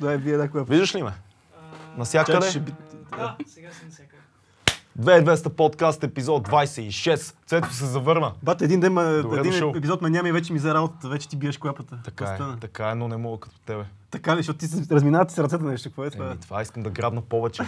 Да, вие да кое. Виждаш ли ме? Насякъде? ще би... Да, сега съм всяка. 2200 подкаст, епизод 26. Цето се завърна. Бат, един ден, ма, Добре един дошъл. епизод ме няма и вече ми за работата. Вече ти биеш клапата. Така е, така е, но не мога като тебе. Така ли, защото ти се разминават с ръцете нещо. Какво е това? Еми, това искам да грабна повече.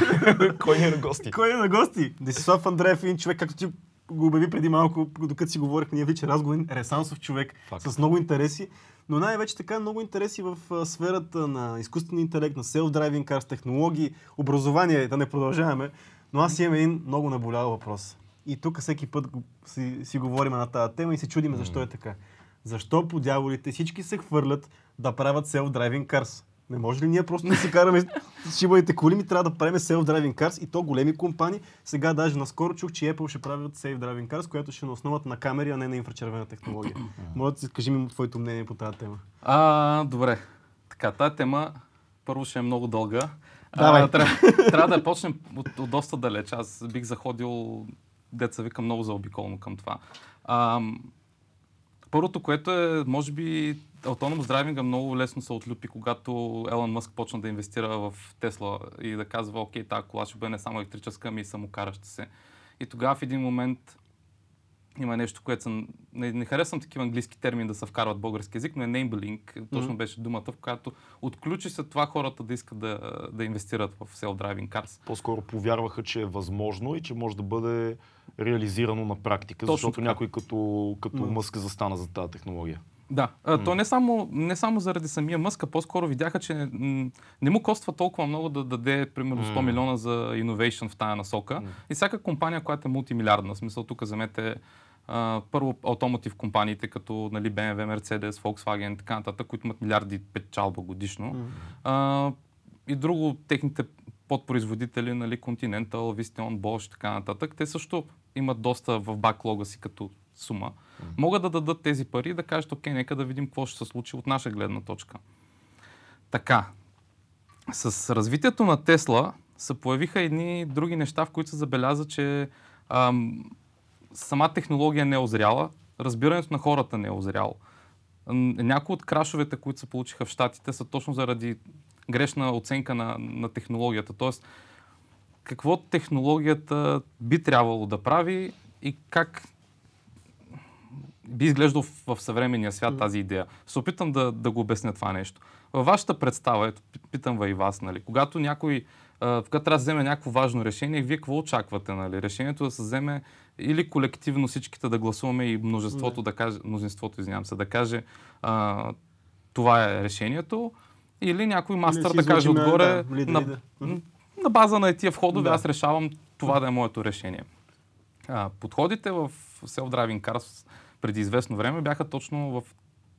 Кой ни е на гости? Кой е на гости? Десислав Андреев, един човек, както ти го обяви преди малко, докато си говорихме, ние вече разговор, ресансов човек Факт. с много интереси, но най-вече така много интереси в сферата на изкуствения интелект, на self-driving cars, технологии, образование, да не продължаваме. Но аз имам един много наболял въпрос. И тук всеки път си, си говорим на тази тема и се чудим защо е така. Защо по дяволите всички се хвърлят да правят self-driving cars? Не може ли ние просто да си караме с шибаните коли, ми трябва да правим self-driving cars и то големи компании. Сега даже наскоро чух, че Apple ще правят self-driving cars, която ще на основата на камери, а не на инфрачервена технология. Моля да си кажи ми твоето мнение по тази тема. А, добре. Така, тази тема първо ще е много дълга. Давай. А, трябва, трябва да почнем от, от доста далеч. Аз бих заходил, деца вика, много заобиколно към това. А, първото, което е, може би, автономус драйвинга много лесно се отлюпи, когато Елън Мъск почна да инвестира в Тесла и да казва, окей, тази кола ще бъде не само електрическа, ами и самокараща се. И тогава в един момент има нещо, което съм... Не, не харесвам такива английски термини да се вкарват български язик, но enabling, точно беше думата, в която отключи се това хората да искат да, да инвестират в self-driving cars. По-скоро повярваха, че е възможно и че може да бъде реализирано на практика, Точно защото така. някой като, като М. Мъск застана за тази технология. Да, а, то не само, не само заради самия Мъска, по-скоро видяха, че м, не му коства толкова много да даде примерно 100 М. милиона за innovation в тая насока. И всяка компания, която е мултимилиардна, смисъл тук вземете а, първо автомотив компаниите, като нали, BMW, Mercedes, Volkswagen и така нататък, които имат милиарди печалба годишно. А, и друго, техните подпроизводители, нали, Continental, Visteon, Bosch и така нататък, те също имат доста в баклога си като сума. Могат да дадат тези пари и да кажат, окей, нека да видим какво ще се случи от наша гледна точка. Така, с развитието на Тесла се появиха едни други неща, в които се забеляза, че ам, сама технология не е озряла, разбирането на хората не е озряло. Някои от крашовете, които се получиха в Штатите, са точно заради грешна оценка на, на технологията. Тоест, какво технологията би трябвало да прави и как би изглеждал в, в съвременния свят тази идея. Се опитам да, да го обясня това нещо. Във вашата представа, ето, пи- питам ви и вас, нали, когато някой, когато трябва да вземе някакво важно решение, вие какво очаквате? Нали? Решението да се вземе или колективно всичките да гласуваме и множеството да каже, мнозинството, извинявам се, да каже а, това е решението, или някой мастър си да каже отгоре да, лидер, на, лидер. На база на тия входове Да. аз решавам това да е моето решение. А, подходите в Self-Driving Cars преди известно време бяха точно в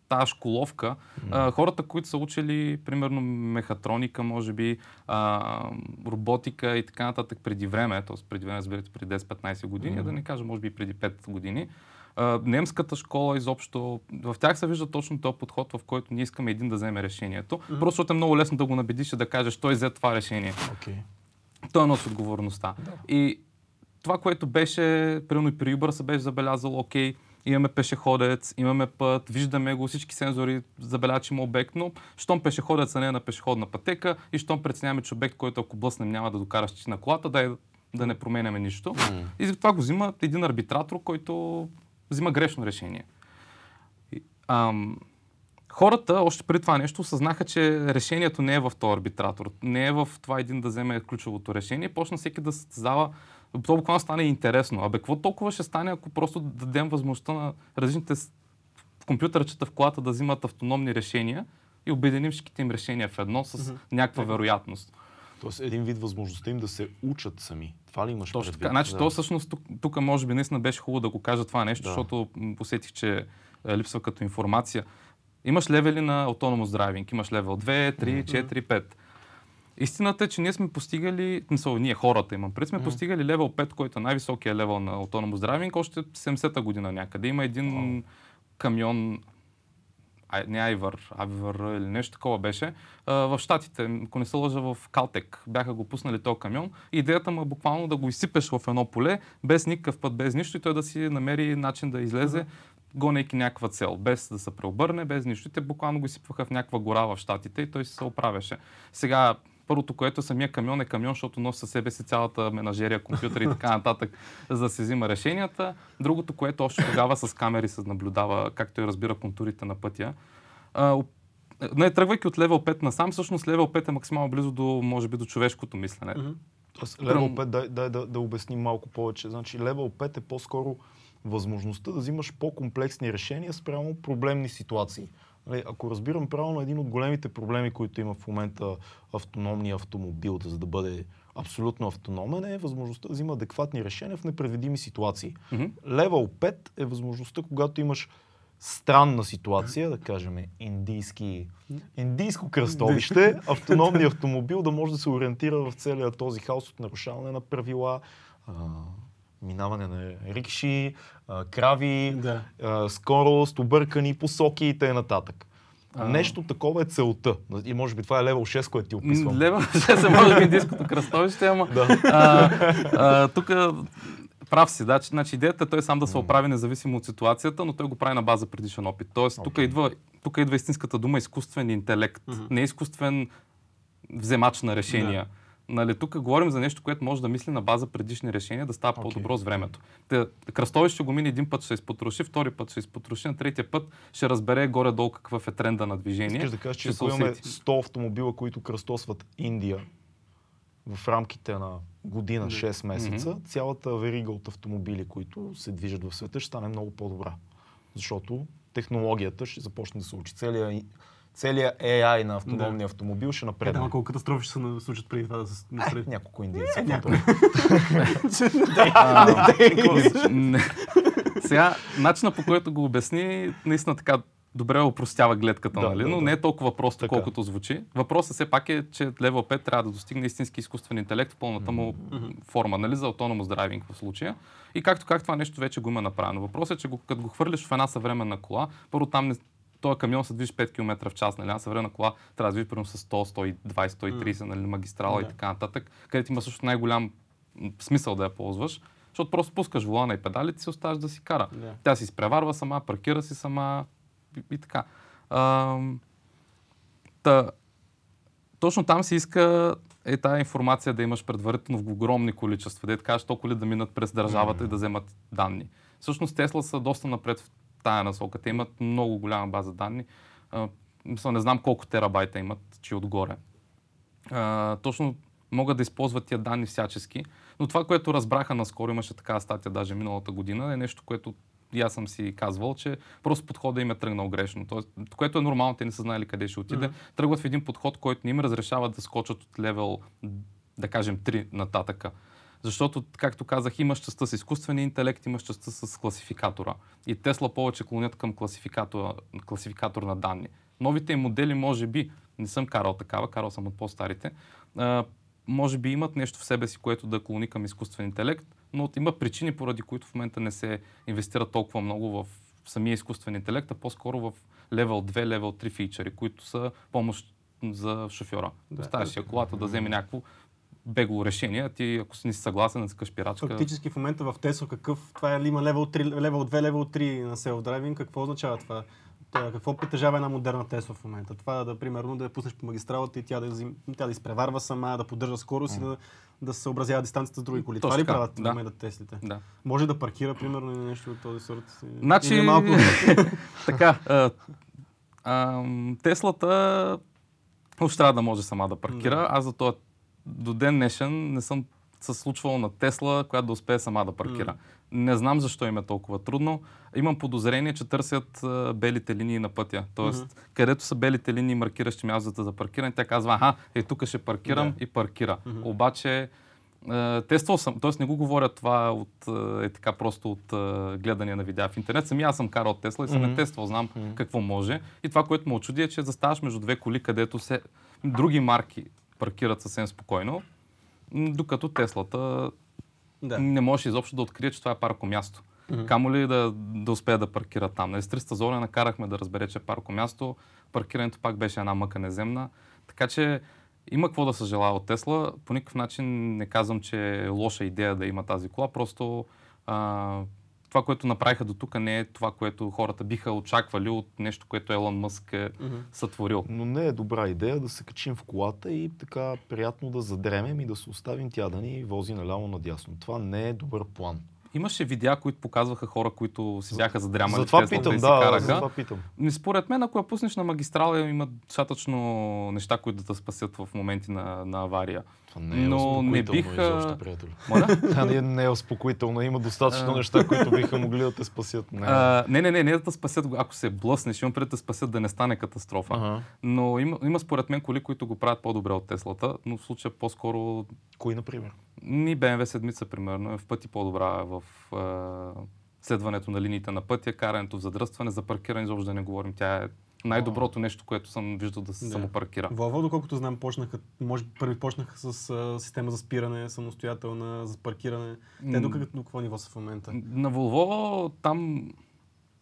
тази школовка. А, хората, които са учили, примерно, мехатроника, може би, а, роботика и така нататък преди време, т.е. преди време, разбирате, преди 10-15 години, а да не кажа, може би преди 5 години, а, немската школа изобщо, в тях се вижда точно този подход, в който ние искаме един да вземе решението. Просто защото е много лесно да го набедиш и да кажеш, той взе това решение. Okay. Той носи отговорността. И това, което беше, примерно и при Uber се беше забелязало, окей, имаме пешеходец, имаме път, виждаме го, всички сензори забелязват, че има обект, но щом пешеходеца не е на пешеходна пътека и щом преценяваме, че обект, който ако блъснем няма да докараш на колата, дай да не променяме нищо. И затова го взима един арбитратор, който взима грешно решение. Ам, хората, още преди това нещо, осъзнаха, че решението не е в този арбитратор, не е в това един да вземе ключовото решение. Почна всеки да състезава, то буквално стане интересно. Абе, какво толкова ще стане, ако просто дадем възможността на различните компютърчета в колата да взимат автономни решения и обединим всичките им решения в едно с някаква вероятност. Тоест един вид възможността им да се учат сами. Това ли имаш Точно предвид? така. Значи, Да. то всъщност тук, тук може би наистина беше хубаво да го кажа това нещо, Да. защото усетих, че е, липсва като информация. Имаш левели на autonomous driving. Имаш левел 2, 3, 4, 5. Истината е, че ние сме постигали, мисъл, ние хората имам пред, сме постигали левел 5, който е най-високия левел на autonomous driving, още 70-та година някъде. Има един камион, ай, не Айвър, Айвър или нещо такова беше, а, в Штатите, ако не се лъжа в Калтек, бяха го пуснали този камион. Идеята му е буквално да го изсипеш в едно поле, без никакъв път, без нищо и той да си намери начин да излезе. гонейки някаква цел, без да се преобърне, без нищо. И Те буквално го изсипваха в някаква гора в Штатите и той се оправяше. Сега, първото, което е самия камион е камион, защото носи със себе си цялата менажерия, компютъри и така нататък, за да се взима решенията. Другото, което още тогава с камери се наблюдава, както и разбира контурите на пътя. А, не, тръгвайки от левел 5 насам, всъщност левел 5 е максимално близо до, може би, до човешкото мислене. Прям- 5, дай, дай да, да обясним малко повече. Значи Level 5 е по-скоро възможността да взимаш по-комплексни решения спрямо проблемни ситуации. Нали, Ако разбирам правилно, един от големите проблеми, които има в момента автономния автомобил, за да бъде абсолютно автономен, е възможността да взима адекватни решения в непредвидими ситуации. Level 5 е възможността, когато имаш странна ситуация, да кажем индийски, индийско кръстовище, автономният автомобил да може да се ориентира в целия този хаос от нарушаване на правила, минаване на рикши, крави, Да. скорост, объркани посоки и т.н. А. Нещо такова е целта. И може би това е левел 6, което ти описвам. Лева, ще се може би индийското кръстовище, ама Да. а, а, тук прав си, да, значи идеята е той сам да се оправи независимо от ситуацията, но той го прави на база предишен опит. Тоест, тук Окей. идва, тук идва истинската дума изкуствен интелект, не изкуствен вземач на решения. Нали, тук говорим за нещо, което може да мисли на база предишни решения, да става Окей. по-добро с времето. Те, кръстовище ще го мине един път, ще се изпотроши, втори път ще се изпотроши, на третия път ще разбере горе-долу какъв е тренда на движение. Искаш да кажеш, че ако имаме усети. 100 автомобила, които кръстосват Индия в рамките на година, 6 месеца, цялата верига от автомобили, които се движат в света, ще стане много по-добра. Защото технологията ще започне да се учи. Целият, целият AI на автономния автомобил ще Е, да, напредне. колко катастрофи ще се случат преди това да се... да се- Е, няколко индийци. няколко. А, не. Сега, начинът по който го обясни, наистина така добре опростява гледката, Да, нали? да, но да. не е толкова просто, Така. колкото звучи. Въпросът все пак е, че левел 5 трябва да достигне истински изкуствен интелект в пълната му форма, нали? за autonomous driving в случая. И както как това нещо вече го има направено. Въпросът е, че го, като го хвърлиш в една съвременна кола, първо там не, този камион се движи 5 км в час, нали? Една съвременна кола трябва да движи примерно с 100, 120, 130, нали? магистрала и Да. така нататък, където има също най-голям смисъл да я ползваш, защото просто пускаш волана и педалите и се оставаш да си кара. Да. Тя си изпреварва сама, паркира си сама и, и така. Ам, та, точно там се иска е тази информация да имаш предварително в огромни количества, да е така, толкова ли да минат през държавата и да вземат данни. Всъщност Тесла са доста напред в тая насока. Те имат много голяма база данни. А, мисля, не знам колко терабайта имат, че отгоре. А, точно могат да използват тия данни всячески. Но това, което разбраха наскоро, имаше такава статия даже миналата година, е нещо, което и аз съм си казвал, че просто подходът им е тръгнал грешно. Тоест, което е нормално, те не са знаели къде ще отиде. Mm-hmm. Тръгват в един подход, който не им разрешава да скочат от левел, да кажем, 3 нататъка. Защото, както казах, имаш частта с изкуствения интелект, имаш частта с класификатора. И Тесла повече клонят към класификатор, класификатор на данни. Новите им модели, може би, не съм карал такава, карал съм от по-старите, а, може би имат нещо в себе си, което да клони към изкуствен интелект, но има причини, поради които в момента не се инвестира толкова много в самия изкуствен интелект, а по-скоро в левел 2, левел 3 фичъри, които са помощ за шофьора. Да, Оставяш си я колата да вземе някакво бегло решение, а ти ако си не си съгласен да цъкаш пирачка. Фактически в момента в Тесла какъв, това е ли има левел 3, левел 2, левел 3 на self-driving, какво означава това? Та, какво притежава една модерна Тесла в момента? Това да, примерно, да я пуснеш по магистралата и тя да, взим, тя да изпреварва сама, да поддържа скорост и да, да се съобразява дистанцията с други коли. Точно това ли правят в да. момента Теслите? Да. Може да паркира, примерно, или нещо от този сорт. Значи, Или е малко... така, а, а, Теслата още трябва да може сама да паркира. Аз за това до ден днешен не съм се случвало на Тесла, която да успее сама да паркира. Не знам защо им е толкова трудно. Имам подозрение, че търсят а, белите линии на пътя. Тоест, където са белите линии, маркиращи мястото за паркиране, тя казва, аха, е тук ще паркирам Да. и паркира. Обаче, е, тествал съм, т.е. не го говоря това от, е, така просто от е, гледане на видеа в интернет. Сами аз съм карал Тесла и съм Мгм. е тествал, знам какво може. И това, което ме очуди е, че заставаш между две коли, където се други марки паркират съвсем спокойно, докато Теслата да. не можеш изобщо да открие, че това е паркомясто. Камо ли да, да успее да паркира там. Нали, с 300 зона накарахме да разбере, че е паркомясто. Паркирането пак беше една мъка неземна. Така че има какво да се желая от Тесла. По никакъв начин не казвам, че е лоша идея да има тази кола. Просто а, това, което направиха до тук, не е това, което хората биха очаквали от нещо, което Елон Мъск е Мгм. сътворил. Но не е добра идея да се качим в колата и така приятно да задремем и да се оставим тя да ни вози наляво надясно. Това не е добър план. Имаше видеа, които показваха хора, които си бяха задрямали Затова в Теслата питам, си да, караха. затова питам. Не, Според мен, ако я пуснеш на магистрала, има достатъчно неща, които да те спасят в моменти на, на авария. Това не е Но успокоително не бих, а, изобщо, приятели. Моля? Това не е, не е успокоително. Има достатъчно неща, които биха могли да те спасят. Не. А, не, не, не, не да те спасят, ако се блъснеш, имам пред да те спасят да не стане катастрофа. Ага. Но има, има според мен коли, които го правят по-добре от Теслата, но в случая по-скоро Кои, например? ни BMW седмица, примерно, е в пъти по-добра в следването на линиите на пътя, карането в задръстване, за паркиране, изобщо да не говорим. Тя е най-доброто нещо, което съм виждал да се Да. самопаркира. Volvo, доколкото знам, почнаха, може първи почнаха с а, система за спиране, самостоятелна, за паркиране. Те до, как- до какво ниво са в момента? На Volvo там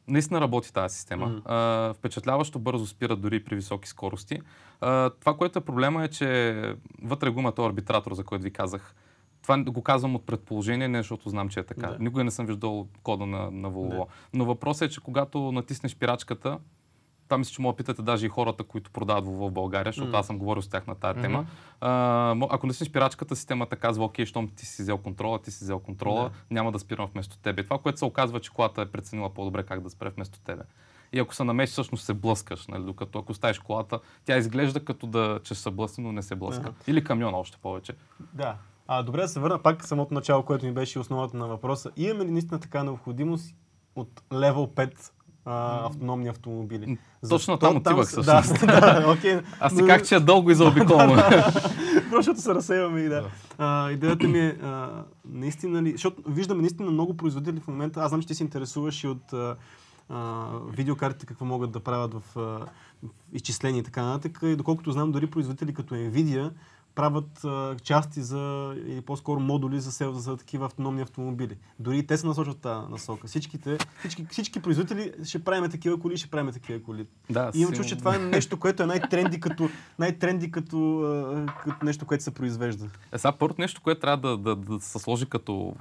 наистина работи тази система. Мгм. А, впечатляващо бързо спира дори при високи скорости. А, това, което е проблема е, че вътре го има този арбитратор, за който ви казах. Това го казвам от предположение, не защото знам, че е така. Да. Никога не съм виждал кода на, на Volvo. Да. Но въпросът е, че когато натиснеш пирачката, това мисля, че мога да питате даже и хората, които продават в България, защото аз съм говорил с тях на тази Мгм. тема. А, ако не си пирачката, системата казва, окей, щом ти си взел контрола, ти си взел контрола, Да. няма да спирам вместо тебе. Това, което се оказва, че колата е преценила по-добре как да спре вместо тебе. И ако се намесиш, всъщност се блъскаш, нали? докато ако оставиш колата, тя изглежда като да, че се блъсне, но не се блъска. Ага. Или камиона още повече. Да. А, добре да се върна пак самото начало, което ми беше основата на въпроса. Имаме ли наистина така необходимост от Level 5 а, автономни автомобили? М, Защо точно там отивах с- Да, всъщност. да, окей. Аз Но- как че е дълго и заобиколно. Просто защото се разсейваме и да. А, идеята ми е, а, наистина ли, защото виждаме наистина много производители в момента, аз знам, че ти се интересуваш и от а, а, видеокартите, какво могат да правят в, а, изчисления и така нататък. И доколкото знам, дори производители като Nvidia правят а, части за, или по-скоро модули за, сел, за такива автономни автомобили. Дори те се насочват в тази насока. Всичките, всички, всички производители ще правим такива коли, ще правим такива коли. да, И имам чувство, че това е нещо, което е най-тренди като, най-тренди като, а, като нещо, което се произвежда. Е, сега първото нещо, което трябва да, да, да се сложи като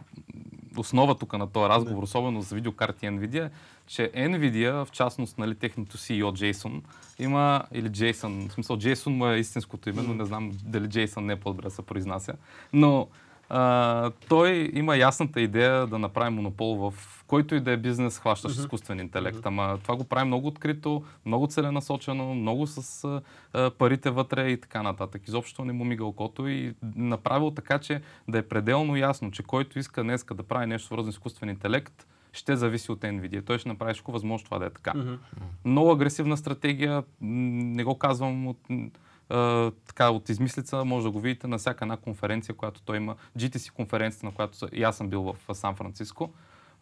основа тук на този разговор, особено за видеокарти Nvidia, че Nvidia, в частност, нали, техното CEO Джейсон, има, или Джейсън, в смисъл Джейсон му е истинското име, но не знам дали Джейсън не е по-добре се произнася, но а, той има ясната идея да направи монопол в който и да е бизнес, хващащ изкуствен интелект. Ама това го прави много открито, много целенасочено, много с а, парите вътре и така нататък. Изобщо не му мига окото и направил така, че да е пределно ясно, че който иска днеска да прави нещо свързано с изкуствен интелект, ще зависи от Nvidia. Той ще направи всичко възможно това да е така. Много агресивна стратегия, не го казвам от, така, от измислица, може да го видите на всяка една конференция, която той има. GTC конференцията, на която и аз съм бил в а, Сан-Франциско.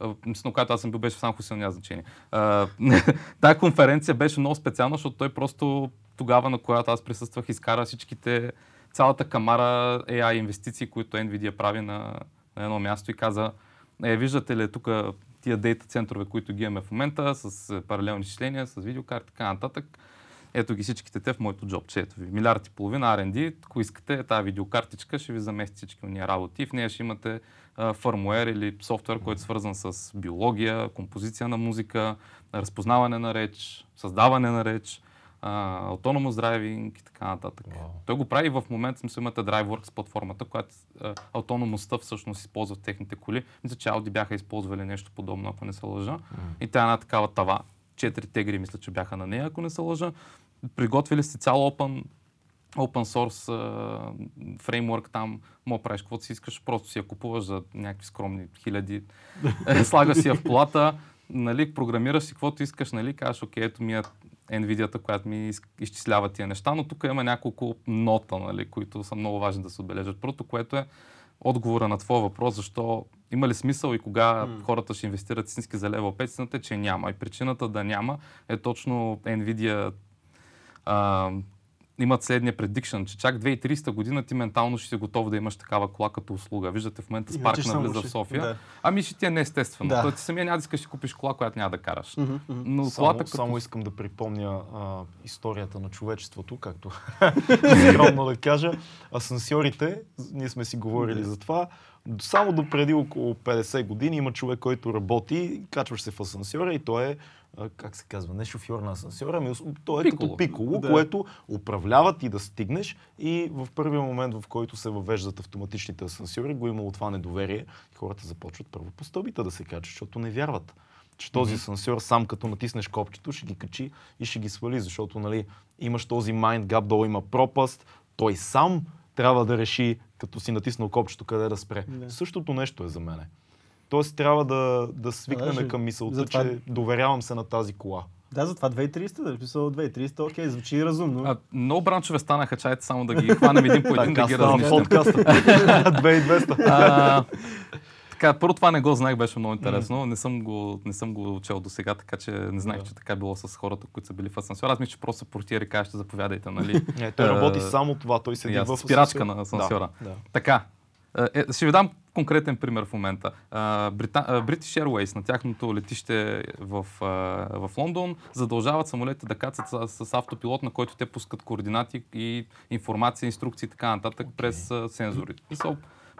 А, Мисля, на която аз съм бил, беше в Сан Хосе, няма значение. А, Тая конференция беше много специална, защото той просто тогава, на която аз присъствах, изкара всичките, цялата камара AI инвестиции, които Nvidia прави на, на едно място и каза, е, виждате ли тук тия дейта центрове, които ги имаме в момента, с е, паралелни изчисления, с видеокарти, така нататък. Ето ги всичките те в моето джобче. Ето ви, милиард и половина R&D, ако искате тази видеокартичка, ще ви замести всички уния работи. В нея ще имате firmware или софтуер, който е свързан с биология, композиция на музика, разпознаване на реч, създаване на реч, а, autonomous driving и така нататък. Вау. Той го прави в момента, смисъл имате DriveWorks платформата, която автономността всъщност използва в техните коли. Мисля, че Audi бяха използвали нещо подобно, ако не се лъжа. И тя е една такава тава. Четири тегри, мисля, че бяха на нея, ако не се лъжа. Приготвили сте цял open, open source фреймворк там, да правиш каквото си искаш, просто си я купуваш за някакви скромни хиляди, Е, слагаш си я в колата, нали, програмираш си каквото искаш, нали, казваш, окей, ето ми е NVIDIA, която ми из- изчислява тия неща, но тук има няколко нота, нали, които са много важни да се отбележат. Първото, което е отговора на твоя въпрос, защо има ли смисъл и кога М. хората ще инвестират истински за леvel 5, истината е, че няма. И причината да няма е точно NVIDIA а, имат следния предикшн, че чак 2030 година ти ментално ще си готов да имаш такава кола като услуга. Виждате в момента само навлиза в София. да. Ами ще ти е неестествено. Да. Той ти самия няма да искаш да си купиш кола, която няма да караш. Но Само, колата като... само искам да припомня а, историята на човечеството, както скромно да кажа. Асансьорите, ние сме си говорили за това, само до преди около 50 години има човек, който работи, качваш се в асансьора и той е, как се казва, не шофьор на асансьора, ами той е Пиколо. като пиколо, Да. което управлява ти да стигнеш и в първия момент, в който се въвеждат автоматичните асансьори, го имало това недоверие и хората започват първо по стълбите да се качат, защото не вярват че този асансьор сам като натиснеш копчето ще ги качи и ще ги свали, защото нали, имаш този mind gap, долу има пропаст, той сам трябва да реши, като си натиснал копчето, къде да спре. Да. Същото нещо е за мене. Тоест трябва да, да свикнем ще- към мисълта, затова- че доверявам се на тази кола. Да, затова 2300, да, писал 2300, окей, звучи разумно. А, много бранчове станаха, чайте само да ги хванем един по един да ги става разнищим. подкаста. 2200. А, така, първо това не го знаех, беше много интересно. Не съм го, не съм го чел до сега, така че не знаех, Да. че така е било с хората, които са били в асансьора. Аз мисля, че просто портиери кажете, заповядайте, нали? Не, той Е, работи само това, той седи в спирачка асансьор. на асансьора. Да, да. Така, е, ще ви дам конкретен пример в момента. Брита... British Airways на тяхното летище в, в Лондон задължават самолетите да кацат с, с автопилот, на който те пускат координати и информация, инструкции и така нататък okay. през а, сензори. И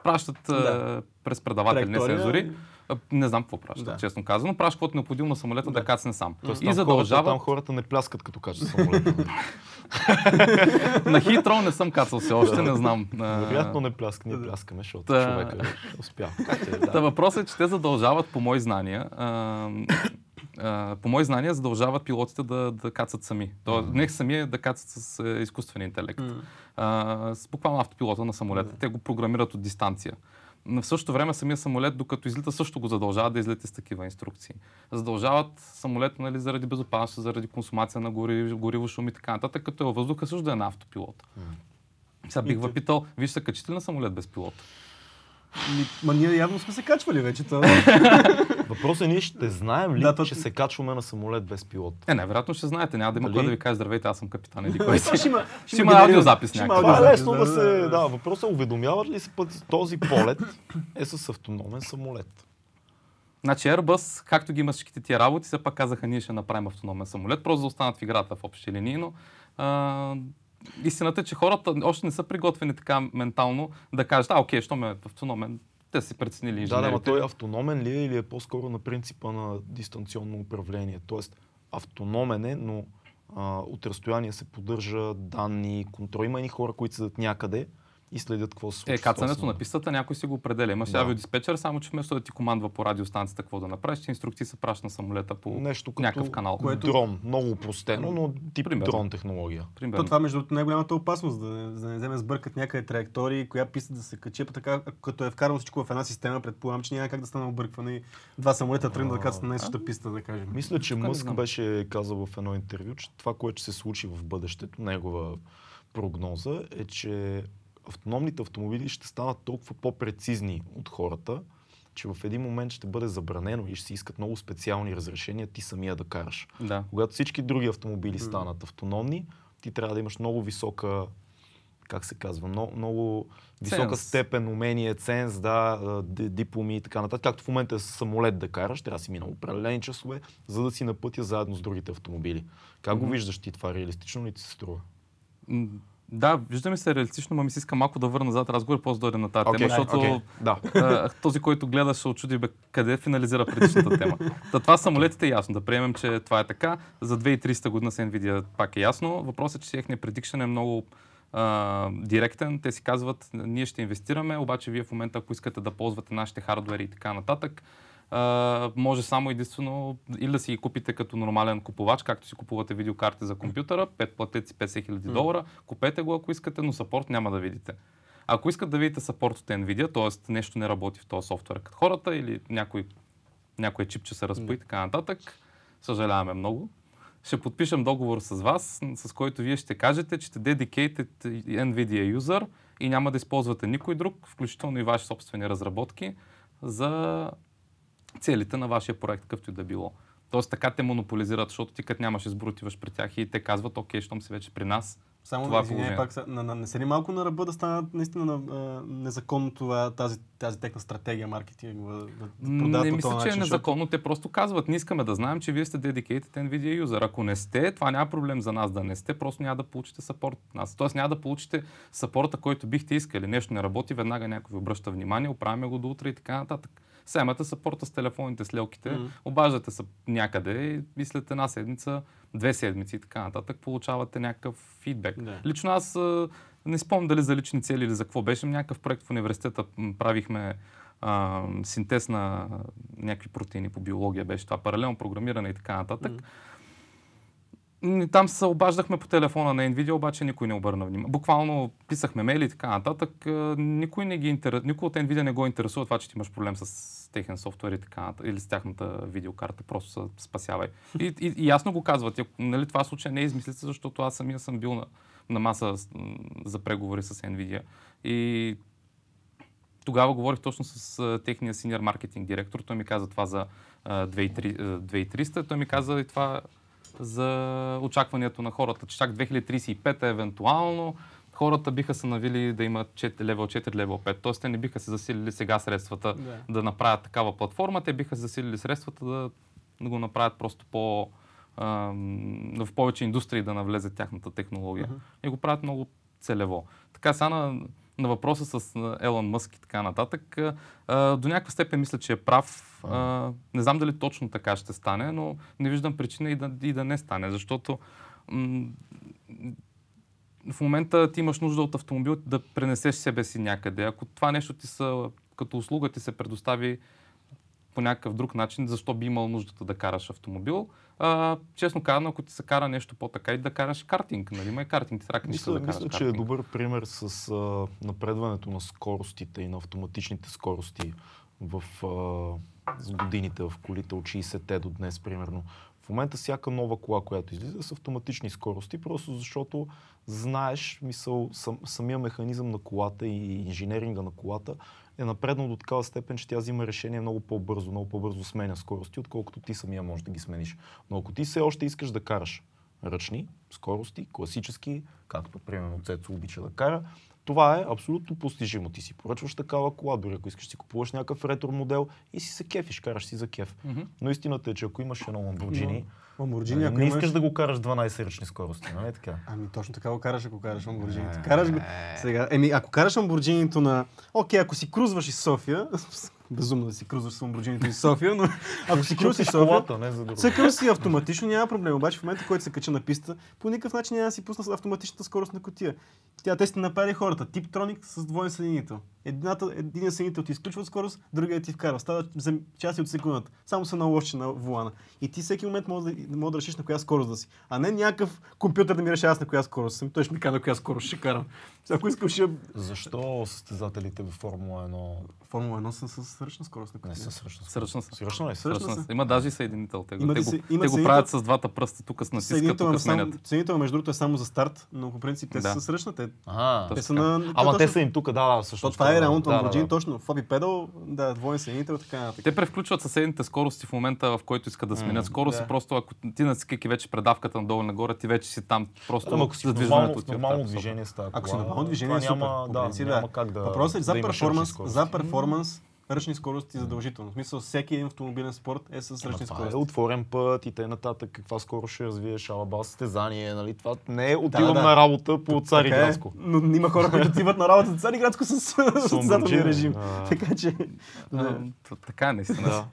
пращат Да. през предаватели, не Траектория. сензори. Не знам какво пращат, Да. честно казано. Пращат каквото е необходимо на самолета да, Да. кацне сам. Тоест, и там, хората, задължават. там хората не пляскат като качат самолета. На Хитро не съм кацал все още, не знам. Вероятно не пляска, ние пляскаме, защото човека е е, Та въпросът е, че те задължават, по мои знания, а, по мои знания, задължават пилотите да, да кацат сами. Тоест, не сами да кацат с е, изкуствен интелект. М. А, с буквално автопилота на самолета. Те го програмират от дистанция. Но в същото време самия самолет, докато излита, също го задължават да излети с такива инструкции. Задължават самолет нали, заради безопасност, заради консумация на гориво, гориво шум и така нататък, като е във въздуха също да е на автопилот. Сега бих въпитал, се качите ли на самолет без пилот? Ма ние явно сме се качвали вече. То... Въпросът е ние ще знаем ли, Да, че се качваме на самолет без пилот? Е, най-вероятно ще знаете, няма да има кой да ви каже, здравейте, аз съм капитан или кой си. ще има, Ще има аудиозапис има някакъв. Това е лесно да се... Да, въпросът е уведомяват ли се път този полет е с автономен самолет? Значи Airbus, както ги имаш всичките тия работи, все пак казаха, ние ще направим автономен самолет, просто да останат в играта в общи линии, но а, истината е, че хората още не са приготвени така ментално да кажат, а, окей, що ме е автономен, те си преценили инженерите. да, но той автономен ли е или е по-скоро на принципа на дистанционно управление? Тоест, автономен е, но а, от разстояние се поддържа данни, контрол. Има и хора, които седят някъде и следят какво се случва. Е, с този кацането на пистата някой си го определя. Имаш Да. авиодиспетчер, само че вместо да ти командва по радиостанцията какво да направиш, ти инструкции се праща на самолета по Нещо като някакъв канал. Което- дрон. Много упростено, но тип Примерно. дрон технология. Примерно. То това между другото най-голямата опасност, да не, да не вземе сбъркат някъде траектории, коя писта да се качи, па така, като е вкарано всичко в една система, предполагам, че няма как да стане объркване и два самолета тръгнат да кацат на най-същата писта, да кажем. Мисля, че Мъск беше казал в едно интервю, че това, което ще се случи в бъдещето, негова прогноза е, че автономните автомобили ще станат толкова по-прецизни от хората, че в един момент ще бъде забранено и ще се искат много специални разрешения ти самия да караш. Да. Когато всички други автомобили станат автономни, ти трябва да имаш много висока как се казва, много, много висока Ценз. степен, умение, ценз, да, дипломи и така нататък. Както в момента е с самолет да караш, трябва да си минал определени часове, за да си на пътя заедно с другите автомобили. Как го Мгм. виждаш ти това? Реалистично ли ти се струва? Да, виждаме се реалистично, но ми се иска малко да върна назад разговор, после да дойдем на тази тема, Окей, защото окей, да. този, който гледа, ще очуди бе, къде финализира предишната тема. Та, това самолетите е ясно, да приемем, че това е така. За 2300 година с Nvidia пак е ясно. Въпросът е, че техният предикшен е много а, директен. Те си казват, ние ще инвестираме, обаче вие в момента, ако искате да ползвате нашите хардвери и така нататък, а, може само единствено или да си ги купите като нормален купувач, както си купувате видеокарти за компютъра, 5 платете си 50 хиляди долара, купете го ако искате, но сапорт няма да видите. Ако искате да видите сапорт от Nvidia, т.е. нещо не работи в този софтуер като хората или някой, някой чипче се разпои и така нататък, съжаляваме много. Ще подпишем договор с вас, с който вие ще кажете, че сте dedicated NVIDIA user и няма да използвате никой друг, включително и ваши собствени разработки, за целите на вашия проект, какъвто и да било. Тоест така те монополизират, защото ти като нямаш избор, отиваш при тях и те казват, окей, щом си вече при нас, Само Това е извиняй, положението. пак, на, на, не се ли малко на ръба да станат наистина на, а, незаконно това, тази, тази техна стратегия маркетингова, да, да Не мисля, че е незаконно. Те просто казват, не искаме да знаем, че вие сте dedicated NVIDIA user. Ако не сте, това няма проблем за нас да не сте, просто няма да получите сапорт от нас. Тоест няма да получите сапорта, който бихте искали. Нещо не работи, веднага някой ви обръща внимание, оправяме го до утре и така нататък. Семате сапорта с телефоните, с лелките, Мгм. обаждате се някъде и след една седмица, две седмици и така нататък получавате някакъв фидбек. Да. Лично аз не спомням дали за лични цели или за какво беше. Някакъв проект в университета правихме а, синтез на някакви протеини по биология беше това, паралелно програмиране и така нататък. И Там се обаждахме по телефона на Nvidia, обаче никой не обърна внимание. Буквално писахме мейли и така нататък. а, Никой, не ги интер... никой от Nvidia не го интересува това, че ти имаш проблем с техен софтуер и така нататък, или с тяхната видеокарта. Просто се спасявай. И, и, и ясно го казват. Нали, това случай не е измислица, защото аз самия съм бил на, на маса за преговори с Nvidia. И тогава говорих точно с техния синьор маркетинг директор. Той ми каза това за а, 2300. а, 2300. Той ми каза и това за очакването на хората, че чак 2035 евентуално хората биха се навили да имат 4, левел 4, левел 5. Тоест те не биха се засилили сега средствата Да. да направят такава платформа, те биха се засилили средствата да, да го направят просто по ам, в повече индустрии да навлезе тяхната технология. Мгм. И го правят много целево. Така сега на, на въпроса с Елон Мъск и така нататък, до някаква степен мисля, че е прав. Не знам дали точно така ще стане, но не виждам причина и да, и да не стане, защото в момента ти имаш нужда от автомобил да пренесеш себе си някъде. Ако това нещо ти са, като услуга ти се предостави по някакъв друг начин, защо би имал нуждата да караш автомобил. А, честно казано, ако ти се кара нещо по-така и да караш картинг, нали? Ма и картинг, ти трябва Мисля, да караш мисля че е картинг. добър пример с а, напредването на скоростите и на автоматичните скорости в а, годините в колите от 60-те до днес, примерно. В момента всяка нова кола, която излиза е с автоматични скорости, просто защото знаеш, мисъл, сам, самия механизъм на колата и инженеринга на колата е напреднал до такава степен, че тя взима решение много по-бързо, много по-бързо сменя скорости, отколкото ти самия можеш да ги смениш. Но ако ти все още искаш да караш ръчни скорости, класически, както примерно Цецо обича да кара, това е абсолютно постижимо. Ти си поръчваш такава кола, дори ако искаш си купуваш някакъв ретро модел и си се кефиш, караш си за кеф. Мгм. Но истината е, че ако имаш едно Lamborghini, Ламборджини, нали, ако не имаш... искаш да го караш 12 ръчни скорости, нали така? Ами точно така го караш, ако караш Ламборджините. Е. Караш го... Сега, еми, ако караш Ламборджинито на... Окей, ако си крузваш из София, безумно да си крузваш с Ламборджинито из София, но ако си Крутиш София, колата, не за друго. Цъкал си автоматично, няма проблем. Обаче в момента, който се кача на писта, по никакъв начин няма да си пусна автоматичната скорост на котия. Тя те сте направили хората. Типтроник с двоен съединител. Едината, един съединител ти изключва скорост, другия ти вкарва. Става за части от секундата. Само се наложи на вулана. И ти всеки момент може да, може да решиш на коя скорост да си. А не някакъв компютър да ми решава аз на коя скорост съм. Той ще ми казва на коя скорост ще карам. Ако искам, ще... Защо състезателите в Формула 1 Формула 1 са с ръчна скорост на не Сръчна са. Сръчна ли са? Сръчна Сръчна са. са. Има даже и съединител. Те, Има те, да го, се- има те го правят с двата пръста, тук с Съединител, тук сменят. съединител, между другото, е само за старт, но по принцип те Да. са с ръчна. Те, Ага. те са на... Ама те са им тук, да, да, също. То това е реално да, Lamborghini, да, да. точно. Фоби педал, да, двоен съединител така нататък. Те превключват съседните скорости в момента, в който искат да сменят скорост просто ако ти натискайки вече предавката надолу нагоре, ти вече си там просто ако си нормално, движение става Ако си нормално движение, е няма, как да Въпросът е за перформанс, за перформанс, ръчни скорости задължително. В смисъл, всеки един автомобилен спорт е с Ама ръчни това е скорости. отворен път и т.н. нататък. Каква скоро ще развиеш алаба състезание, нали? Това не е отивам да. на работа по Цари Така е, Градско. но има хора, които отиват на работа за Цари Градско с състезателния режим. а. Така че... А, да. Така е, наистина.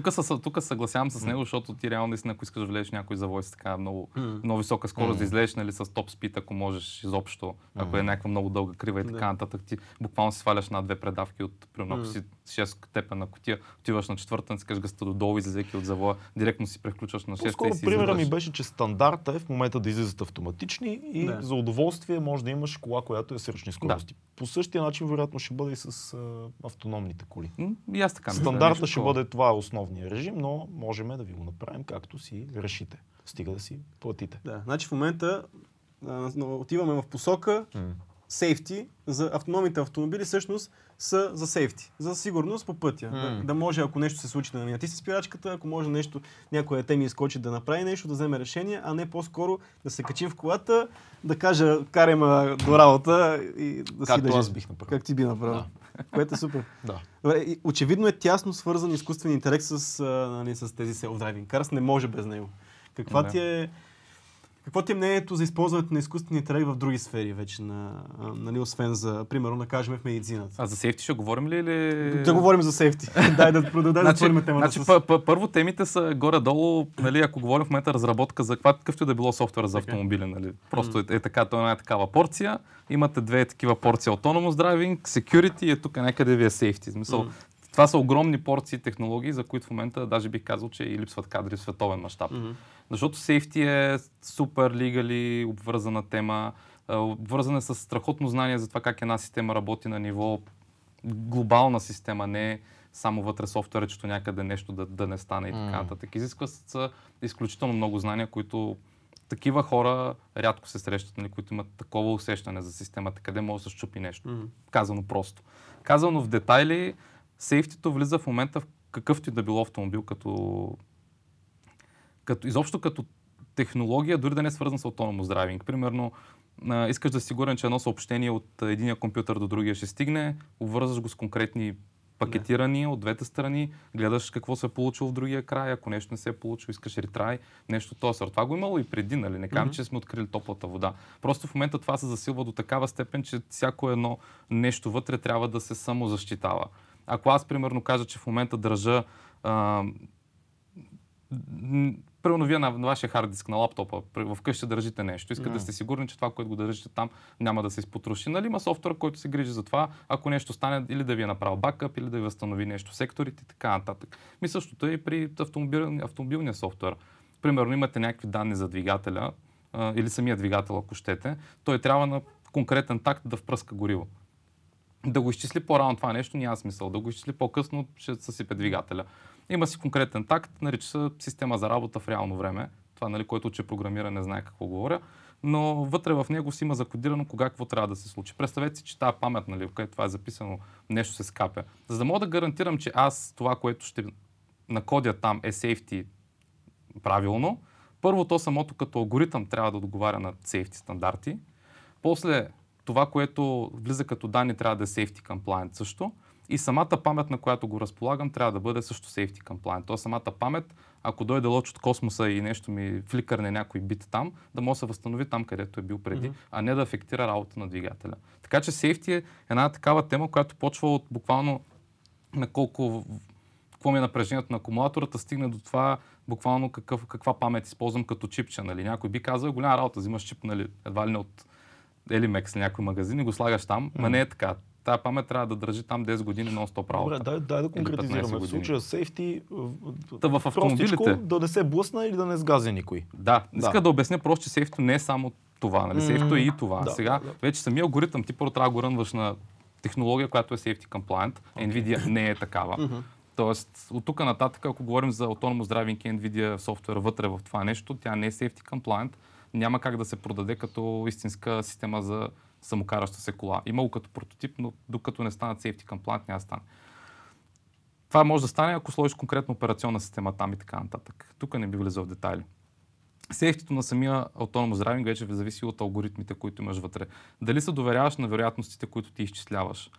Да. Тук, тук съгласявам с него, защото ти реално наистина, ако искаш да влезеш някой завой с така много, много висока скорост, да излезеш нали, с топ спид, ако можеш изобщо, ако е някаква много дълга крива и Да. така нататък, ти буквално си сваляш на две предавки от, примерно, ако си 6 степена котия, отиваш на четвърта, натискаш гъста додолу, излизайки от завоя, директно си превключваш на 6 По-скоро и си примера ми беше, че стандарта е в момента да излизат автоматични и Да. за удоволствие може да имаш кола, която е с ръчни скорости. По същия начин, вероятно, ще бъде и с а, автономните коли. И аз така Стандарта ще бъде това е основния режим, но можем да ви го направим както си решите. Стига да си платите. Да, значи в момента а, отиваме в посока сейфти, за автономните автомобили всъщност са за сейфти, за сигурност по пътя. М. Да, да може, ако нещо се случи, да натисне спирачката, ако може нещо, някой те ми изкочи да направи нещо, да вземе решение, а не по-скоро да се качим в колата, да кажа, карай до работа и да си Както лежи. аз бих направил. Как ти би направил. Което е супер. Да. Добре, очевидно е тясно свързан изкуствен интелект с, а, нали, с тези self-driving cars. Не може без него. Каква Да. ти е... Какво ти е мнението за използването на изкуствения интелект в други сфери вече, на, нали, освен за, примерно, да кажем в медицината? А за сейфти ще говорим ли или... Да говорим за сейфти. дай да, да, да Значи, темата значи с... пъ- пъ- първо темите са горе-долу, нали, ако говорим в момента разработка за каква- какъвто и да било софтуер за автомобили. Нали. Просто е, е така, то е една такава порция. Имате две такива порции Autonomous Driving, Security и е тук някъде ви е Safety. Смисъл, Мгм. Това са огромни порции технологии, за които в момента даже бих казал, че и липсват кадри в световен мащаб. Мгм. Защото сейфти е супер лигали, обвързана тема, обвързана с страхотно знание за това как една система работи на ниво глобална система, не само вътре софтуерчето някъде нещо да, да не стане и така нататък. Изисква се изключително много знания, които такива хора рядко се срещат, нали, които имат такова усещане за системата, къде може да се щупи нещо. Мгм. Казано просто. Казано в детайли, сейфтито влиза в момента в какъвто и да било автомобил, като, като изобщо като технология, дори да не е свързан с autonomous driving. Примерно, а, искаш да си сигурен, че едно съобщение от единия компютър до другия ще стигне, обвързваш го с конкретни пакетирания от двете страни, гледаш какво се е получило в другия край, ако нещо не се е получило, искаш ретрай, нещо от този сорт. Това го е имало и преди, нали? Не казвам, Мгм. че сме открили топлата вода. Просто в момента това се засилва до такава степен, че всяко едно нещо вътре трябва да се самозащитава. Ако аз, примерно, кажа, че в момента държа а, Примерно вие на, на вашия хард диск на лаптопа, вкъщи държите нещо, искате да Да. сте сигурни, че това, което го държите там, няма да се изпотруши. Нали има софтуер, който се грижи за това, ако нещо стане, или да ви е направил бакъп, или да ви възстанови нещо секторите и така нататък. Ми същото е и при автомобилния, автомобилния софтуер. Примерно имате някакви данни за двигателя, а, или самия двигател, ако щете, той трябва на конкретен такт да впръска гориво. Да го изчисли по-рано това нещо няма смисъл. Да го изчисли по-късно ще съсипе двигателя. Има си конкретен такт, нарича се система за работа в реално време. Това, нали, който че програмира, не знае какво говоря. Но вътре в него си има закодирано кога какво трябва да се случи. Представете си, че тази памет, нали, в която това е записано, нещо се скапя. За да мога да гарантирам, че аз това, което ще накодя там е сейфти правилно, първо то самото като алгоритъм трябва да отговаря на сейфти стандарти. После това, което влиза като данни, трябва да е safety compliant също. И самата памет, на която го разполагам, трябва да бъде също safety compliant. Тоест самата памет, ако дойде лоч от космоса и нещо ми фликърне някой бит там, да може да се възстанови там, където е бил преди, Мгм. а не да афектира работа на двигателя. Така че safety е една такава тема, която почва от буквално на колко какво ми е напрежението на акумулатората, стигне до това буквално какъв, каква памет използвам като чипче. Нали. Някой би казал, голяма работа, взимаш чип, нали, едва ли не от Elimex или някой магазин и го слагаш там, ма не е така. Тая памет трябва да държи там 10 години нон-стоп Добре, работа. дай, дай да 15 конкретизираме. В случая сейфти, Та в автомобилите. да не се блъсна или да не сгази никой. Да, Да. иска да обясня просто, че сейфто не е само това. Нали? Сейфто е и това. Да, Сега да, вече самия алгоритъм ти първо трябва да го рънваш на технология, която е safety compliant. Nvidia не е такава. Тоест, от тук нататък, ако говорим за Autonomous Driving и Nvidia софтуер вътре в това нещо, тя не е safety compliant, няма как да се продаде като истинска система за самокараща се кола. Има го като прототип, но докато не станат safety compliant, няма да стане. Това може да стане, ако сложиш конкретно операционна система там и така нататък. Тук не би влизал в детайли. Сейфтито на самия Autonomous Driving вече зависи от алгоритмите, които имаш вътре. Дали се доверяваш на вероятностите, които ти изчисляваш.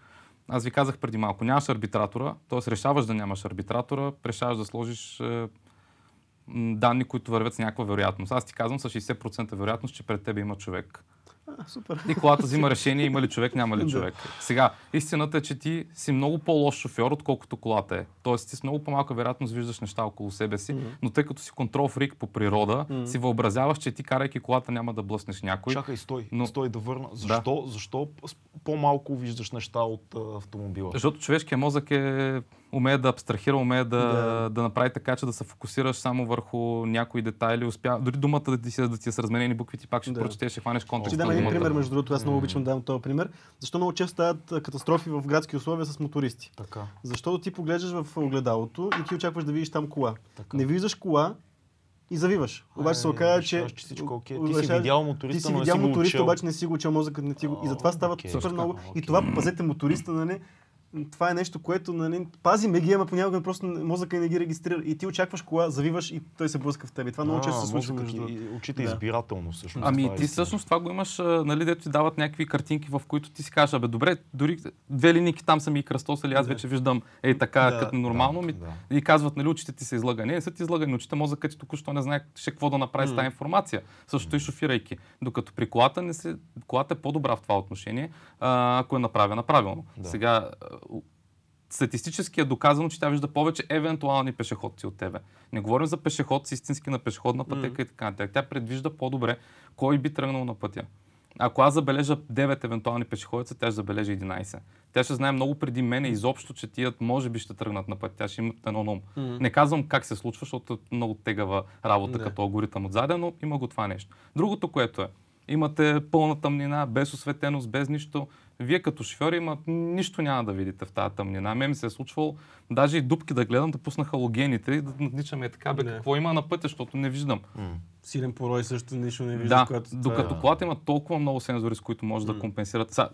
Аз ви казах преди малко, нямаш арбитратора, т.е. решаваш да нямаш арбитратора, решаваш да сложиш е, данни, които вървят с някаква вероятност. Аз ти казвам с 60% вероятност, че пред тебе има човек. А, супер. И колата взима решение, има ли човек, няма ли Да. човек. Сега, истината е, че ти си много по-лош шофьор, отколкото колата е. Тоест, ти с много по-малка вероятност виждаш неща около себе си, Мгм. но тъй като си контрол фрик по природа, Мгм. си въобразяваш, че ти карайки колата няма да блъснеш някой. Чакай, стой, Но- стой да върна. Защо, защо с- по-малко виждаш неща от автомобила? Защото човешкият мозък е умее да абстрахира, умее да, Да. да. направи така, че да се фокусираш само върху някои детайли. Успя... Дори думата да ти, си, да ти е с разменени букви, ти пак ще Да. прочетеш, ще хванеш контекст. Ще дам един пример, между другото, аз много обичам да давам този пример. Защо много често стават катастрофи в градски условия с мотористи? Така. Защото ти поглеждаш в огледалото и ти очакваш да видиш там кола. Така. Не виждаш кола и завиваш. Обаче се оказа, че... че всичко окей. Ти си видял Ти моториста, си но не видял си го моториста, обаче не си го учил мозъкът, не ти го... И затова става окей. супер много. И това пазете моториста, нали? Това е нещо, което, нали, пази ме ги, ама понякога просто мозъка не ги регистрира. И ти очакваш кола, завиваш и той се блъска в теб. И това много А, често се случва. между. Учите Да. избирателно всъщност. Ами е ти истина. всъщност това го имаш, нали, дето ти дават някакви картинки, в които ти си кажеш, абе добре, дори две линейки там са ми кръстосали, аз Да. вече виждам ей така, Да, като нормално. да, ми, да. И казват, нали, очите ти са излъгани. Не са ти излъгани очите, мозъкът ти току-що не знае ще какво да направи с тази информация. Същото и шофирайки. Докато при колата, не се, колата е по-добра в това отношение, ако е направена правилно. Да. Сега, статистически е доказано, че тя вижда повече евентуални пешеходци от тебе. Не говорим за пешеход с истински на пешеходна пътека и така нататък. Тя предвижда по-добре кой би тръгнал на пътя. Ако аз забележа 9 евентуални пешеходеца, тя ще забележи 11. Тя ще знае много преди мене изобщо, че тият може би ще тръгнат на път. Тя ще имат едно на ум. Не казвам как се случва, защото е много тегава работа Да. като алгоритъм отзаде, но има го това нещо. Другото, което е, имате пълна тъмнина, без осветеност, без нищо. Вие като шофьори има, нищо няма да видите в тази тъмнина. Мен ми се е случвало даже и дупки да гледам, да пусна халогените и да надничаме така, бе, Да. какво има на пътя, защото не виждам. М. Силен порой също нищо не вижда. Да, когато докато е- колата има толкова много сензори, с които може да компенсират. Са,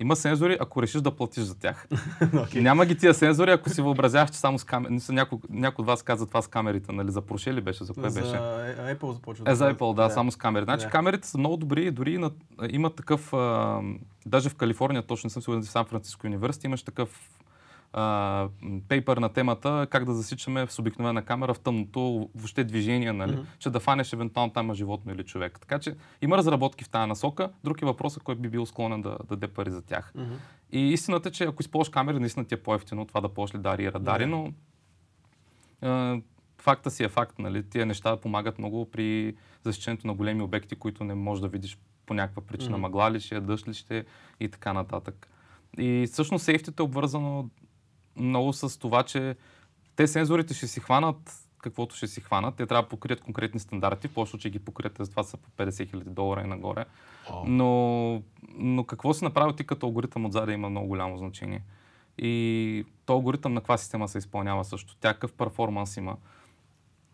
има сензори, ако решиш да платиш за тях. Окей. Няма ги тия сензори, ако си въобразяваш, че само с камери. Някой, някой от вас каза това с камерите, нали? За Porsche ли беше? За кое За беше? Apple започва. Е, за да- Apple, да, само с камери. Значи Да. камерите са много добри, дори на, има такъв, а, даже в Калифорния, точно не съм сигурен, в Сан Франциско университет, имаш такъв а, пейпер на темата как да засичаме с обикновена камера в тъмното въобще движение, нали, Мгм. че да фанеш евентуално там животно или човек. Така че има разработки в тази насока. Друг е въпросът, кой би бил склонен да, да даде пари за тях. Мгм. И истината е, че ако използваш камери, наистина ти е по-ефтино това да ползваш лидари и радари, Да. но а, факта си е факт. Нали? Тия неща помагат много при засичането на големи обекти, които не можеш да видиш по някаква причина. Мгм. Мъгла ли ще е, дъжд ли ще е и така нататък. И всъщност сейфтито е обвързано много с това, че те сензорите ще си хванат каквото ще си хванат. Те трябва да покрият конкретни стандарти. В повече случаи ги покрият, затова са по 50 000 долара и нагоре. Но, но какво си направил ти като алгоритъм отзаде има много голямо значение. И то алгоритъм на каква система се изпълнява също. Тя какъв перформанс има.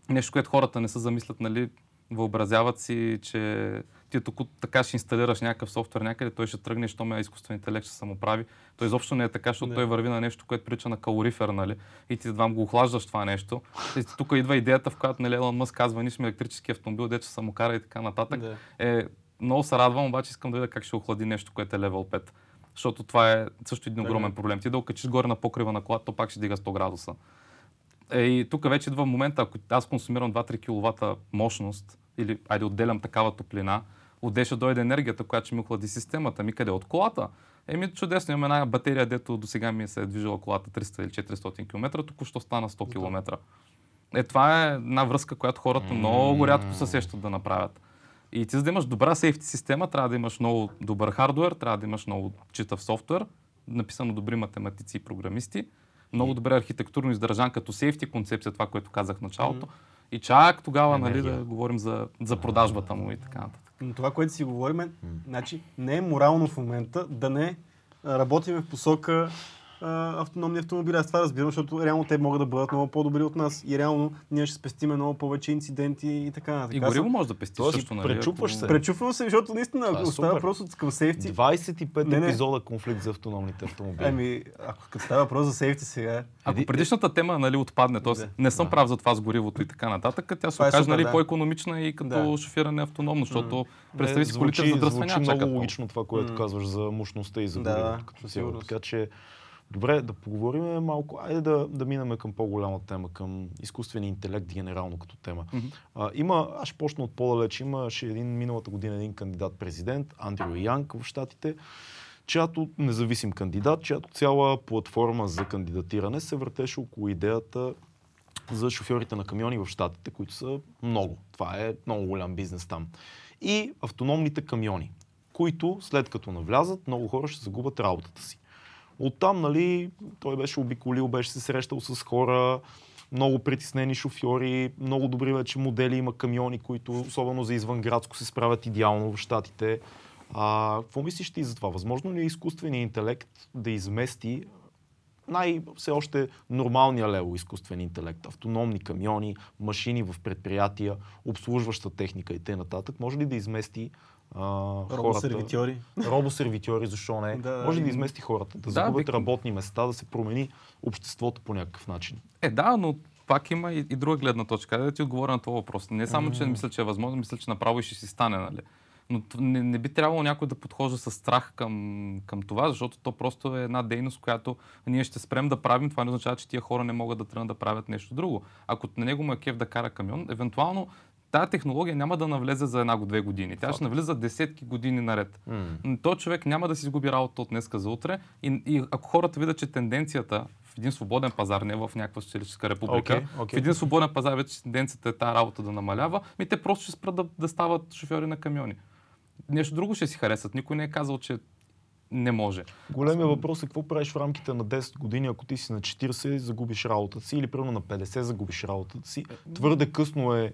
Нещо, което хората не се замислят, нали, въобразяват си, че ти тук така ще инсталираш някакъв софтуер някъде, той ще тръгне, що ме изкуствен интелект ще се му прави. То изобщо не е така, защото Не. той върви на нещо, което прилича на калорифер, нали? И ти едва го охлаждаш това нещо. И тук идва идеята, в която нали, Елон Мъск казва, ние сме електрически автомобил, дето се му кара и така нататък. Да. Е, много се радвам, обаче искам да видя как ще охлади нещо, което е левел 5. Защото това е също един огромен проблем. Ти да окачиш горе на покрива на колата, то пак ще дига 100 градуса. Е, и тук вече идва момента, ако аз консумирам 2-3 кВт мощност, или айде отделям такава топлина, отде ще дойде енергията, която ще ми охлади системата. Ми къде? От колата. Еми чудесно, имам една батерия, дето до сега ми се е движила колата 300 или 400 км, току-що стана 100 км. Е, това е една връзка, която хората много рядко се сещат да направят. И ти за да имаш добра сейфти система, трябва да имаш много добър хардвер, трябва да имаш много читав софтуер, написано добри математици и програмисти, много добре архитектурно издържан като сейфти концепция, това, което казах в началото. И чак тогава нали, да говорим за, за продажбата му и така нататък. Но това, което си говорим, значи, не е морално в момента да не работиме в посока а, автономни автомобили. Аз това разбирам, защото реално те могат да бъдат много по-добри от нас и реално ние ще спестиме много повече инциденти и така. нататък. И гориво може да пестиш Тоест, също, нали? пречупваш се. Пречупвам се, защото наистина Това е остава супер. въпрос от към сейфти. 25 Не, не. епизода конфликт за автономните автомобили. Ами, ако като става въпрос за сейфти сега, Ако Еди- предишната тема нали, отпадне, т.е. Да. не съм Да. прав за това с горивото и така нататък, тя се е окаже нали, да. по-економична и като Да. шофиране автономно, защото представи си колите звучи, за звучи дръсване много чакат логично това, което казваш за мощността и за Да, горивото като сигурност. Така че, добре, да поговорим малко. Айде да, да минем към по-голяма тема, към изкуствения интелект генерално като тема. Мгм. А, има, аз ще почна от по-далеч, имаше един миналата година един кандидат президент, Андрю Янг в Штатите, чиято независим кандидат, чиято цяла платформа за кандидатиране се въртеше около идеята за шофьорите на камиони в Штатите, които са много. Това е много голям бизнес там. И автономните камиони, които след като навлязат, много хора ще загубят работата си. Оттам, нали, той беше обиколил, беше се срещал с хора, много притеснени шофьори, много добри вече модели има камиони, които особено за извънградско се справят идеално в Штатите. А, какво мислиш ти за това? Възможно ли е изкуственият интелект да измести най- все още нормалния лево изкуствен интелект, автономни камиони, машини в предприятия, обслужваща техника и т.н. може ли да измести хората? Робосервитьори. Робосервитьори, защо не? Да, може ли да измести хората, да Да, загубят вик- работни места, да се промени обществото по някакъв начин? Е, да, но пак има и, и друга гледна точка. Да ти отговоря на този въпрос. Не само, че мисля, че е възможно, мисля, че направо и ще си стане, нали? Но не, не би трябвало някой да подхожда с страх към, към това, защото то просто е една дейност, която ние ще спрем да правим. Това не означава, че тия хора не могат да тръгнат да правят нещо друго. Ако на него му е кеф да кара камион, евентуално тази технология няма да навлезе за една-две години. Тя ще навлиза десетки години наред. Но Той човек няма да си изгуби работа от днеска за утре. И, и ако хората видят, че тенденцията в един свободен пазар, не в някаква социалистическа република, Окей, окей. в един свободен пазар вече тенденцията е тази работа да намалява, ми те просто ще спрат да, да стават шофьори на камиони. Нещо друго ще си харесат. Никой не е казал, че не може. Големия въпрос е какво правиш в рамките на 10 години, ако ти си на 40 загубиш работата си или примерно на 50 загубиш работата си. Твърде късно е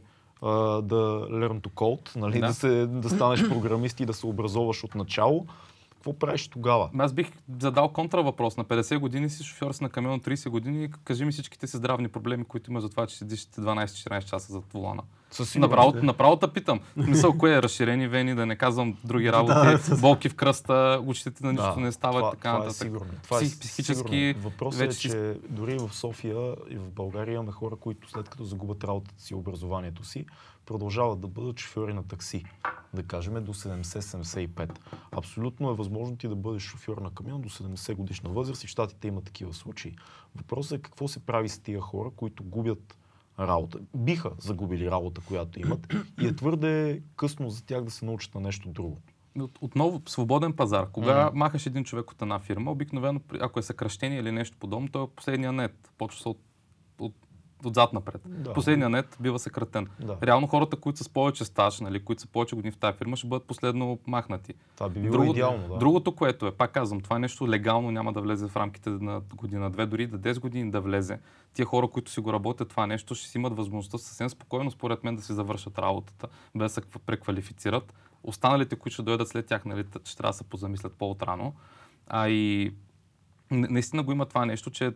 да learn to code, нали? Да. да. се, да станеш програмист и да се образоваш от начало. Какво правиш тогава? Аз бих задал контра въпрос. На 50 години си шофьор си на камион на 30 години. Кажи ми всичките си здравни проблеми, които има за това, че седиш 12-14 часа зад волана. Направо, направо те питам. Мисъл, кое е разширени вени, да не казвам други работи, Да, болки в кръста, очите на нищо не стават това, така това нататък. е сигурно. Това Псих- е психически сигурно. Въпросът вече е, че дори в София и в България имаме хора, които след като загубят работата си образованието си, продължават да бъдат шофьори на такси. Да кажем до 70-75. Абсолютно е възможно ти да бъдеш шофьор на камион до 70 годишна възраст и в Штатите има такива случаи. Въпросът е какво се прави с тия хора, които губят работа. Биха загубили работа, която имат и е твърде късно за тях да се научат на нещо друго. От- Отново, свободен пазар. Кога махаш един човек от една фирма, обикновено, ако е съкръщение или нещо подобно, той е последния нет. Почва се от, от, отзад напред. Да. Последния нет бива съкратен. Да. Реално хората, които са с повече стаж, нали, които са повече години в тази фирма, ще бъдат последно махнати. Това би било идеално. Да. Другото, което е, пак казвам, това нещо легално няма да влезе в рамките на година-две, дори да 10 години да влезе. Тия хора, които си го работят това нещо, ще си имат възможността съвсем спокойно, според мен, да си завършат работата, без да се преквалифицират. Останалите, които ще дойдат след тях, нали, ще трябва да се позамислят по-отрано. А и наистина го има това нещо, че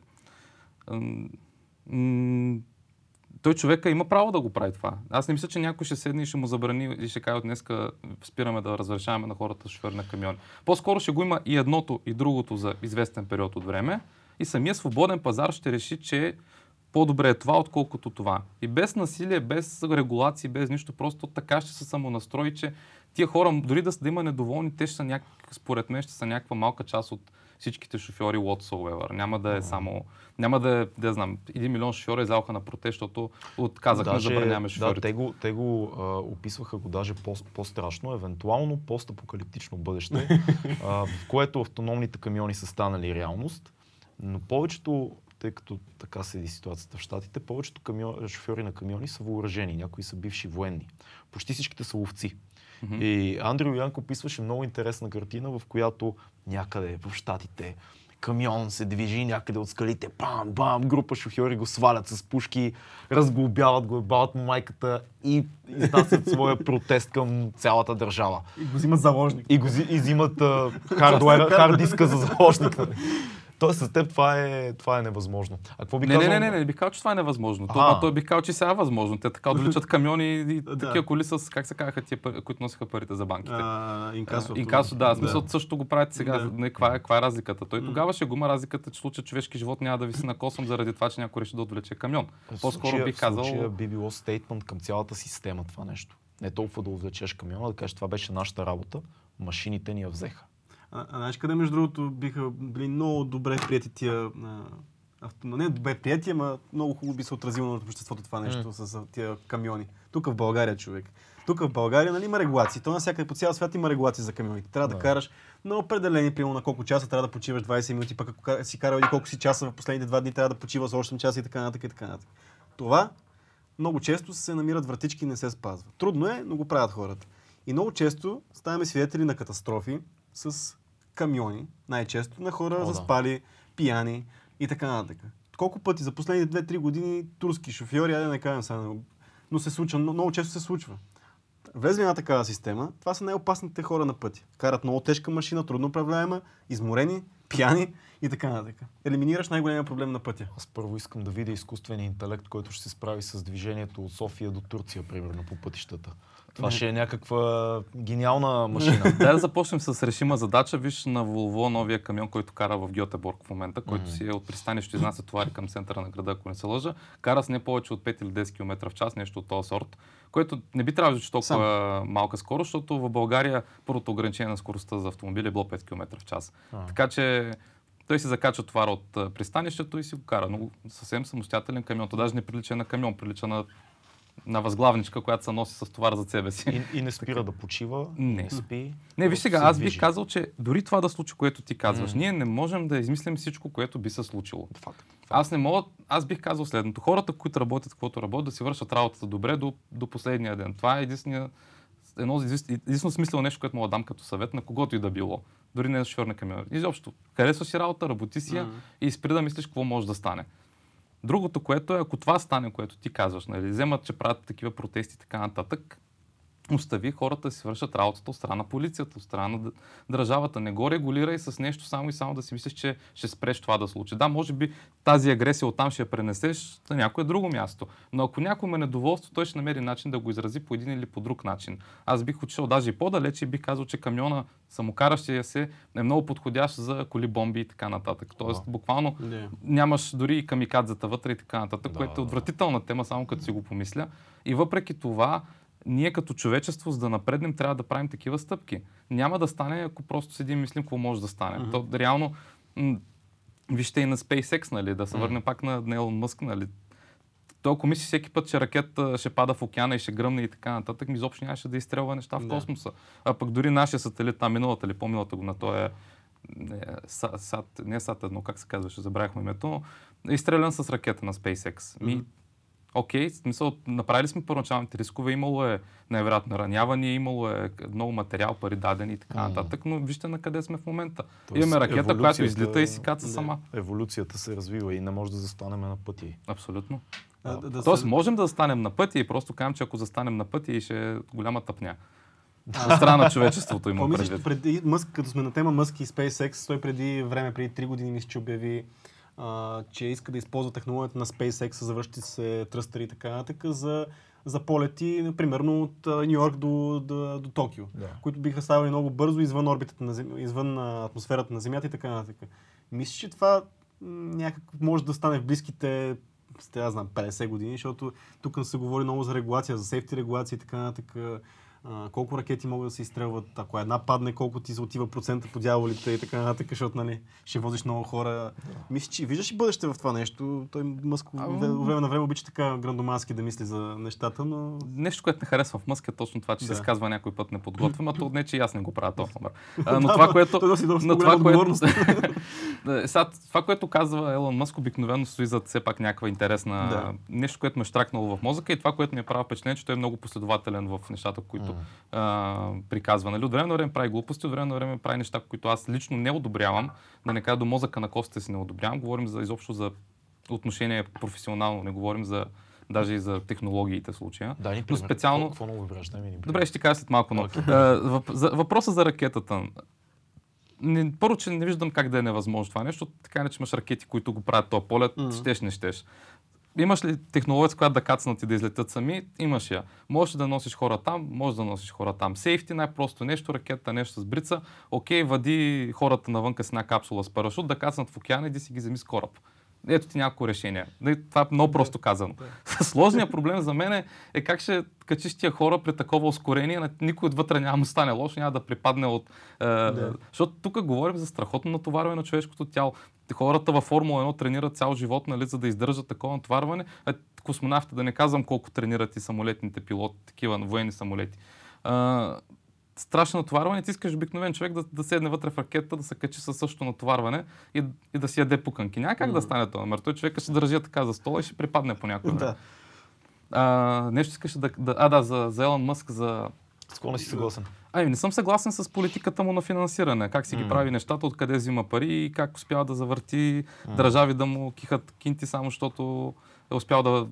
той човека има право да го прави това. Аз не мисля, че някой ще седне и ще му забрани и ще каже днеска спираме да разрешаваме на хората шофьори на камиони. По-скоро ще го има и едното и другото за известен период от време и самия свободен пазар ще реши, че по-добре е това, отколкото това. И без насилие, без регулации, без нищо, просто така ще се самонастрои, че тия хора, дори да, да има недоволни, те ще са някак, според мен, ще са някаква малка част от всичките шофьори whatsoever. Няма да е само... Няма да е, да знам, един милион шофьори излязоха на протест, защото отказахме да забраняваме да, шофьорите. те го, те го а, описваха го даже по, по-страшно, евентуално постапокалиптично бъдеще, а, в което автономните камиони са станали реалност, но повечето, тъй като така седи ситуацията в Штатите, повечето камион, шофьори на камиони са въоръжени, някои са бивши военни. Почти всичките са ловци. И Андрю Янко описваше много интересна картина, в която някъде в Штатите камион се движи някъде от скалите, бам, бам, група шофьори го свалят с пушки, разглобяват го, ебават му майката и изнасят своя протест към цялата държава. И го взимат заложник. И, го, и взимат а, хардуера, хард диска за заложник. Тоест с теб това е, това е невъзможно. А какво би Не, казал? не, не, не, не бих казал, че това е невъзможно. Това той бих казал, че сега е възможно. Те така отвличат камиони и Да. такива коли с, как се казаха тия, които носиха парите за банките. А, инкасото. Инкасо, да, смисъл също го правите сега. Да. Не, каква, е, каква е разликата? Той тогава ще го има разликата, че в случая човешки живот няма да виси на косъм заради това, че някой реши да отвлече камион. По-скоро бих случая казал. би било стейтмент към цялата система това нещо. Не толкова да увлечеш камиона, да кажеш това беше нашата работа, машините ни я взеха. А, а знаеш къде, между другото, биха били много добре прияти тия... Авто... Не добре прияти, ама много хубаво би се отразило на обществото това нещо с а, тия камиони. Тук в България, човек. Тук в България нали, има регулации. То навсякъде по цял свят има регулации за камионите. Трябва да, Да. караш на определени, примерно на колко часа трябва да почиваш 20 минути, пък ако си карал или колко си часа в последните два дни трябва да почива за 8 часа и така нататък и така нататък. Това много често се намират вратички и не се спазва. Трудно е, но го правят хората. И много често ставаме свидетели на катастрофи с камиони, най-често на хора О, да. заспали, пияни и така нататък. Колко пъти за последните 2-3 години турски шофьори, айде да не кажем сега, но се случва, но- много често се случва. Влезли на такава система, това са най-опасните хора на пътя. Карат много тежка машина, трудно управляема, изморени, пияни и така нататък. Елиминираш най-големия проблем на пътя. Аз първо искам да видя изкуствения интелект, който ще се справи с движението от София до Турция, примерно, по пътищата. Това ще е някаква гениална машина. Дай да започнем с решима задача. Виж на Volvo новия камион, който кара в Гьотеборг в момента, който си е от пристанище, изнася товари към центъра на града, ако не се лъжа. Кара с не повече от 5 или 10 км в час, нещо от този сорт, което не би трябвало да толкова малка скорост, защото в България първото ограничение на скоростта за автомобили е било 5 км в час. А. Така че той си закача товара от пристанището и си го кара. Но съвсем самостоятелен камион. То даже не прилича на камион, прилича на, на възглавничка, която се носи с товар за себе си. И, и не спира да почива, Не. не спи. Не, виж сега, се аз бих казал, че дори това да случи, което ти казваш, М. ние не можем да измислим всичко, което би се случило. Факт. Аз не мога, аз бих казал следното. Хората, които работят каквото работят, да си вършат работата добре до, до последния ден. Това е единствения, едно единствено смислено нещо, което мога да дам като съвет на когото и да било. Дори не на шофьор на камион. Изобщо, харесваш си работа, работи си я Мгм. и спри да мислиш какво може да стане. Другото, което е, ако това стане, което ти казваш, нали, вземат, че правят такива протести и така нататък, остави хората да си вършат работата от страна на полицията, от страна на държавата. Не го регулирай с нещо само и само да си мислиш, че ще спреш това да случи. Да, може би тази агресия оттам ще я пренесеш на някое друго място. Но ако някой има недоволство, той ще намери начин да го изрази по един или по друг начин. Аз бих отишъл даже и по-далеч и бих казал, че камиона, самокаращия се, е много подходящ за коли бомби и така нататък. Тоест, буквално Не. нямаш дори и камикадзета вътре и така нататък, Да, което е отвратителна тема, само като си го помисля. И въпреки това, ние като човечество, за да напреднем, трябва да правим такива стъпки. Няма да стане, ако просто седим и мислим какво може да стане. Мгм. То, реално, м- вижте и на SpaceX, нали, да се върнем пак на, на Елон Мъск, нали. Той ако мисли всеки път, че ракета ще пада в океана и ще гръмне и така нататък, ми изобщо нямаше да изстрелва неща в Да. космоса. А пък дори нашия сателит, там миналата или по-миналата година, той е не, Са- сат, не Сат едно, как се казваше, забравяхме името, е изстрелян с ракета на SpaceX. Ми, Мгм. Окей, в смисъл, направили сме първоначалните рискове, имало е най-вероятно ранявания, имало е много материал, пари дадени и така Мгм. нататък, но вижте на къде сме в момента. Тоест, Имаме ракета, която излита и си каца Да. сама. Еволюцията се развива и не може да застанем на пътя й. Абсолютно. А, да, да Тоест, се- можем да застанем на пътя и просто казвам, че ако застанем на пътя и ще е голяма тъпня. От страна на човечеството мислиш, предвид. преди Мъск, като сме на тема Мъск и SpaceX, той преди време, преди 3 години, мисля, че обяви, а, че иска да използва технологията на SpaceX, завърши се тръстъри и така нататък, за, за полети, примерно от Нью Йорк до, до, до Токио, Да. които биха ставали много бързо извън орбитата на Земя, извън атмосферата на Земята и така нататък. Мислиш, че това някак може да стане в близките аз знам, 50 години, защото тук се говори много за регулация, за сейфти регулация и така нататък. А, колко ракети могат да се изстрелват, ако една падне, колко ти отива процента по дяволите и така нататък, защото нали, ще возиш много хора. Мисля, че виждаш и бъдеще в това нещо. Той Мъск от време на време обича така грандомански да мисли за нещата, но... Нещо, което не харесва в Мъск е точно това, че Да. се изказва някой път неподготвен, а то не, че и аз не го правя толкова. А, но Да, това, което... но това, което. Да, сега, това, което казва Елон Мъск, обикновено стои зад все пак някаква интересна... Да. Нещо, което ме е штракнало в мозъка и това, което ми е правило впечатление, че той е много последователен в нещата, които а, приказва. Нали? От време на време прави глупости, от време на време прави неща, които аз лично не одобрявам. Да не кажа до мозъка на костите си не одобрявам. Говорим за изобщо за отношение професионално, не говорим за даже и за технологиите в случая. Да, ни Но пример. специално... Какво, какво много вибраш? Дай ми един Добре, ще ти кажа след малко, но а, въп, за, въпроса за ракетата. Не, първо, че не виждам как да е невъзможно това нещо. Така не, че имаш ракети, които го правят този полет, Мгм. щеш, не щеш. Имаш ли технология, с която да кацнат и да излетят сами? Имаш я. Можеш да носиш хора там, можеш да носиш хора там. Сейфти, най-просто нещо, ракета, нещо с брица. Окей, вади хората навънка с една капсула с парашут, да кацнат в океана и да си ги вземи с кораб. Ето ти няколко решения. Нали, Това е много просто казано. Сложният проблем за мен е, е как ще качиш тия хора при такова ускорение, никой отвътре няма му стане лошо, няма да припадне от... Е, Да. Защото тук говорим за страхотно натоварване на човешкото тяло. Хората във Формула 1 тренират цял живот, нали, за да издържат такова натоварване. А космонавтите, да не казвам колко тренират и самолетните пилоти, такива военни самолети. А, страшно натоварване, ти искаш обикновен човек да, да седне вътре в ракета, да се качи със същото натоварване и, и да си яде пуканки. Няма как да стане това. Номер. Той човека ще държи така за стола и ще припадне по някой. да. А, нещо искаше да, да... А, да, за, за Елон Мъск, за... С какво не си съгласен? Ами, не съм съгласен с политиката му на финансиране. Как си ги М. прави нещата, откъде взима пари и как успява да завърти държави да му кихат кинти, само защото е успял да,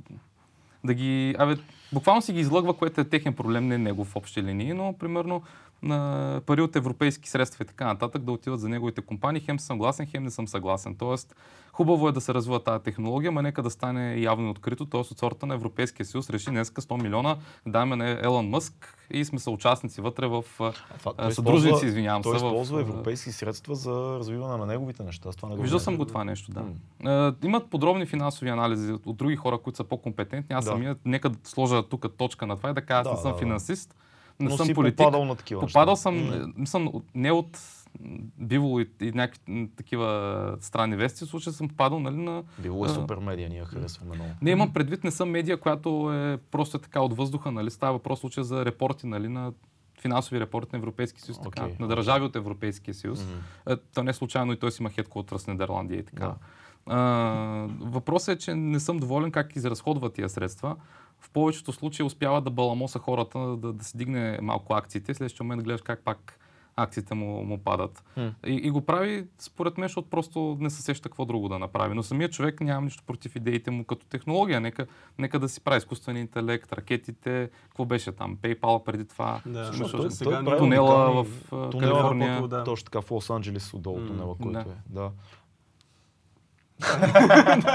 да ги... Абе, буквално си ги излъгва, което е техен проблем, не негов в общи линии, но примерно на пари от европейски средства и така нататък да отиват за неговите компании. Хем съм съгласен, хем не съм съгласен. Тоест, хубаво е да се развива тази технология, но нека да стане явно и открито. Тоест, от сорта на Европейския съюз реши днес 100 милиона даме на Елон Мъск и сме съучастници вътре в Това, съдружници, извинявам той се. в, използва а, европейски средства за развиване на неговите неща. Това не Виждал съм го това нещо, да. А, имат подробни финансови анализи от, други хора, които са по-компетентни. Аз Да. самия, нека да сложа тук точка на това и да кажа, аз Да, не съм да, да. Не Но съм си политик. попадал на такива Попадал неща. съм, М. м. мисъм, от- не от м, биволо и, и някакви такива странни вести, в случай съм попадал нали, на... Било е а, супер медия, ние харесваме много. Не имам предвид, не съм медия, която е просто е така от въздуха, нали? Става въпрос в случая за репорти, нали, на финансови репорти на Европейския съюз, така, Окей. на държави от Европейския съюз. Мгм. Е, То не е случайно и той си има хедквотър с Нидерландия и така. Да. А, въпросът е, че не съм доволен как изразходва тия средства. В повечето случаи успява да баламоса хората, да, да си дигне малко акциите, следващия момент гледаш как пак акциите му, му падат. М. И, и го прави, според мен, защото просто не се сеща какво друго да направи. Но самият човек нямам нищо против идеите му като технология. Нека, нека да си прави изкуствен интелект, ракетите, какво беше там, PayPal преди това. Да, Защото той, сега той прави тунела в тунела, Калифорния. да. Точно така в Лос-Анджелес отдолу М, тунела, който да. е. Да.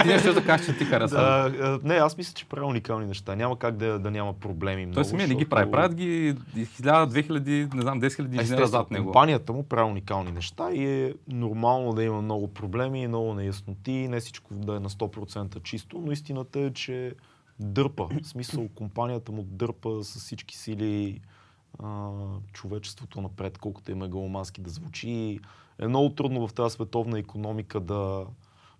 Ти нещо да кажеш, че ти харесва. Да, а, не, аз мисля, че прави уникални неща. Няма как да, да няма проблеми. Той много, самия не ги прави. Правят ги 1000, 2000, не знам, 10 000 инженера зад него. компанията му прави уникални неща и е нормално да има много проблеми, много неясноти, не всичко да е на 100% чисто, но истината е, че дърпа. В смисъл, компанията му дърпа с всички сили а, човечеството напред, колкото е мегаломански да звучи. Е много трудно в тази световна економика да,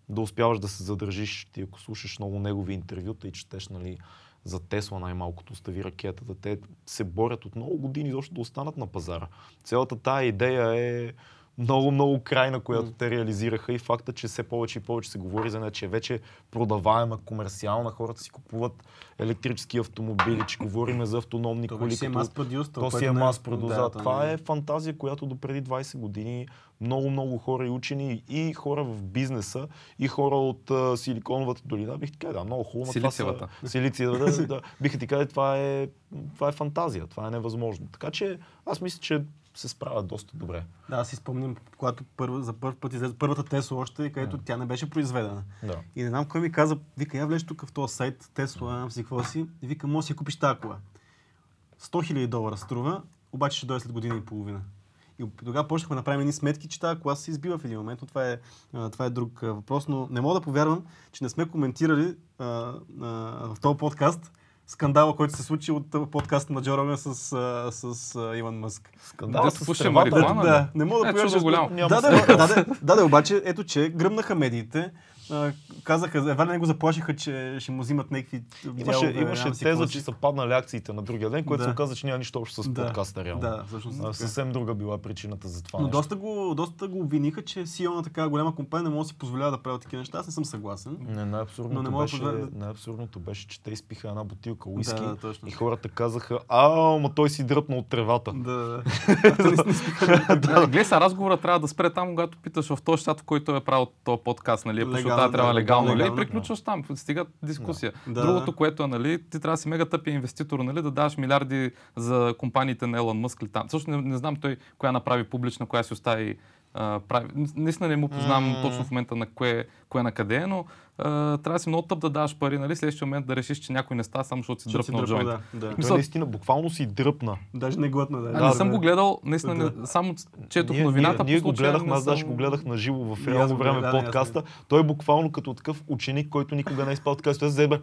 да успяваш да се задържиш. Ти ако слушаш много негови интервюта и четеш, нали, за Тесла най-малкото остави ракетата. Те се борят от много години защо да останат на пазара. Цялата тая идея е много, много крайна, която те реализираха и факта, че все повече и повече се говори за нея, че е вече продаваема, комерциална, хората си купуват електрически автомобили, че говориме за автономни То коли. си е като- мас продюс. то си е мас продуза. Това е фантазия, която до преди 20 години много, много хора и учени, и хора в бизнеса, и хора от а, Силиконовата долина, бих ти казал, да, много хубаво. това са- Силициевата. Силициевата, да, да. Биха ти казали, това е, това е фантазия, това е невъзможно. Така че аз мисля, че се справят доста добре. Да, аз си спомням, когато първа, за първ път излезе първата Тесла още, където тя не беше произведена. Да. И не знам кой ми каза, вика, я влез тук в този сайт, Тесла, знам си какво си, и вика, може да си купиш тази кола. 100 000 долара струва, обаче ще дойде след година и половина. И тогава почнахме да направим едни сметки, че тази кола се избива в един момент, но това е, това е друг въпрос. Но не мога да повярвам, че не сме коментирали а, а, в този подкаст скандала, който се случи от подкаста на Джо Роган с, с а, Илон Мъск. Скандал Дето с тревата. марихуана. Да, да, не мога да Е, повярвам. Да, да, да, да, да, да, обаче, ето, че гръмнаха медиите. А, казаха, едва ли не го заплашиха, че ще му взимат някакви Имаше, дялове, имаше теза, че са паднали акциите на другия ден, което Да. се оказа, че няма нищо общо с Да, подкаста реално. Да, всъщност. А, така. съвсем друга била причината за това Но нещо. доста го, доста го обвиниха, че CEO на такава голяма компания не може да си позволява да прави такива неща. Аз не съм съгласен. Не, Но най-абсурдното, не да беше, повярвам. най-абсурдното беше, че те изпиха една бутилка уиски Да, и хората казаха, а, ма той си дръпна от тревата. Да, да. Да, гледай разговора трябва да спре там, когато питаш в този щат, в който е правил този подкаст, нали, Легално, тази трябва да, легално, нали, и легално, приключваш там, стига дискусия. Да. Другото, което е, нали, ти трябва да си мега тъпия инвеститор, нали, да даваш милиарди за компаниите на Елон Мъск или там. Също не, не знам той коя направи публична, коя си остави а, прави. Наистина не му познавам М. точно в момента на кое, кое на къде е, но а, трябва да си много тъп да даваш пари, нали, следващия момент да решиш, че някой не става само защото си дръпна, джойнт. да, да. Той Мисъл- наистина буквално си дръпна. Даже не глътна, да. А, Да, не съм да. го гледал, наистина, Да. не, само четох ние, новината. ние, ние го гледахме, аз даже съм- го гледах на живо в реално време да, подкаста. Той е буквално като такъв ученик, който никога не е изпал така, стоя зебе.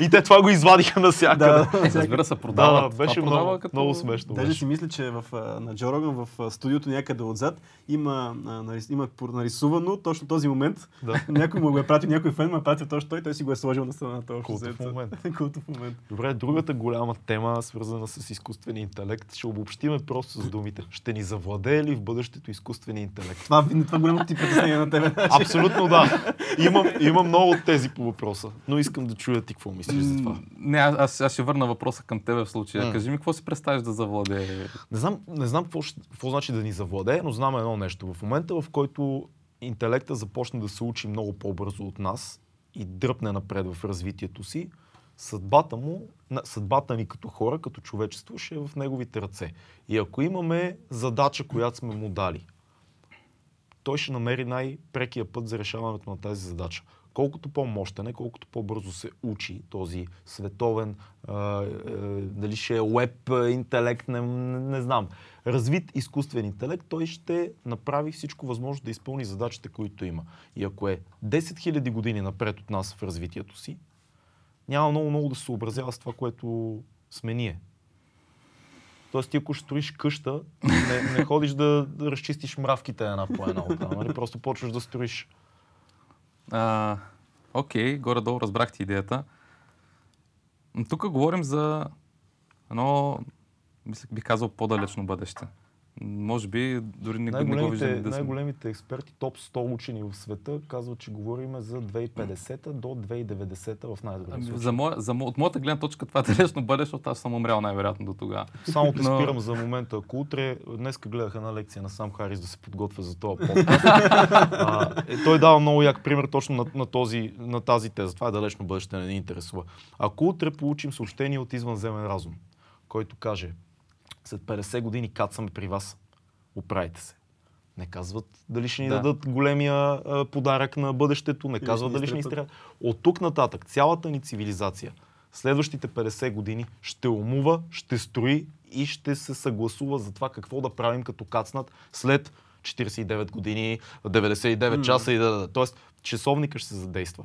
И те това го извадиха навсякъде. Да, Е, разбира се, продава. Да, беше продава много, като... много смешно. Даже беше. си мисля, че в, на Джо Роган в студиото някъде отзад има, нарис, има нарисувано точно този момент. Да. Някой му го е пратил, някой фен му е пратил точно той, той си го е сложил на страната. Култов момент. Култов момент. Добре, другата голяма тема, свързана с изкуствения интелект, ще обобщиме просто с думите. Ще ни завладее ли в бъдещето изкуствения интелект? Това, това голямото ти притеснение на тебе. Абсолютно да. Имам, имам много от тези по въпроса, но искам да чуя ти какво мислиш за това. Не, аз, аз, ще върна въпроса към тебе в случая. Кажи ми, какво си представиш да завладее? Не знам, не знам какво, какво значи да ни завладее, но знам едно нещо. В момента, в който интелекта започне да се учи много по-бързо от нас и дръпне напред в развитието си, съдбата му, съдбата ни като хора, като човечество ще е в неговите ръце. И ако имаме задача, която сме му дали, той ще намери най-прекия път за решаването на тази задача. Колкото по-мощен е, колкото по-бързо се учи този световен, а, е, дали ще е веб интелект, не, не, не знам, развит изкуствен интелект, той ще направи всичко възможно да изпълни задачите, които има. И ако е 10 000 години напред от нас в развитието си, няма много-много да се съобразява с това, което сме ние. Тоест ти ако ще строиш къща, не, не ходиш да, разчистиш мравките една по една оттам, нали? Просто почваш да строиш. А, окей, горе-долу разбрахте идеята. Тук говорим за едно, бих казал, по-далечно бъдеще. Може би дори не, не го виждам да най-големите експерти, топ 100 учени в света, казват, че говорим за 2050 до 2090 в най-добрия Ами, случай. за моя, за, от моята гледна точка това е далечно бъдеще, защото аз съм умрял най-вероятно до тогава. Само те Но- спирам за момента. Ако утре, днеска гледах една лекция на Сам Харис да се подготвя за този подкаст. е, той дава много як пример точно на, на, този, на тази теза. Това е далечно бъдеще, не ни интересува. Ако утре получим съобщение от извънземен разум, който каже, след 50 години кацаме при вас, оправите се. Не казват дали ще ни Да. дадат големия а, подарък на бъдещето, не Или казват дали ще ни стрелят. От тук нататък, цялата ни цивилизация, следващите 50 години ще умува, ще строи и ще се съгласува за това какво да правим като кацнат след 49 години, 99 часа и да, да, да. Тоест, часовника ще се задейства.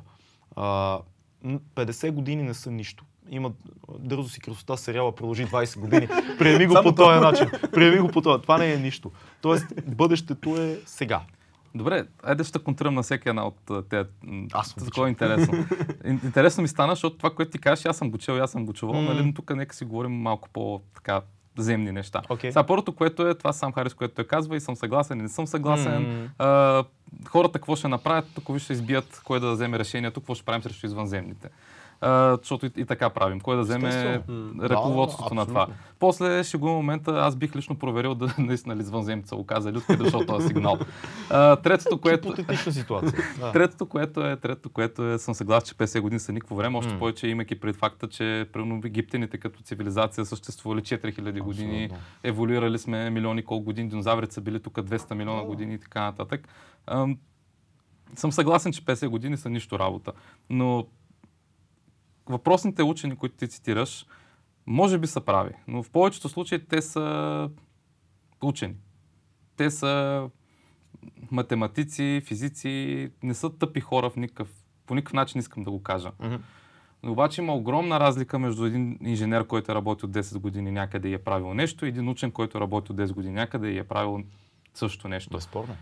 А, м, 50 години не са нищо. Има дързо си красота сериала продължи 20 години. Приеми го по този начин. Приеми го по този. Това не е нищо. Тоест, бъдещето е сега. Добре, айде ще контрирам на всеки една от тези. Аз за обичам. кого е интересно. Ин- Интересно ми стана, защото това, което ти кажеш, аз съм го чел, и аз съм го чувал, М. нали, но тук нека си говорим малко по-така земни неща. Окей. Сега първото, което е, това сам Харис, което той казва и съм съгласен и не съм съгласен. М. А, хората какво ще направят, ако ще избият кой да вземе решението, какво ще правим срещу извънземните. А, защото и, и така правим. Кой да вземе Естествено. Ръководството Да, на това. После ще го момента, аз бих лично проверил да наистина ли извънземца са го казали, откъде дошъл този сигнал. А, третото, което... Ситуация. Да. Третото, което е, третото, което е, съм съгласен, че 50 години са никакво време, още М. повече имайки пред факта, че примерно египтяните като цивилизация са съществували 4000 години, Абсолютно. еволюирали сме милиони колко години, динозаврите са били тук 200 милиона Да. години и така нататък. Ам, съм съгласен, че 50 години са нищо работа. Но въпросните учени, които ти цитираш, може би са прави, но в повечето случаи те са учени. Те са математици, физици, не са тъпи хора в никакъв, по никакъв начин искам да го кажа. Но обаче има огромна разлика между един инженер, който е работил 10 години някъде и е правил нещо, и един учен, който е работил 10 години някъде и е правил също нещо. Безспорно.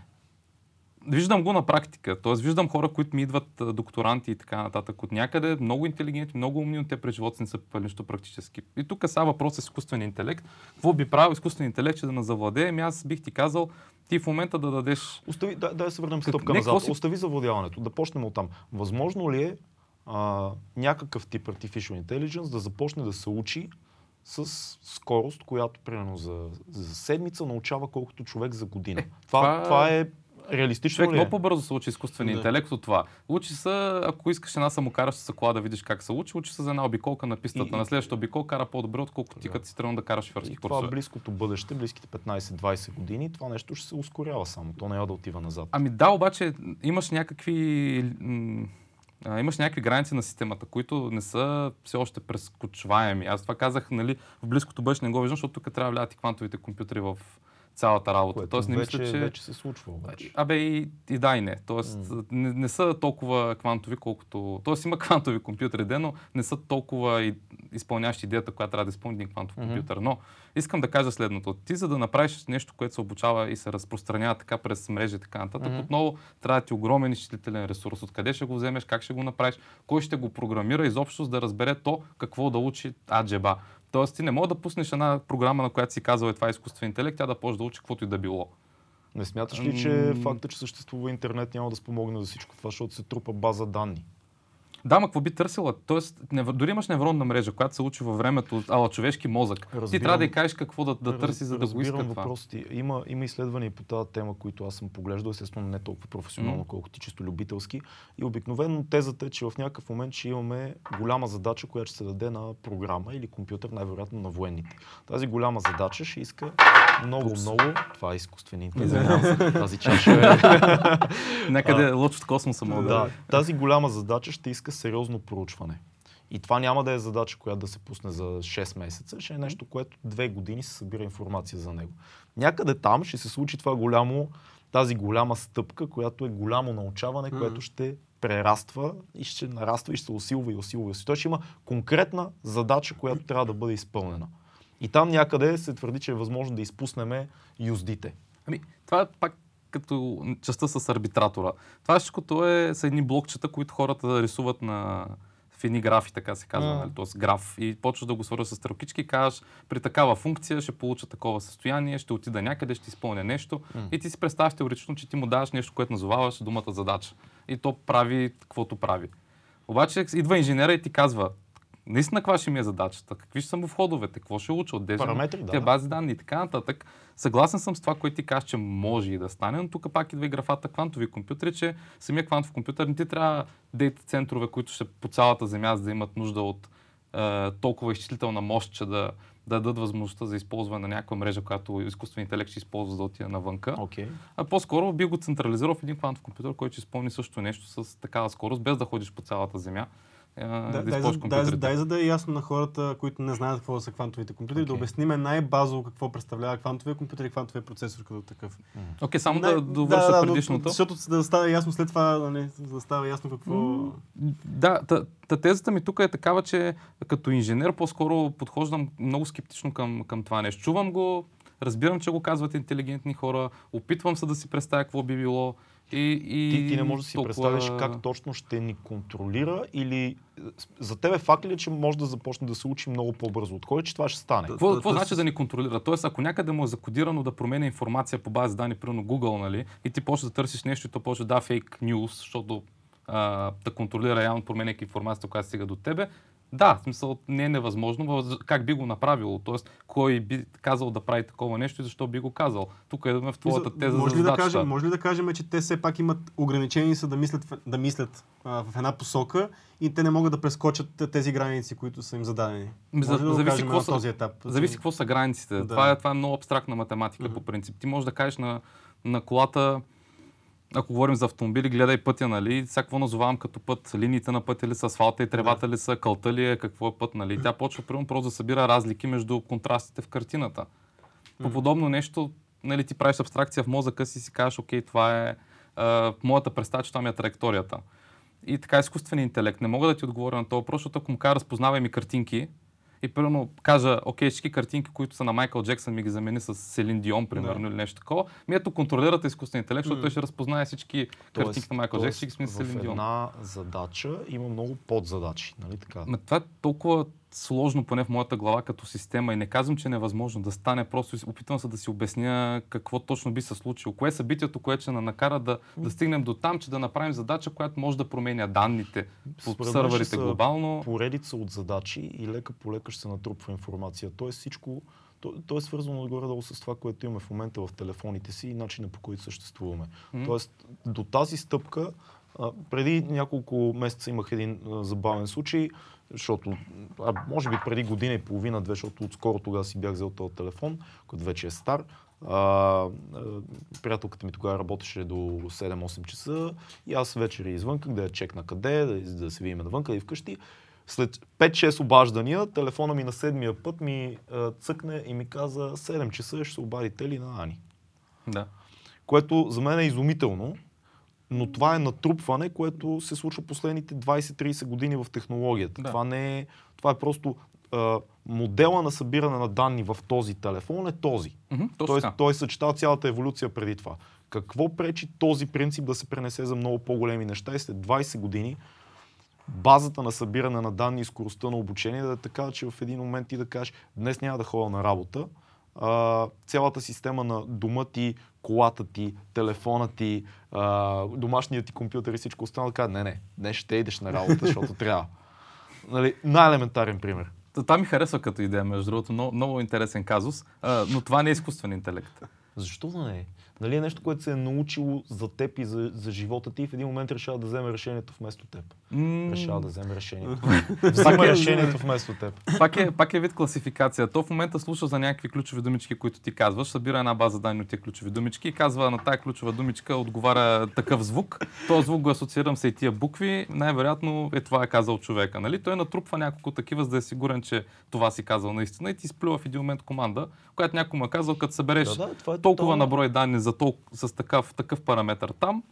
Виждам го на практика. Тоест, виждам хора, които ми идват докторанти и така нататък от някъде, много интелигентни, много умни, но те през живота си не са нищо практически. И тук сега въпрос е с изкуствения интелект. Какво би правил изкуственият интелект, че да назавладее? Ами аз бих ти казал, ти в момента да дадеш Остави, да, да се върнем Как- стъпка не, назад. си- Остави завладяването. Да почнем от там. Възможно ли е а, някакъв тип Artificial Intelligence да започне да се учи с скорост, която примерно за, за седмица научава колкото човек за година. това, това- това е реалистично Човек ли е? много по-бързо се учи изкуствения Да. интелект от това. Учи се, ако искаш една самокараща кола да видиш как се учи, учи се за една обиколка на пистата. И- На следващата обиколка кара по-добре, отколкото ти Да. като си тръгнал да караш шофьорски И това курсове. близкото бъдеще, близките 15-20 години, това нещо ще се ускорява само. То няма да отива назад. Ами да, обаче имаш някакви, а, имаш някакви граници на системата, които не са все още прескочваеми. Аз това казах, нали, в близкото бъдеще не го виждам, защото тук трябва да влязат и квантовите компютри в цялата работа. което Тоест не вече, мисля, че... вече се случва обаче. Абе и, и да и не. Тоест не, не са толкова квантови, колкото... Тоест има квантови компютри, де, но не са толкова и, изпълнящи идеята, която трябва да изпълни един квантов Мгм. компютър. Но искам да кажа следното. Ти за да направиш нещо, което се обучава и се разпространява така през мрежи и така нататък, Мгм. отново трябва да ти огромен изчислителен ресурс. Откъде ще го вземеш, как ще го направиш, кой ще го програмира изобщо, за да разбере то какво да учи аджеба. Тоест ти не мога да пуснеш една програма, на която си казал е това е изкуствен интелект, тя да почне да учи каквото и да било. Не смяташ ли, че факта, че съществува интернет няма да спомогне за всичко това, защото се трупа база данни? Да, ма какво би търсила? Тоест, нев... дори имаш невронна мрежа, която се учи във времето, ала човешки мозък. Ти Разбирам. трябва да й кажеш какво да, да търси, за да го иска това. въпросите. Има, има изследвания по тази тема, които аз съм поглеждал, естествено не толкова професионално, Мгм. колкото чисто любителски. И обикновено тезата е, че в някакъв момент ще имаме голяма задача, която ще се даде на програма или компютър, най-вероятно на военните. Тази голяма задача ще иска много, много. Това е изкуствен интелект. Тази чаша е. Някъде лъч от космоса мога да. тази голяма задача ще иска сериозно проучване. И това няма да е задача, която да се пусне за 6 месеца, ще е нещо, което две години се събира информация за него. Някъде там ще се случи това голямо, тази голяма стъпка, която е голямо научаване, Мгм. което ще прераства и ще нараства и ще се усилва и усилва. и. Той ще има конкретна задача, която трябва да бъде изпълнена. И там някъде се твърди, че е възможно да изпуснем юздите. Ами, това пак като частта с арбитратора. Това всичкото е, са едни блокчета, които хората рисуват на в едни графи, така се казва, М. нали? т.е. граф. И почваш да го свързваш с стрелкички и кажеш, при такава функция ще получа такова състояние, ще отида някъде, ще изпълня нещо. М. И ти си представяш теоретично, че ти му даваш нещо, което назоваваш думата задача. И то прави каквото прави. Обаче идва инженера и ти казва, наистина каква ще ми е задачата, какви ще са му входовете, какво ще уча, от Параметри, да, те бази данни и така нататък. Съгласен съм с това, което ти кажеш, че може и да стане, но тук пак идва и графата квантови компютри, че самия квантов компютър не ти трябва дейта центрове, които ще по цялата Земя, за да имат нужда от е, толкова изчислителна мощ, че да, да дадат възможността за използване на някаква мрежа, която изкуствен интелект ще използва за да отиде навънка. Окей. А по-скоро би го централизирал в един квантов компютър, който ще изпълни също нещо с такава скорост, без да ходиш по цялата Земя. Е, Да, да, дай, за, дай, дай за да е ясно на хората, които не знаят какво са квантовите компютри, да Окей. обясниме най-базово какво представлява квантовия компютър и квантовия процесор като такъв. Окей, само Най- да довърша да, но- предишното. Защото за да стане ясно след това, нали, за да става ясно какво... Да, та, та тезата ми тук е такава, че като инженер по-скоро подхождам много скептично към, към това нещо. Чувам го, разбирам, че го казват интелигентни хора, опитвам се да си представя какво би било. И, и Ти, ти не можеш да си толкова- представиш как точно ще ни контролира или е, за тебе факт ли е, че може да започне да се учи много по-бързо от кой, че това ще стане? Какво, Да, какво да, значи да ни контролира? Тоест, ако някъде му е закодирано да променя информация по база данни, примерно Google, нали, и ти почваш да търсиш нещо и то почва да фейк нюз, защото а, да контролира явно променяйки информацията, която стига до тебе, да, в смисъл не е невъзможно, въз- как би го направило, т.е. кой би казал да прави такова нещо и защо би го казал. Тук идваме в твоята теза може, за ли да задачата. кажем, може ли да кажем, че те все пак имат ограничени са да мислят, да мислят а, в една посока и те не могат да прескочат тези граници, които са им зададени? За- Може ли да зависи какво са- този етап? Зависи какво са границите. Да. Това, е, това е много абстрактна математика Мгм. по принцип. Ти можеш да кажеш на, на колата, ако говорим за автомобили, гледай пътя, нали? Какво назовавам като път? Линиите на пътя ли са, асфалта и тревата ли са, кълта ли е, какво е път, нали? Тя почва примерно просто да събира разлики между контрастите в картината. По подобно нещо, нали, ти правиш абстракция в мозъка си и си кажеш, окей, това е а, моята представа, че това ми е траекторията. И така изкуственият интелект. Не мога да ти отговоря на този въпрос, защото ако му кажа разпознавай ми картинки и примерно кажа, окей, всички картинки, които са на Майкъл Джексън ми ги замени с Селин Дион, примерно, или нещо такова, ми ето контролирате изкуствен интелект, защото той ще разпознае всички картинки на Майкъл Джексън, всички сме с в Селин Дион. една задача има много подзадачи, нали така? Ма това е толкова сложно, поне в моята глава като система и не казвам, че е невъзможно да стане, просто опитвам се да си обясня какво точно би се случило. Кое е събитието, което ще ни накара да, да стигнем до там, че да направим задача, която може да променя данните по сървърите глобално. Поредица от задачи и лека по лека ще се натрупва информация. Тоест всичко, то, то е свързано отгоре-долу с това, което имаме в момента в телефоните си и начина по който съществуваме. М. Тоест до тази стъпка, а, преди няколко месеца имах един а, забавен случай, защото, а, може би преди година и половина, две, защото отскоро тогава си бях взел този телефон, който вече е стар. А, а, приятелката ми тогава работеше до 7-8 часа и аз вечер я извънках да я чекна къде, да, да се видим навънка и вкъщи. След 5-6 обаждания, телефона ми на седмия път ми а, цъкне и ми каза 7 часа ще се обадите ли на Ани. Да. Което за мен е изумително, но това е натрупване, което се случва последните 20-30 години в технологията. Да. Това не е, това е просто а, модела на събиране на данни в този телефон е този. Точно Тоест, така. той съчетава цялата еволюция преди това. Какво пречи този принцип да се пренесе за много по-големи неща и след 20 години базата на събиране на данни и скоростта на обучение да е така, че в един момент ти да кажеш, днес няма да ходя на работа, а, цялата система на дома ти, колата ти, телефона ти, а, домашният ти компютър и всичко останало, така, не, не, днес ще идеш на работа, защото трябва. Нали, най-елементарен пример. Та- Това ми харесва като идея, между другото. Много, много интересен казус. А, но това не е изкуствен интелект. Защо да не е? Нали е нещо, което се е научило за теб и за, за живота ти и в един момент решава да вземе решението вместо теб. М, Решава да вземе решението. Взима решението вместо теб. пак, е, пак е вид класификация. То в момента слуша за някакви ключови думички, които ти казваш, събира една база данни от тези ключови думички и казва на тая ключова думичка отговаря такъв звук. Този звук го асоциирам с и тия букви. Най-вероятно е това е казал човека. Нали? Той натрупва няколко такива, за да е сигурен, че това си казал наистина и ти изплюва в един момент команда, която някой му е казал, като събереш Да, да, това е толкова тотално- на брой данни за тол- с такъв, такъв параметър там,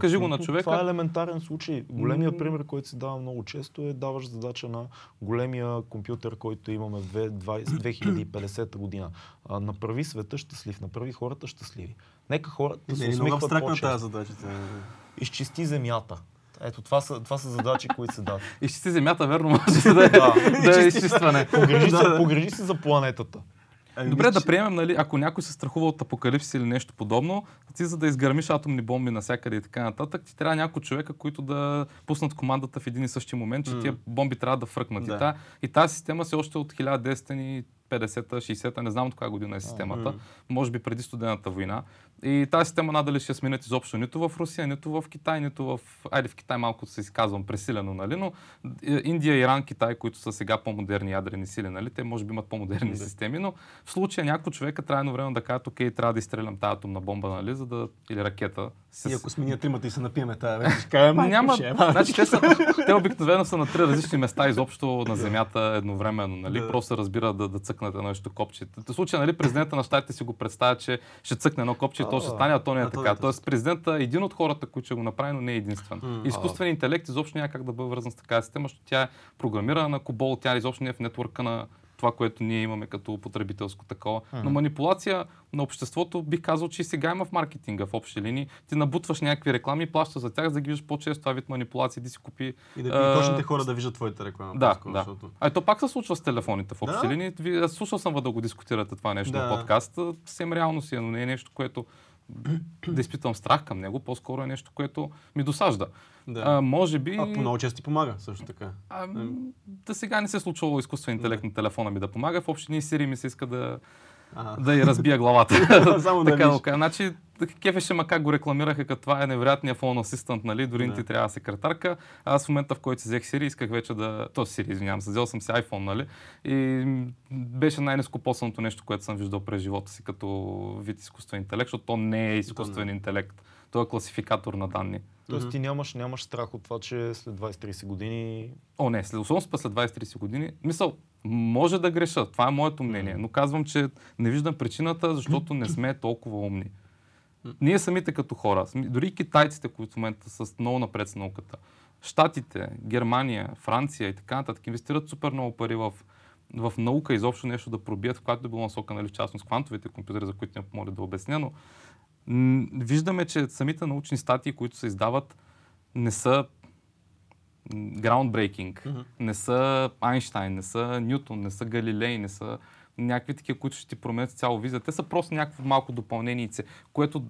кажи го на Абсолютно. човека. Това е елементарен случай. Големият М. пример, който се дава много често е даваш задача на големия компютър, който имаме в 20- 2050 година. А, направи света щастлив, направи хората щастливи. Нека хората да се е много усмихват абстрактна по-често. тази задача. Изчисти земята. Ето, това са, това са задачи, които се дават. Изчисти земята, верно, може да е, Да. да е изчистване. Погрежи, се, погрежи се за планетата. Добре, да приемем, нали, ако някой се страхува от апокалипсис или нещо подобно, ти за да изгърмиш атомни бомби навсякъде и така нататък, ти трябва няколко човека, които да пуснат командата в един и същи момент, че М. тия бомби трябва да фръкнат. Да. И, та, и тази система си още от 1950-та, 60-та, не знам от коя година е системата, М. може би преди студената война. И тази система надали ще сменят изобщо нито в Русия, нито в Китай, нито в... Айде в Китай малко се изказвам пресилено, нали? Но е, Индия, Иран, Китай, които са сега по-модерни ядрени сили, нали? Те може би имат по-модерни Да. системи, но в случая някой човека трябва едно време да кажат, окей, трябва да изстрелям тази атомна бомба, нали? За да... Или ракета. С... И ако сме ние тримата и се напиеме тази вече, ще кажем, няма. ще е. Значи, те, са, те обикновено са на три различни места изобщо на Земята едновременно. Нали? Да. Просто разбира да, да цъкнат едно нещо копче. В случая, нали, президента на щатите си го представя, че ще цъкне едно копче и то ще стане, а то не е така. е. Тоест, президента е един от хората, които ще го направи, но не е единствен. Изкуственият интелект изобщо няма как да бъде вързан с такава система, защото тя е програмирана на Кобол, тя изобщо не е в нетворка на това, което ние имаме като потребителско такова. Но манипулация на обществото бих казал, че и сега има в маркетинга в общи линии. Ти набутваш някакви реклами, плащаш за тях, за да ги виждаш по-често това вид манипулации, да си купи. И да а, точните хора да виждат твоята реклама. Да, да. Защото... А то пак се случва с телефоните в общи Да. линии. Слушал съм да го дискутирате това нещо Да. на подкаст. Съвсем реално си е, но не е нещо, което да изпитвам страх към него. По-скоро е нещо, което ми досажда. Да. А, може би... А по много често ти помага също така. А, да сега не се е случвало изкуствен интелект на телефона ми да помага. В общи линии Сири ми се иска да, Ага. да й разбия главата. Само така да кажа. Значи, кефеше ма как го рекламираха, като това е невероятният фон асистент, нали? Дори не Да. ти трябва секретарка. Аз в момента, в който си взех Siri, исках вече да... То Siri, извинявам се, взел съм си iPhone, нали? И беше най-нескопосаното нещо, което съм виждал през живота си като вид изкуствен интелект, защото то не е изкуствен е. интелект. Той е класификатор на данни. Тоест ти нямаш, нямаш страх от това, че след 20-30 години О, не, след, особено след 20-30 години. Мисъл, може да греша, това е моето мнение, но казвам, че не виждам причината, защото не сме толкова умни. Ние самите като хора, дори и китайците, които в момента са много напред с науката, Штатите, Германия, Франция и така нататък инвестират супер много пари в, в наука, изобщо нещо да пробият, в която да било насока, нали, в частност квантовите компютъри, за които не помоля да обясня, но виждаме, че самите научни статии, които се издават, не са groundbreaking. Мгм. Не са Айнштайн, не са Нютон, не са Галилей, не са някакви такива, които ще ти променят цяло визия. Те са просто някакво малко допълненице, което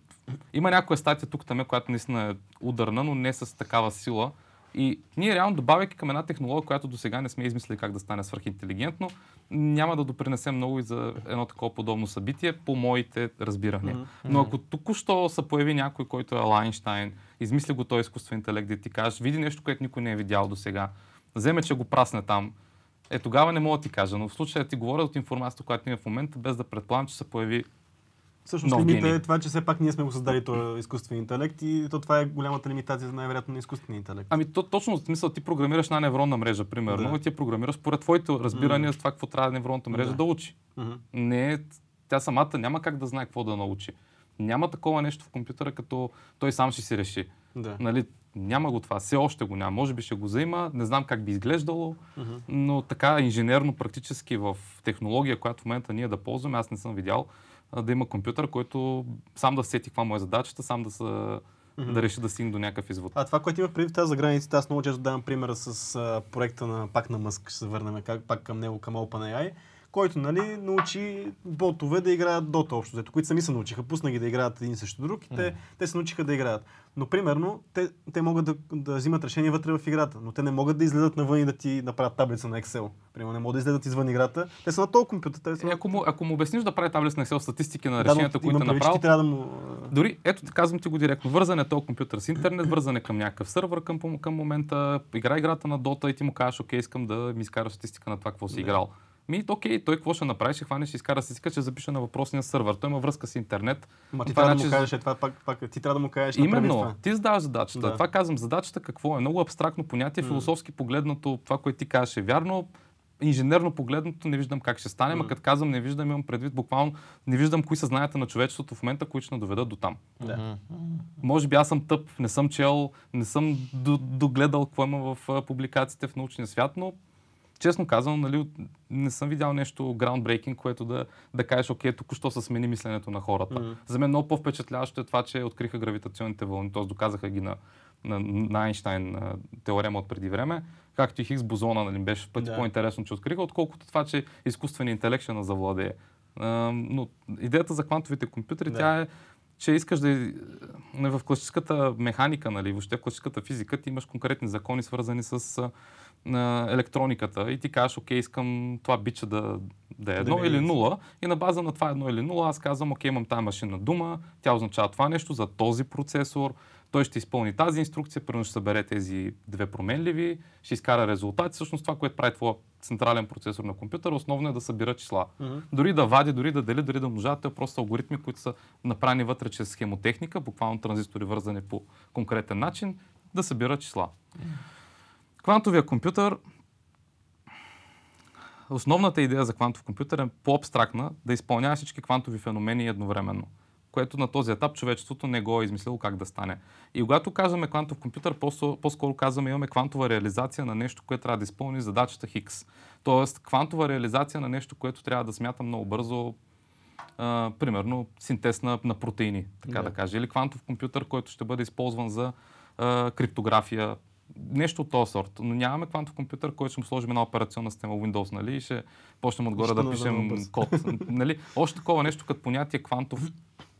има някоя статия тук там, която наистина е ударна, но не с такава сила. И ние реално добавяйки към една технология, която до сега не сме измислили как да стане свърхинтелигентно, няма да допринесем много и за едно такова подобно събитие, по моите разбирания. Мгм. Но ако току-що се появи някой, който е Лайнштайн, измисли го този изкуствен интелект, да ти кажеш, види нещо, което никой не е видял до сега, вземе, че го прасне там, е тогава не мога да ти кажа, но в случая ти говоря от информацията, която има в момента, без да предполагам, че се появи Всъщност Нов лимита е това, че все пак ние сме го създали този изкуствен интелект и то това е голямата лимитация най-вероятно на изкуствения интелект. Ами то, точно в смисъл ти програмираш една невронна мрежа, примерно, Да. и ти програмираш според твоите разбирания за това какво трябва невронната мрежа Да. да учи. Мгм. Не, тя самата няма как да знае какво да научи. Няма такова нещо в компютъра, като той сам ще си реши. Да. Нали, няма го това, все още го няма. Може би ще го заима, не знам как би изглеждало, Мгм. но така инженерно, практически в технология, която в момента ние да ползваме, аз не съм видял да има компютър, който сам да сети каква му е задачата, сам да, са, Мгм. да реши да стигне до някакъв извод. А това, което имах преди тази за границите, аз много често давам примера с а, проекта на пак на Мъск, ще се върнем как, пак към него, към OpenAI, който нали, научи ботове да играят дота общо, взето, които сами се научиха, пусна ги да играят един срещу друг и те, те се научиха да играят. Но примерно, те, те могат да, да взимат решение вътре в играта, но те не могат да излезат навън и да ти направят таблица на Excel. Примерно не могат да излезат извън играта. Те са на този компютър. Те са Е, ако, му, ако му обясниш да прави таблица на Excel статистики на Да, решенията, които имам е направил, ти трябва да му... Дори, ето, казвам ти го директно. Вързане този компютър с интернет, вързане към някакъв сървър към, към момента, игра играта на Dota и ти му кажеш, окей, искам да ми изкараш статистика на това, какво си играл. Ми, окей, той какво ще направи? Ще хване, ще изкара статистика, ще запише на въпросния сървър. Той има връзка с интернет. Ма ти Това трябва да значи- му кажеш, е, това пак, пак, ти трябва да му кажеш, Именно, това. ти задаваш задачата. Да. Това казвам, задачата какво е? Много абстрактно понятие, философски погледнато, това, което ти кажеш е вярно. Инженерно погледнато не виждам как ще стане, ма като казвам не виждам, имам предвид буквално, не виждам кои са знанията на човечеството в момента, които ще ни доведат до там. Да. Може би аз съм тъп, не съм чел, не съм до- догледал какво има в а, публикациите в научния свят, но честно казвам, нали, не съм видял нещо groundbreaking, което да, да кажеш, окей, току-що се смени мисленето на хората. Мгм. За мен много по-впечатляващо е това, че откриха гравитационните вълни, т.е. доказаха ги на, на, на Айнштайн а, теорема от преди време, както и Хигс бозона, нали, беше в пъти Да. по-интересно, че откриха, отколкото това, че изкуственият интелект ще назавладее. А, но идеята за квантовите компютри, Да. тя е, че искаш да... В класическата механика, нали, въобще в класическата физика, ти имаш конкретни закони, свързани с а, а, електрониката и ти кажеш, окей, искам това бича да, да е едно е или един. нула и на база на това едно или нула аз казвам, окей, имам тази машина дума, тя означава това нещо за този процесор, той ще изпълни тази инструкция, примерно ще събере тези две променливи, ще изкара резултати. Всъщност това, което прави твоя централен процесор на компютъра, основно е да събира числа. Мгм. Дори да вади, дори да дели, дори да умножава, те просто алгоритми, които са направени вътре чрез схемотехника, буквално транзистори вързани по конкретен начин, да събира числа. Квантовия компютър, основната идея за квантов компютър е по-абстрактна, да изпълнява всички квантови феномени едновременно, което на този етап човечеството не го е измислило как да стане. И когато казваме квантов компютър, по- по-скоро казваме имаме квантова реализация на нещо, което трябва да изпълни задачата Хикс. Тоест квантова реализация на нещо, което трябва да смята много бързо, а, примерно синтез на, на протеини, така. Да. да кажа. Или квантов компютър, който ще бъде използван за а, криптография. Нещо от този сорт. Но нямаме квантов компютър, който ще му сложим една операционна система Windows, нали? И ще почнем отгоре да пишем код. нали? Още такова нещо като понятие квантов,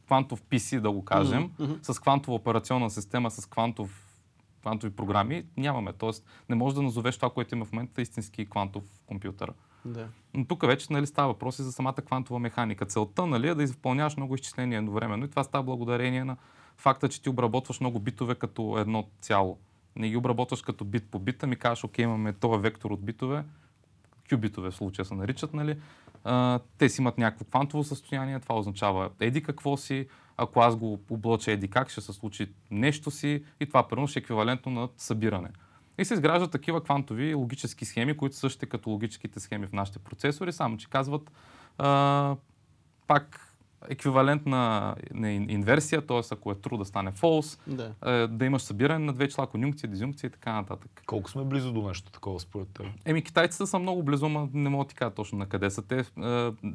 квантов PC, да го кажем, с квантова операционна система, с квантов квантови програми, нямаме. Тоест, не можеш да назовеш това, което има в момента истински квантов компютър. Да. Но тук вече нали, става въпрос и за самата квантова механика. Целта нали, е да изпълняваш много изчисления едновременно и това става благодарение на факта, че ти обработваш много битове като едно цяло. Не ги обработваш като бит по бит, ами кажеш, окей, имаме този вектор от битове, кюбитове в случая се наричат, нали? А, те си имат някакво квантово състояние, това означава еди какво си, ако аз го облъча еди как, ще се случи нещо си и това първо ще е еквивалентно на събиране. И се изграждат такива квантови логически схеми, които същите като логическите схеми в нашите процесори, само че казват а, пак еквивалент на, на ин- инверсия, т.е. ако е true да стане false, Да. е, да имаш събиране на две числа, конюнкция, дизюнкция и така нататък. Колко сме близо до нещо такова според теб? Еми, китайците са много близо, но не мога да ти кажа точно на къде са те. Е,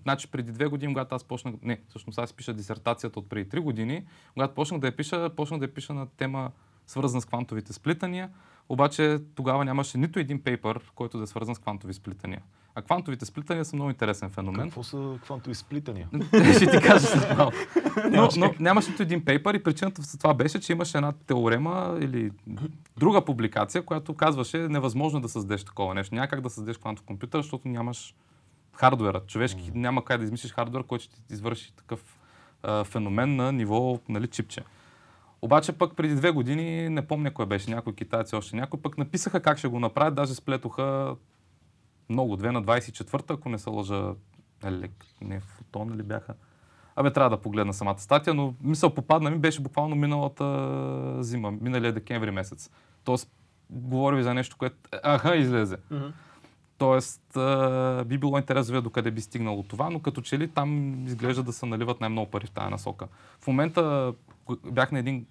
значи преди две години, когато аз почнах, не, всъщност аз пиша дисертацията от преди три години, когато почнах да я пиша, почнах да я пиша на тема свързана с квантовите сплитания, обаче тогава нямаше нито един пейпер, който да е свързан с квантови сплитания. А квантовите сплитания са много интересен феномен. Какво са квантови сплитания? Ще ти кажа след малко. Но, но нямаше нито един пейпер и причината за това беше, че имаше една теорема или друга публикация, която казваше невъзможно да създадеш такова нещо. Няма как да създадеш квантов компютър, защото нямаш хардуера. Човешки няма как да измислиш хардуер, който ще ти извърши такъв а, феномен на ниво нали, чипче. Обаче пък преди две години, не помня кой беше, някой китайци, още някой, пък написаха как ще го направят, даже сплетоха много, две на 24-та, ако не се лъжа, елек, не, фотон ли бяха. Абе, трябва да погледна самата статия, но мисъл попадна ми беше буквално миналата зима, миналия декември месец. Тоест, говори ви за нещо, което, аха, излезе. Мгм. Тоест, а, би било интересно да видя докъде би стигнало това, но като че ли там изглежда да се наливат най-много пари в тази насока. В момента бях на един,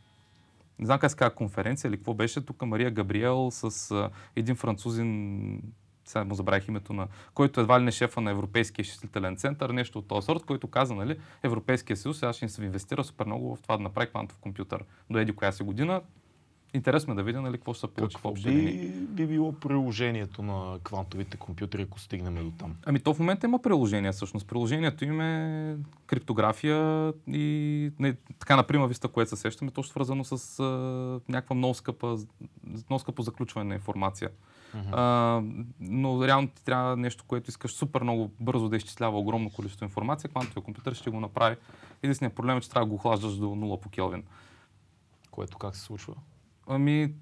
не знам как се конференция или какво беше, тук Мария Габриел с а, един французин, сега му забравих името на, който едва ли не шефа на Европейския изчислителен център, нещо от този сорт, който каза, нали, Европейския съюз сега ще се инвестира супер много в това да направи квантов компютър до еди коя си година. интересно е да видя нали, какво ще се получи в Какво общи линии. би, би било приложението на квантовите компютри, ако стигнем до там? Ами то в момента има приложение всъщност. Приложението им е криптография и не, така на прима виста, което се сещаме, то ще свързано с а, някаква много скъпа, много скъпо заключване на информация. А, но реално ти трябва нещо, което искаш супер много бързо да изчислява огромно количество информация. Квантовия компютър ще го направи. Единственият проблем е, че трябва да го охлаждаш до 0 по Келвин. Което как се случва? Ами,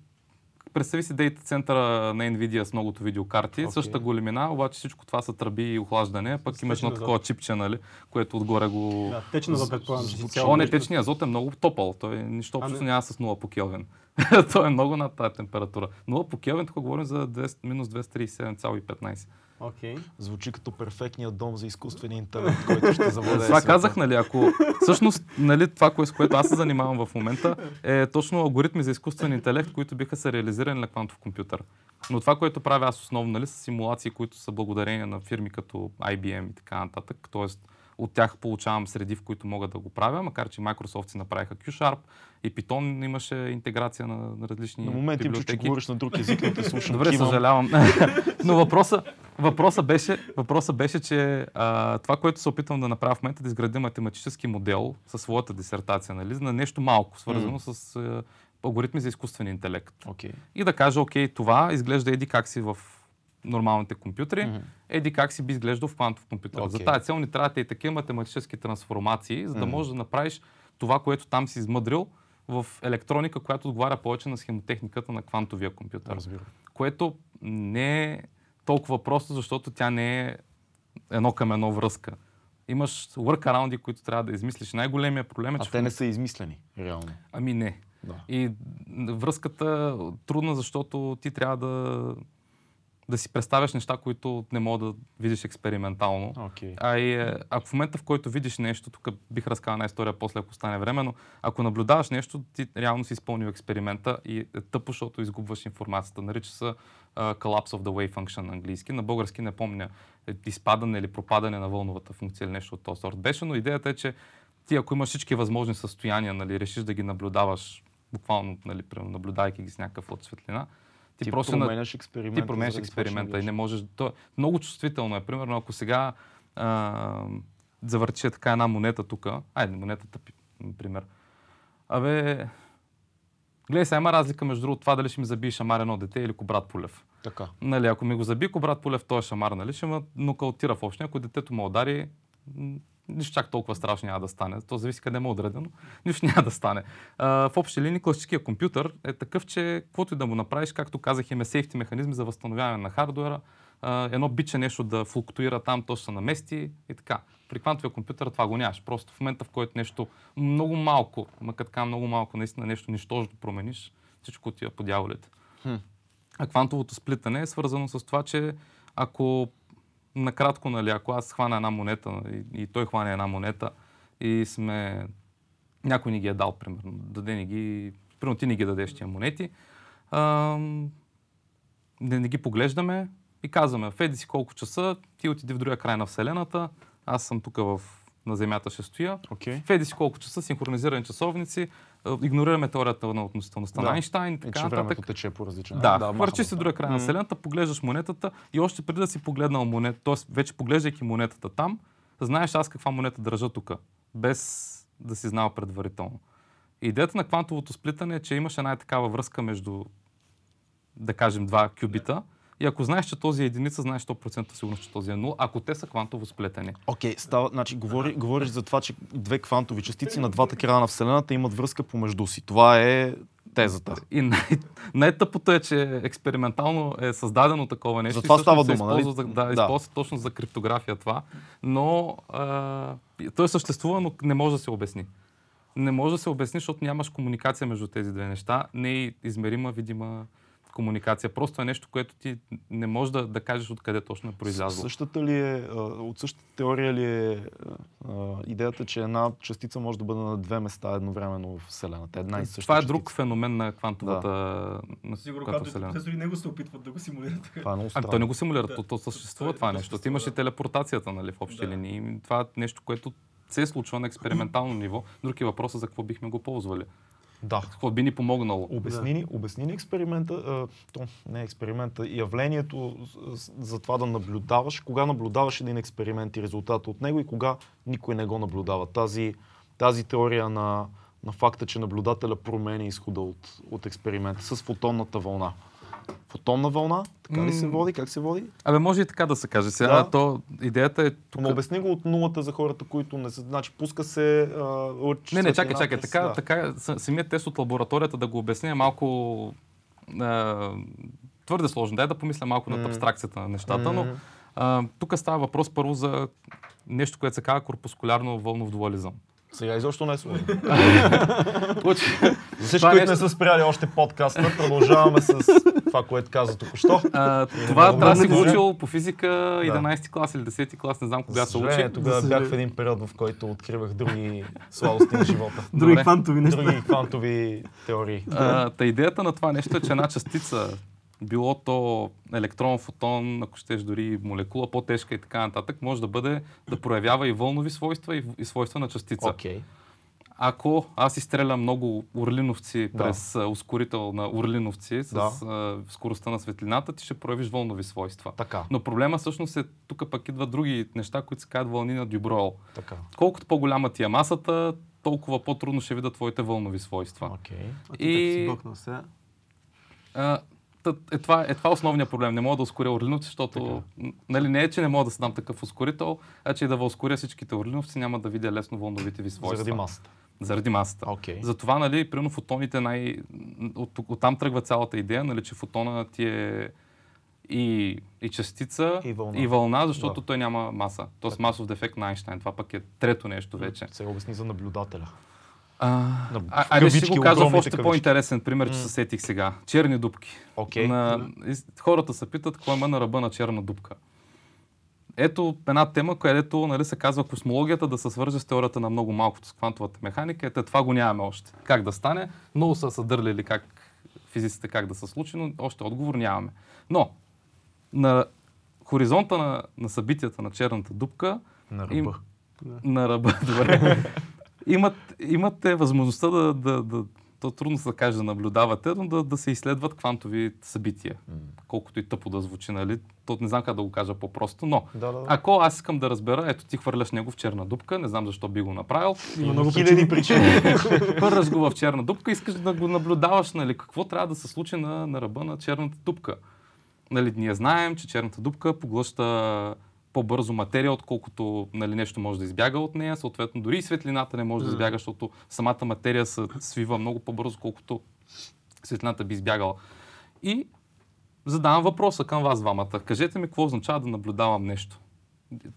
представи си дейта центъра на Nvidia с многото видеокарти, okay. същата големина, обаче всичко това са тръби и охлаждане, пък С имаш едно такова чипче, нали, което отгоре го... Да, течен азот, предполагам, че си. О, не, течният азот е много топъл. Той нищо общо не. няма с 0 по Келвин. Той е много над тази температура. 0 по Келвин, тук говорим за 200, минус 237,15. Окей. Звучи като перфектният дом за изкуствения интелект, който ще завладее Това казах, нали, ако всъщност нали, това, кое, с което аз се занимавам в момента, е точно алгоритми за изкуствен интелект, които биха се реализирани на квантов компютър. Но това, което правя аз основно, нали, са симулации, които са благодарение на фирми като IBM и така нататък. Тоест, от тях получавам среди, в които мога да го правя, макар че Microsoft си направиха Q-Sharp и Python имаше интеграция на, на различни На моменти им чу, че говориш на друг език, но те слушам. Добре, кимам. съжалявам. Но въпроса, въпроса, беше, въпроса беше, че а, това, което се опитвам да направя в момента, да изградя математически модел със своята дисертация, нали, на нещо малко, свързано с а, алгоритми за изкуствен интелект. Окей. И да кажа, окей, това изглежда еди как си в нормалните компютри, Мгм. еди как си би изглеждал в квантов компютър. За Окей. тази цел ни трябват и такива математически трансформации, за да Мгм. можеш да направиш това, което там си измъдрил в електроника, която отговаря повече на схемотехниката на квантовия компютър Разбира. което не е толкова просто, защото тя не е едно към едно връзка. Имаш workaround които трябва да измислиш. Най-големия проблем е, А че... те не са измислени, реално. Ами не. Да. И връзката трудна, защото ти трябва да, да си представяш неща, които не мога да видиш експериментално. Окей. А и е, ако в момента, в който видиш нещо, тук бих разказал една история после, ако стане време, но ако наблюдаваш нещо, ти реално си изпълнил експеримента и е тъпо, защото изгубваш информацията. Нарича се uh, collapse of the wave function на английски. На български не помня е, изпадане или пропадане на вълновата функция или нещо от този сорт. Беше, но идеята е, че ти ако имаш всички възможни състояния, нали, решиш да ги наблюдаваш, буквално, нали, примерно, наблюдавайки ги с някакъв от светлина, ти, Ти просто променяш експеримента. ти променяш експеримента и не можеш. То, е много чувствително е. Примерно, ако сега а, завъртиш е така една монета тук, айде, монетата, например. Абе, гледай сега, има разлика между другото това дали ще ми забие шамар едно дете или Кобрат Полев. Така. Нали, ако ми го заби Кобрат Полев, той е шамар, нали, ще ме нокаутира в общия. Ако детето ме удари, нищо чак толкова страшно няма да стане. То зависи къде ме удари, но нищо няма да стане. А, в общи линии класическия компютър е такъв, че каквото и да му направиш, както казах, има сейфти механизми за възстановяване на хардуера. А, едно биче нещо да флуктуира там, то ще се намести и така. При квантовия компютър това го нямаш. Просто в момента, в който нещо много малко, макар така много малко, наистина нещо нищожно промениш, всичко отива по дяволите. Хм. А квантовото сплитане е свързано с това, че ако накратко, нали, ако аз хвана една монета и, и той хване една монета и сме... Някой ни ги е дал, примерно, даде ни ги... Примерно ти ни ги дадеш тия монети. Ам, не, не ги поглеждаме и казваме, в еди си колко часа, ти отиди в другия край на Вселената, аз съм тук в, на Земята ще стоя. Окей. В еди си колко часа, синхронизирани часовници, игнорираме теорията на относителността Да. на Айнштайн и И така че нататък. времето тече по различен Да, начин. хвърчи махаме си това. другия край на. Вселената, поглеждаш монетата и още преди да си погледнал монета, т.е. вече поглеждайки монетата там, знаеш аз каква монета държа тук, без да си знал предварително. Идеята на квантовото сплитане е, че имаш една такава връзка между, да кажем, два кюбита. И ако знаеш, че този е единица, знаеш 100% сигурност, че този е 0, ако те са квантово сплетени. Окей, става, значи, говори, говориш за това, че две квантови частици на двата края на Вселената имат връзка помежду си. Това е тезата. И най- най-тъпото е, че експериментално е създадено такова нещо. За това става дума, нали? използва да, Да. използва точно за криптография това. Но а, той съществува, но не може да се обясни. Не може да се обясни, защото нямаш комуникация между тези две неща. Не е измерима, видима комуникация. Просто е нещо, което ти не можеш да, да кажеш откъде точно е произлязло. Същата ли е, а, от същата теория ли е а, идеята, че една частица може да бъде на две места едновременно в Вселената? Една и съща Това е частица. друг феномен на квантовата на Сигурно, вселена. професори него се опитват да го симулират. Това е много Ами странно. то не го симулира, Да. то, то съществува е- това то нещо. Ти имаш и да. телепортацията, нали, в общи Да. линии. Това е нещо, което се случва на експериментално ниво. Друг е въпросът за какво бихме го ползвали. Да. Какво би ни помогнало? Обясни, ни, обясни ни експеримента, а, то не е експеримента, явлението за това да наблюдаваш, кога наблюдаваш един експеримент и резултата от него и кога никой не го наблюдава. Тази, тази теория на, на факта, че наблюдателя променя изхода от, от експеримента с фотонната вълна. Фотонна вълна, така ли се води? Как се води? Абе, може и така да се каже. Сега, Да. то, идеята е тук... Но обясни го от нулата за хората, които не са. Значи, пуска се. А, лъч Не, не, чакай, чакай. Така, да. така, самият тест от лабораторията да го обясня е малко а, твърде сложно. Дай да помисля малко над абстракцията на нещата, но а, тук става въпрос първо за нещо, което се казва корпускулярно вълнов дуализъм. Сега изобщо не е сложно. Всички, които не са спряли още подкаста, продължаваме с това, което каза току-що. Това трябва да си го учил по физика 11 клас или 10 клас, не знам кога се учи. тогава бях в един период, в който откривах други слабости на живота. Други квантови неща. Други квантови теории. Та идеята на това нещо е, че една частица, било то електрон, фотон, ако щеш дори молекула, по-тежка и така нататък, може да бъде да проявява и вълнови свойства, и, и свойства на частица. Окей. Ако аз изстрелям много урлиновци Да. през а, ускорител на урлиновци с Да. а, скоростта на светлината, ти ще проявиш вълнови свойства. Така, Но проблема всъщност е, тук пък идват други неща, които се казват вълни на Дюбройл. така. Колкото по-голяма ти е масата, толкова по-трудно ще видят твоите вълнови свойства. Окей. А ти И- сега. А, е, това, е това основният проблем. Не мога да ускоря орлиновци, защото н- нали, не е, че не мога да се дам такъв ускорител, а че и да ускоря всичките орлиновци, няма да видя лесно вълновите ви свойства. Заради масата. Заради масата. Окей. Затова, нали, примерно фотоните най... От, от, там тръгва цялата идея, нали, че фотона ти е и, и частица, И вълна. и вълна защото Да. той няма маса. Тоест масов дефект на Айнштайн. Това пък е трето нещо вече. Сега обясни за наблюдателя. А, На- а, айде ще го кажа в още кавички. по-интересен пример, че се сетих сега. Черни дупки. Окей. На, хората се питат какво има на ръба на черна дупка. Ето една тема, която нали, се казва космологията да се свърже с теорията на много малкото с квантовата механика. Ето това го нямаме още. Как да стане? Много са съдърляли как физиците как да се случи, но още отговор нямаме. Но на хоризонта на, на събитията на черната дупка На им- ръба. на ръба, добре. Имат, имате възможността да, да, да, то трудно се да каже да наблюдавате, но да, да се изследват квантови събития. М. Колкото и тъпо да звучи, нали? То не знам как да го кажа по-просто, но Да, да, да. ако аз искам да разбера, ето ти хвърляш него в черна дупка, не знам защо би го направил, Има много хиляди причини. хвърляш го в черна дупка, искаш да го наблюдаваш, нали? Какво трябва да се случи на, на ръба на черната дупка. Нали, ние знаем, че черната дупка поглъща по-бързо материя, отколкото нали, нещо може да избяга от нея. Съответно, дори и светлината не може да избяга, защото самата материя се свива много по-бързо, колкото светлината би избягала. И задавам въпроса към вас двамата. Кажете ми какво означава да наблюдавам нещо.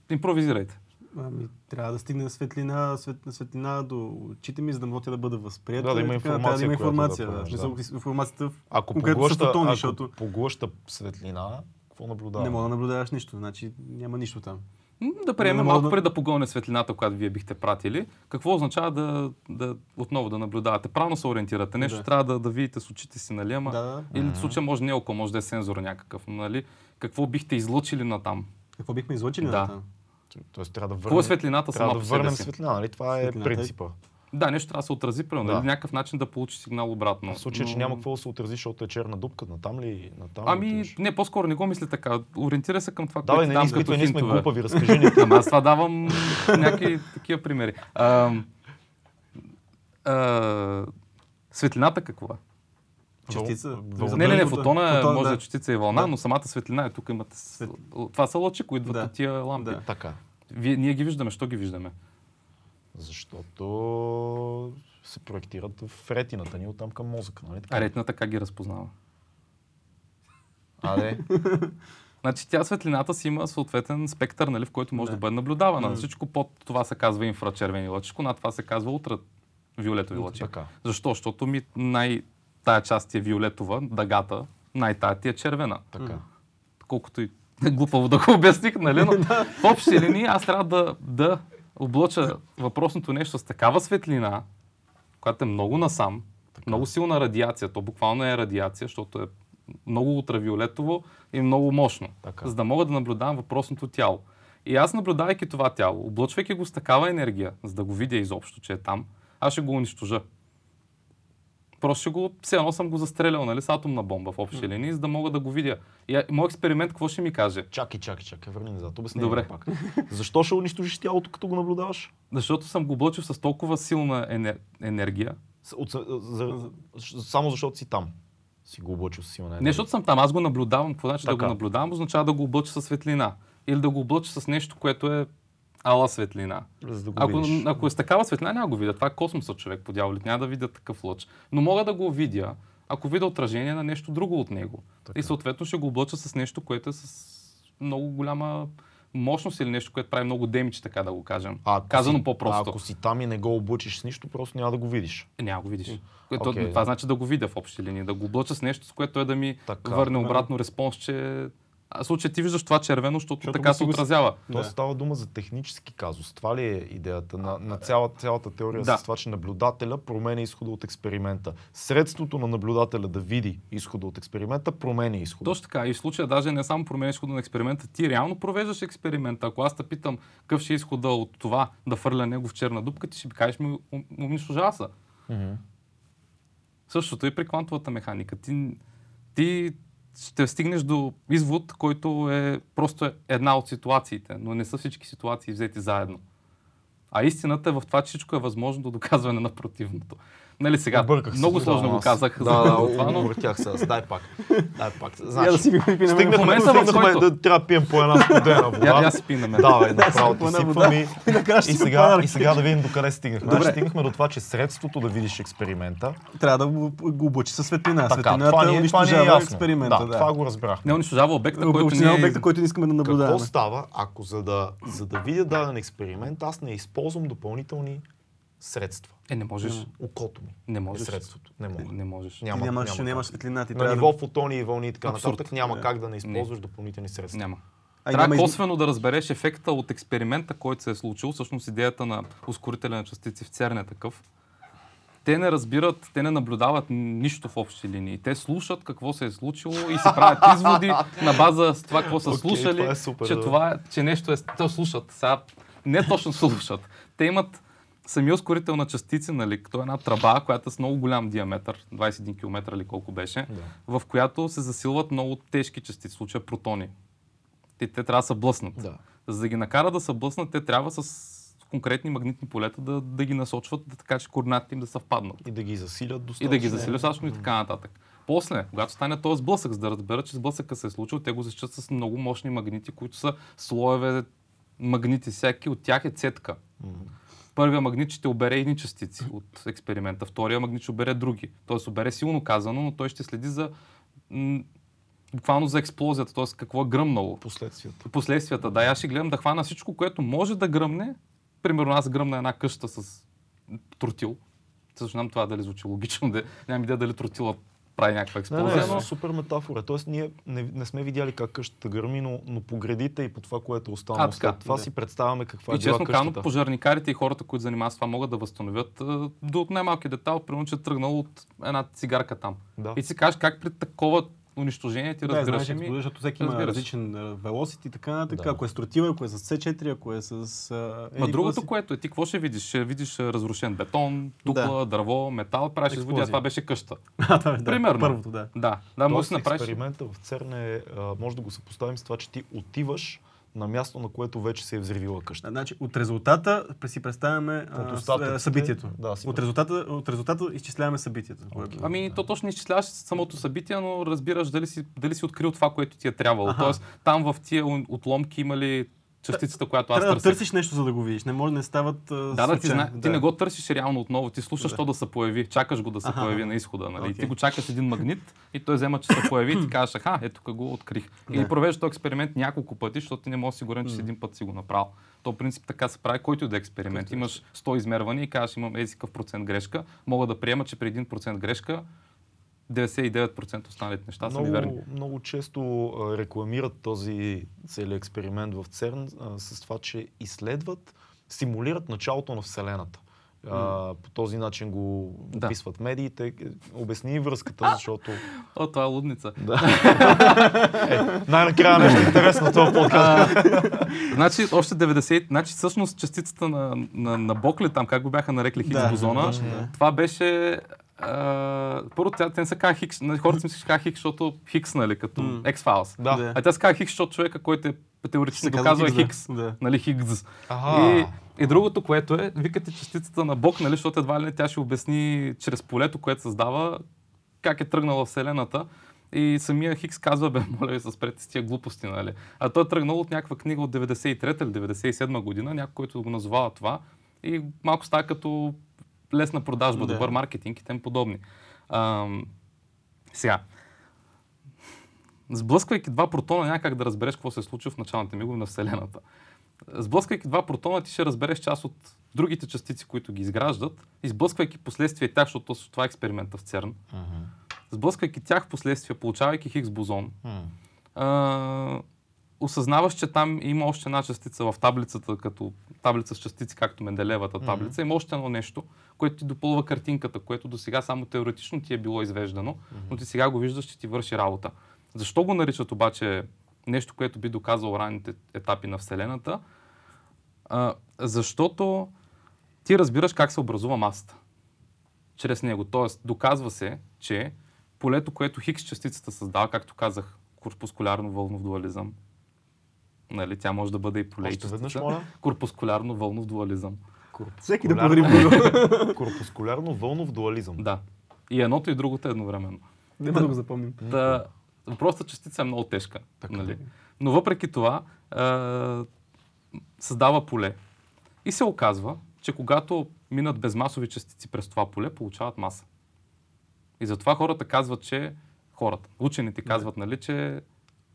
Импровизирайте. Ами, трябва да стигне светлина, свет, светлина до очите ми, за да тя да бъде възприета. Да, да има трябва да информация, има информация. Да, да. информацията в Ако поглъща, фотони, ако защото поглъща светлина, какво наблюдава? не мога да наблюдаваш нищо. Значи няма нищо там. Да приемем малко да- преди да погълне светлината, която вие бихте пратили. Какво означава да, да отново да наблюдавате? Правилно се ориентирате. Нещо Да. трябва да, да видите с очите си, нали? Ама, Да, да. Или в случая може не е око, може да е сензор някакъв. Нали? Какво бихте излъчили на там? Какво бихме излъчили Да. на там? Тоест трябва да Какво върнем, е светлината трябва сама да върнем светлина, нали? Това е Светлината е- принципа. Да, нещо трябва да се отрази, примерно. Да. Или някакъв начин да получи сигнал обратно. В случай, че Но- няма какво да се отрази, защото е черна дупка, натам ли? Натам ли Ами, отиваш? не, по-скоро не го мисля така. Ориентира се към това, Давай, което не дам ни като ние сме глупави, разкажи ни. Ама аз това давам някакви такива примери. А, а, светлината какво е? Частица. Вълна. Не, не, не, Фотон, фотона е, фотон, може да е да. частица и вълна, Да. но самата светлина е тук имате. с- Това са лъчи, които идват Да. от тия лампи. Да. Така. Вие, ние ги виждаме, що ги виждаме? Защото се проектират в ретината ни оттам към мозъка, нали? така? А ретината как ги разпознава? Аде. Значи тя светлината си има съответен спектър, нали, в който може да, Да. бъде наблюдавана. М. Всичко под това се казва инфрачервени лъчи, над това се казва ултравиолетови лъчи. така. Защо? Защото ми най... тая част ти е виолетова, дъгата, най-тая ти е червена. Така. Колкото и глупаво да го обясних, нали? Но в общи линии аз трябва да, да облъча въпросното нещо с такава светлина, която е много насам, много силна радиация. То буквално е радиация, защото е много ултравиолетово и много мощно. Така. За да мога да наблюдавам въпросното тяло. И аз наблюдавайки това тяло, облъчвайки го с такава енергия, за да го видя изобщо, че е там, аз ще го унищожа. Просто го, все едно съм го застрелял, нали, с атомна бомба в общи линии, за да мога да го видя. И моят експеримент какво ще ми каже? Чакай, чакай, чакай, върни назад. Обясни Добре. пак. Защо ще унищожиш тялото, като го наблюдаваш? Защото съм го облъчил с толкова силна енер... енергия. От, за, за, само защото си там. Си го облъчил с силна Не енергия. защото съм там, аз го наблюдавам. Какво значи да Така. го наблюдавам? Означава да го облъча със светлина. Или да го облъча с нещо, което е ала светлина. За да Ако, видиш. ако е с такава светлина, няма да го видя. Това е космоса човек по дяволите. Няма да видя такъв лъч. Но мога да го видя, ако видя отражение на нещо друго от него. Така. И съответно ще го облъча с нещо, което е с много голяма мощност или нещо, което прави много демидж, така да го кажем. А Казано си, по-просто. А ако си там и не го облъчиш с нищо, просто няма да го видиш. Е, няма го видиш. Което, Окей. Това значи да го видя в общи линии, да го облъча с нещо, с което той да ми Така. върне обратно респонс, че... А, случай ти виждаш това червено, защото, Защото така се отразява. То Да. става дума за технически казус. Това ли е идеята на, на цяла, цялата теория Да. с това, че наблюдателя променя изхода от експеримента? Средството на наблюдателя да види изхода от експеримента променя изхода. Точно така. И в случая даже не само променяш изхода на експеримента, ти реално провеждаш експеримента. Ако аз те питам какъв ще е изхода от това да фърля него в черна дупка, ти ще ми кажеш ми унищожава се. Същото и при квантовата механика. Ти, ти ще стигнеш до извод, който е просто една от ситуациите, но не са всички ситуации взети заедно. А истината е в това, че всичко е възможно до доказване на противното. Нали сега, Обърках много сложно го аз. казах. Да, за да, това, но объртях се. Дай пак. Дай пак. Значи, да си на мен. стигнахме, момента, в стигнахме който- да трябва да пием по една студена вода. я, я си пи на мен. Давай, направо ти една сипвам вода. и, сега, и сега да видим докъде стигнахме. Добре. Значи, стигнахме до това, че средството да видиш експеримента. Трябва да го, облъчи със светлина. Така, Светлината това ни, е, е унищожава експеримента. да, Да, това го разбрахме. Не унищожава обекта, който ние... обекта, който не искаме да наблюдаваме. Какво става, ако за да, за да видя даден експеримент, аз не използвам допълнителни средства? Е, не можеш. Окото ми Не е можеш. средството. Не мога. Не, не можеш. Ти Няма, нямаш, няма нямаш как. светлина. Ти На трябва ниво да... фотони и вълни и така Абсурд. нататък няма Да. как да не използваш допълнителни средства. Няма. А, Трябва няма косвено да разбереш ефекта от експеримента, който се е случил. Всъщност идеята на ускорителя на частици в ЦЕРН е такъв. Те не разбират, те не наблюдават нищо в общи линии. Те слушат какво се е случило и си правят изводи на база с това, какво са Окей, слушали, това е супер, че да. това е, че нещо е... Те слушат. Сега, не точно слушат. Те имат самия ускорител на частици, нали, като една тръба, която е с много голям диаметър, 21 км или колко беше, в която се засилват много тежки частици, в случая протони. Те, те трябва да се блъснат. Да. За да ги накарат да се блъснат, те трябва с конкретни магнитни полета да, да ги насочват, да, така че координатите им да съвпаднат. И да ги засилят И достатъчно. да ги засилят достатъчно и така нататък. После, когато стане този сблъсък, за да разберат, че сблъсъка се е случил, те го защитат с много мощни магнити, които са слоеве магнити. Всяки от тях е цетка. Първия магнит ще обере едни частици от експеримента, втория магнит ще обере други. Тоест обере силно казано, но той ще следи за м- буквално за експлозията, т.е. какво е гръмнало. Последствията. Последствията, да, аз ще гледам да хвана всичко, което може да гръмне. Примерно аз гръмна една къща с тротил. Също знам това дали звучи логично, да, нямам идея дали тротила прави някаква Не, експлозия, не, но... супер метафора. Тоест ние не, не сме видяли как къщата гърми, но, но по гредите и по това, което е останало след това да. си представяме каква е И била честно пожарникарите и хората, които занимават с това, могат да възстановят до най-малки детал, примерно, че е тръгнал от една цигарка там. Да. И си кажеш как при такова унищожение ти Да, разбираш. знаеш, експлозия, защото всеки има разбираш. различен велосит и така нататък. Да. Ако е с тротила, ако е с C4, ако е с... А, Ма другото, си. което е, ти какво ще видиш? Ще видиш разрушен бетон, тукла, дърво, метал, правиш изводи, а Експлозия. това беше къща. А, да, Примерно. Първото, да. Да, да, може да направиш. експеримента в ЦЕРН е, може да го съпоставим с това, че ти отиваш на място, на което вече се е взривила къща. Значи, от резултата си представяме От събитието. да, си от, резултата, от резултата изчисляваме събитието. Окей. Ами, то точно не изчисляваш самото събитие, но разбираш дали си, дали си открил това, което ти е трябвало. Аха. Тоест, там в тия отломки има ли частицата, която аз Трябва да търсих. търсиш нещо, за да го видиш. Не може да не стават а, Да, да, ти, зна... ти не го търсиш реално отново. Ти слушаш Да. то да се появи. Чакаш го да се Аха. появи на изхода. Нали? Окей. Ти го чакаш един магнит и той взема, че се появи и ти кажеш, аха, ето тук го открих. Или Да. провеждаш този експеримент няколко пъти, защото ти не можеш да си сигурен, че си един път си го направил. То принцип така се прави, който и да е експеримент. Имаш 100 измервания и кажеш, имам какъв процент грешка. Мога да приема, че при 1% грешка 99% останалите неща са ми верни. Много, много често рекламират този целият експеримент в ЦЕРН а, с това, че изследват, симулират началото на Вселената. А, по този начин го Да. описват медиите. Обясни връзката, защото... О, това е лудница. Да. е, най-накрая нещо интересно този подкаст. Значи, още 90, значи всъщност частицата на, на, на Бокли, там как го бяха нарекли Хигс Да, бозона, да. това беше първо, тя, те не се казва Хикс, нали, хората си мислят, че казва Хикс, защото Хикс, нали, като М. X-Files. Да. А тя се казва Хикс, защото човека, който е теоретично доказва е да. Хикс. Да. Нали, Хиггс. Ага. И, и другото, което е, викате частицата на Бог, нали, защото едва ли не тя ще обясни чрез полето, което създава, как е тръгнала Вселената. И самия Хикс казва, бе, моля ви се, спрете с тия глупости, нали. А той е тръгнал от някаква книга от 93 или 97 година, някой, който го назовава това. И малко става като лесна продажба, Да. добър маркетинг и тем подобни. Ам, сега, сблъсквайки два протона, няма как да разбереш какво се е случило в началните мигове на Вселената. Сблъсквайки два протона, ти ще разбереш част от другите частици, които ги изграждат, и сблъсквайки последствие тях, защото то- това е експеримента в ЦЕРН, Мгм. сблъсквайки тях в последствие, получавайки Хиггс бозон, М. осъзнаваш, че там има още една частица в таблицата, като таблица с частици, както Менделевата таблица. Има още едно нещо, което ти допълва картинката, което до сега само теоретично ти е било извеждано, но ти сега го виждаш, че ти върши работа. Защо го наричат обаче нещо, което би доказало ранните етапи на Вселената? А, защото ти разбираш как се образува масата чрез него. Тоест, доказва се, че полето, което Хикс частицата създава, както казах, корпускулярно вълнов дуализъм, нали, тя може да бъде и поле и Още веднъж, частица. моля. Корпускулярно вълнов дуализъм. Всеки да първо. Корпускулярно вълнов дуализъм. Да. И едното и другото е едновременно. Няма да го запомним. Да, въпросната частица е много тежка. Така. Нали? Но въпреки това а, създава поле. И се оказва, че когато минат безмасови частици през това поле, получават маса. И затова хората казват, че хората, учените казват, нали, че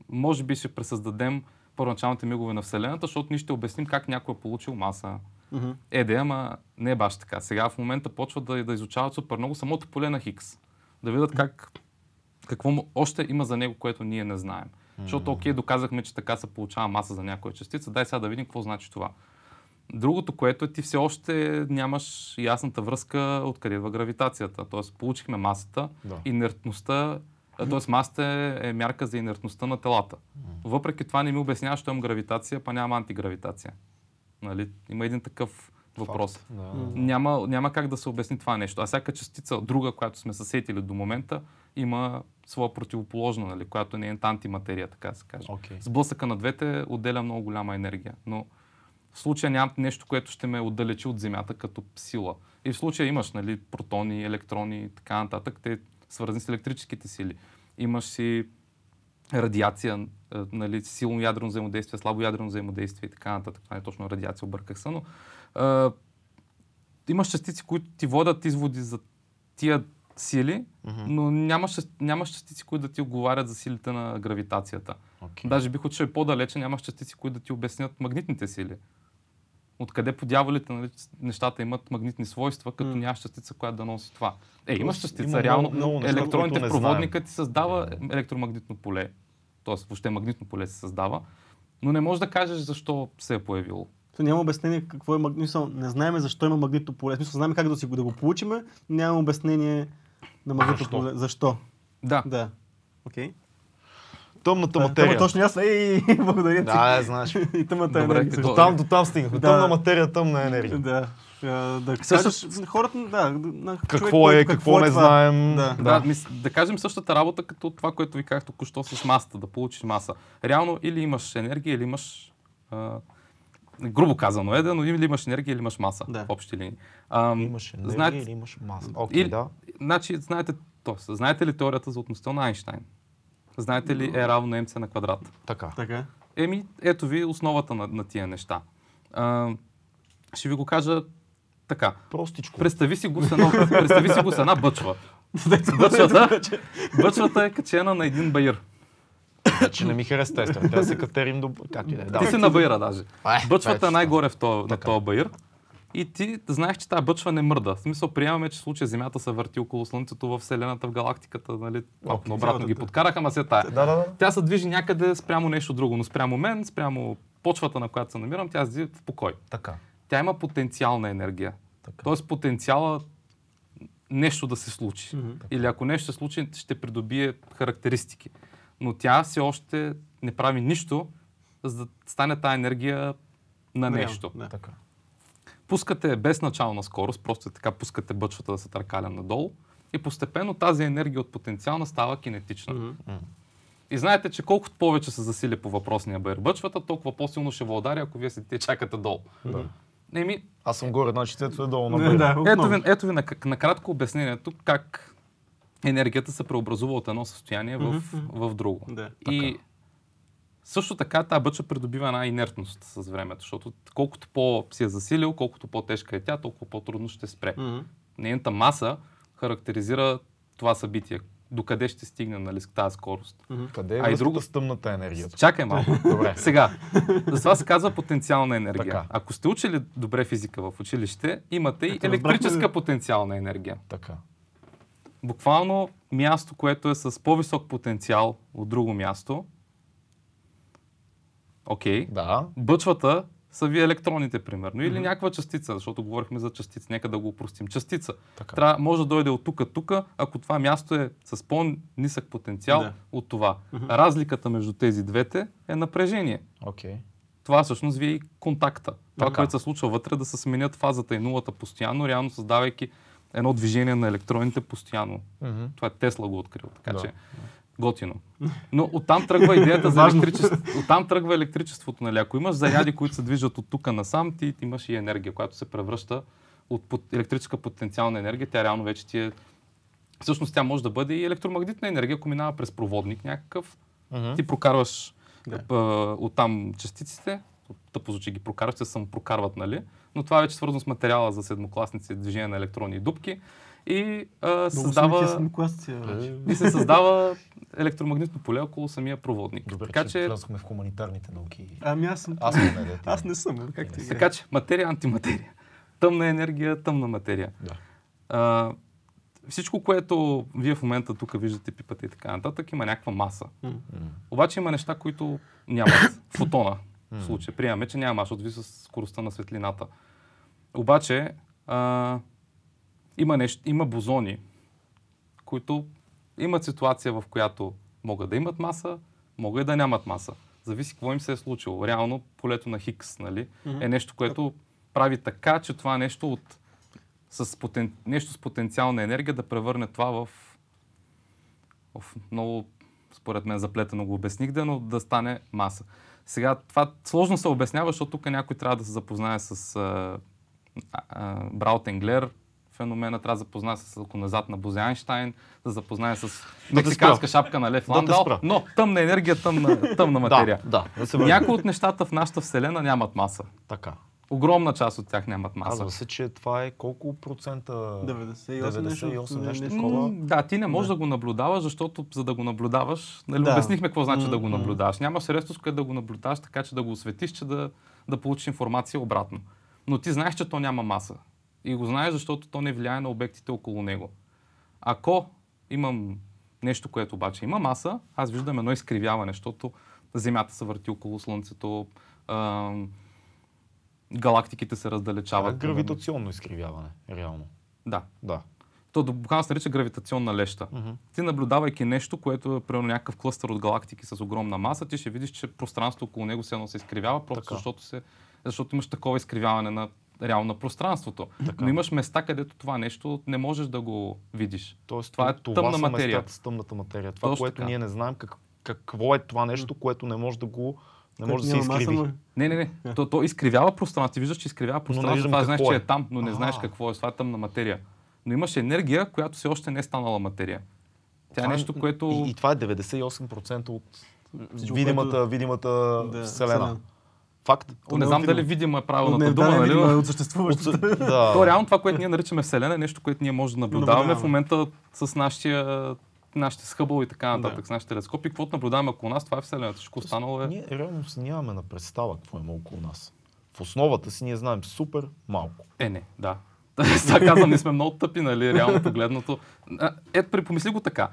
може би ще пресъздадем първоначалните мигове на Вселената, защото ние ще обясним как някой е получил маса. Мгм. Е, да, ама не е баш така. Сега в момента почват да, да изучават супер много самото поле на Хикс. Да видят как, какво още има за него, което ние не знаем. Защото, окей, доказахме, че така се получава маса за някоя частица. Дай сега да видим какво значи това. Другото, което е, ти все още нямаш ясната връзка откъде идва гравитацията. Тоест, получихме масата, Да. инертността, т.е. масата е, е мярка за инертността на телата. Въпреки това не ми обясняваш, че имам гравитация, па няма антигравитация. Нали? Има един такъв въпрос. Да. Няма, няма как да се обясни това нещо. А всяка частица, друга, която сме се сетили до момента, има своя противоположна, нали, която не е антиматерия, така да се каже. Окей. Сблъсъка на двете отделя много голяма енергия. Но в случая нямам нещо, което ще ме отдалечи от Земята като сила. И в случая имаш нали, протони, електрони и така нататък. Те свързани с електрическите сили. Имаш си радиация, е, нали, силно ядрено взаимодействие, слабо ядрено взаимодействие и така нататък. Това не е точно радиация, обърках се, но е, имаш частици, които ти водят изводи за тия сили, но нямаш, нямаш частици, които да ти отговарят за силите на гравитацията. Окей. Даже бих отишъл и по-далече, нямаш частици, които да ти обяснят магнитните сили. Откъде по дяволите нали, нещата имат магнитни свойства, като М. нямаш частица, която да носи това. Е, Тоест, частица, има реално. много- много неща, не проводника ти създава електромагнитно поле. Тоест, въобще магнитно поле се създава. Но не можеш да кажеш защо се е появило. То няма обяснение какво е магнитно. Не знаем защо има магнитно поле. Смисъл, знаем как да, си, да го получиме, но нямаме обяснение на магнитно поле. Защо? Да. Да. Окей. Тъмната Това- материя. това Точно аз. Ей, благодаря ти. Да, е, знаеш. И тъмната Добре, енергия. също. До там, до там стигнахме. Да. Тъмна материя, тъмна енергия. Да. А, да Също- кажеш хората, да, на човек, Какво е, какво не това. знаем. Да. Да, мис, да кажем същата работа, като това, което ви казах току-що с масата, да получиш маса. Реално или имаш енергия, или имаш... А, грубо казано е, да, но или имаш енергия, или имаш маса Да. в общи линии. Ам, Имаш енергия знаете- или имаш маса. Окей, Или- да. Значи, знаете, тоест, знаете ли теорията за относителността на Айнштайн? Знаете ли е равно МЦ на квадрат? Така. Така. Еми, ето ви основата на, на тия неща. А, ще ви го кажа така. Простичко. Представи си го с, едно, представи си го с една бъчва. Бъчвата, бъчвата е качена на един байер. Че не ми хареса теста. Трябва да се катерим до... Както и да е. Ти си на байера даже. Е, Бъчвата е най-горе в този, на този байер. И ти знаеш, че тази бъчва не мърда. В смисъл, приемаме, че в случая Земята се върти около Слънцето в Вселената, в галактиката, нали? Малко Окей, наобратно ги цялата- подкараха, ама се тая. Да, да, да. Тя се движи някъде спрямо нещо друго, но спрямо мен, спрямо почвата, на която се намирам, тя се в покой. Така. Тя има потенциална енергия. така. Тоест потенциала нещо да се случи. Мгм. Или ако нещо се случи, ще придобие характеристики. Но тя все още не прави нищо, за да стане тази енергия на нещо. Да. Така. Пускате без начална скорост, просто е така пускате бъчвата да се търкаля надолу и постепенно тази енергия от потенциална става кинетична. Мгм. И знаете, че колкото повече се засили по въпросния бърбъчвата, толкова по-силно ще удари, ако вие седите и чакате долу. Да. Еми, Аз съм горе, значи Цецо е долу на Да, ето ви, ето ви на, накратко обяснението как енергията се преобразува от едно състояние в, в друго. Да. И също така тази бъча придобива една инертност с времето, защото колкото по си е засилил, колкото по-тежка е тя, толкова по-трудно ще спре. Мгм. Нейната маса характеризира това събитие. Докъде ще стигне нали, с тази скорост. Къде е А и друго- с тъмната енергия? Чакай малко. Добре. Сега, за това се казва потенциална енергия. Така. Ако сте учили добре физика в училище, имате и разбрахме електрическа ли? потенциална енергия. Така. Буквално място, което е с по-висок потенциал от друго място. Окей. Да. Бъчвата са ви електроните, примерно. Или някаква частица, защото говорихме за частица. Нека да го упростим. Частица. Така. Трябва, може да дойде от тук, тук, ако това място е с по-нисък потенциал Да. от това. Разликата между тези двете е напрежение. Окей. Това всъщност ви е и контакта. Това, Така. което се случва вътре, да се сменят фазата и нулата постоянно, реално създавайки едно движение на електроните постоянно. Мгм. Това е Тесла го открил, така Да. че готино. Но оттам тръгва идеята за Важно. електричество. Оттам тръгва електричеството. Нали? Ако имаш заряди, които се движат от тук насам, ти имаш и енергия, която се превръща от електрическа потенциална енергия. Тя реално вече ти е... Всъщност тя може да бъде и електромагнитна енергия, ако минава през проводник някакъв. Мгм. Ти прокарваш Да. да. оттам частиците, тъпо звучи ги прокарваш, те се самопрокарват, нали? Но това е вече свързано с материала за седмокласници, движение на електрони и дупки. И а, създава... бе, вече. И се създава електромагнитно поле около самия проводник. Добре, така, че че, влязохме в хуманитарните науки. Ами аз съм... Аз не, да, ти Аз не. съм, как ти така че материя, антиматерия. Тъмна енергия, тъмна материя. Да. А, всичко, което вие в момента тук виждате, пипате и така нататък, има някаква маса. М. Обаче има неща, които нямат. Фотона в случая. Приемаме, че няма, защото ви с скоростта на светлината. Обаче а, има, нещо, има бозони, които имат ситуация, в която могат да имат маса, могат и да нямат маса. Зависи какво им се е случило. Реално полето на Хикс нали, е нещо, което прави така, че това нещо от с потен... нещо с потенциална енергия да превърне това в, в много, според мен, заплетено го обясних, да, но да стане маса. Сега, това сложно се обяснява, защото тук някой трябва да се запознае с а, а, Браутенглер, феномена, трябва да запознае с ако назад на Бозе Айнштайн, да запознае с мексиканска шапка на Лев Да Ландал, но тъмна енергия, тъмна, тъмна материя. Да, да, да. Някои от нещата в нашата вселена нямат маса. Така. Огромна част от тях нямат маса. Казва се, че това е колко процента? 98 нещо. 98 нещо такова. Да, ти не можеш да. го наблюдаваш, защото за да го наблюдаваш, нали, Да. обяснихме какво значи да го наблюдаваш. Няма средство, с което да го наблюдаваш, така че да го осветиш, че да, да получиш информация обратно. Но ти знаеш, че то няма маса. И го знаеш, защото то не влияе на обектите около него. Ако имам нещо, което обаче има маса, аз виждам едно изкривяване, защото Земята се върти около Слънцето, ам, галактиките се раздалечават. гравитационно изкривяване, реално. Да. Да. То буквално се нарича гравитационна леща. Мгм. Ти наблюдавайки нещо, което е примерно някакъв клъстър от галактики с огромна маса, ти ще видиш, че пространството около него се едно се изкривява, просто Така. защото, се, защото имаш такова изкривяване на реално на пространството. Така. Но имаш места, където това нещо не можеш да го видиш. Тоест, Това е тъмна са материя. местата с тъмната материя. Това, Точно което така. ние не знаем как, какво е това нещо, което не може да го не може да се маса, изкриви. но- Не, не, не. То, то изкривява пространство. Ти виждаш, че изкривява пространство. виждам Това знаеш, какво че е. е там, но не знаеш какво е. Това е тъмна материя. Но имаш енергия, която все още не е станала материя. Тя е Това нещо, което... И, и това е 98% от видимата, видимата Да, вселена. Вселена. Факт. То не знам дали видима е правилната не, дума, не нали? видимо, е от да. То реално това, което ние наричаме Вселена, е нещо, което ние можем да наблюдаваме Наблюдаваме. в момента с нашия, нашите схъбъл и така нататък, Да. с нашите телескопи. Каквото наблюдаваме около нас, това е Вселената. Всичко останало е... Ние реално си нямаме на представа какво има около нас. В основата си ние знаем супер малко. Е, не, да. Сега казвам, ние сме много тъпи, нали, реално погледнато. Ето, припомисли го така.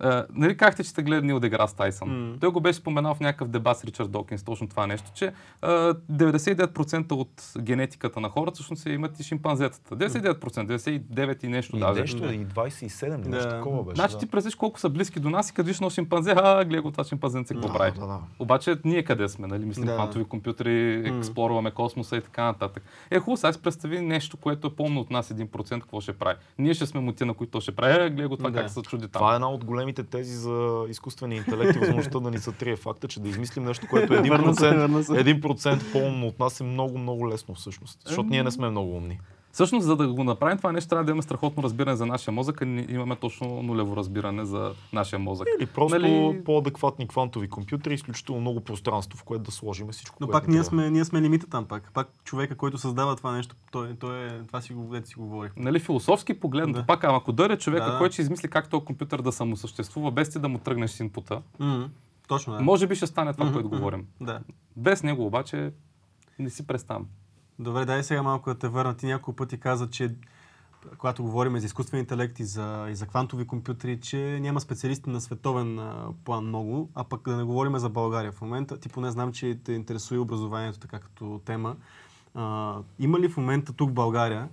А, нали казахте, че сте гледали Нил Деграс Тайсън? М. Той го беше споменал в някакъв дебат с Ричард Докинс, точно това нещо, че а, 99% от генетиката на хората всъщност имат и шимпанзетата. 99%, 99 и нещо И даже. нещо, и 27, или нещо Да. такова беше. Значи да. ти представиш колко са близки до нас и като видиш едно шимпанзе, а, гледай го това шимпанзенце, какво прави. Да, да. Обаче ние къде сме, нали? Мислим Да. квантови компютри, М. експлорваме космоса и така нататък. Е, хубаво, сега си представи нещо, което е по-умно от нас 1%, какво ще прави. Ние ще сме мути, на които то ще прави. Е, гледай го това Да. как се чуди там. Това е една от големите тези за изкуствения интелект и възможността да ни сътрие факта, че да измислим нещо, което е Върна се, 1%, върна се. 1% по-умно от нас е много, много лесно всъщност. Защото ние не сме много умни. Всъщност, за да го направим това нещо, трябва да имаме страхотно разбиране за нашия мозък, а ние имаме точно нулево разбиране за нашия мозък. Или просто Нали- по-адекватни квантови компютри, изключително много пространство, в което да сложим всичко. Но пак ни ние сме, ние сме лимита там пак. Пак човека, който създава това нещо, той, той е, това си го, си го говорих. Нали, философски погледнато, Да. пак, ама ако дойде човека, Да, да. който ще измисли как този компютър да самосъществува, без ти да му тръгнеш с инпута, М, Точно, да. може би ще стане това, Мгм, което мгм. говорим. Да. Без него обаче не си представям. Добре, дай сега малко да те върна. Ти няколко пъти каза, че когато говорим за изкуствен интелект и за, и за квантови компютри, че няма специалисти на световен план много, а пък да не говорим за България в момента. Ти поне знам, че те интересува образованието така като тема. А, има ли в момента тук в България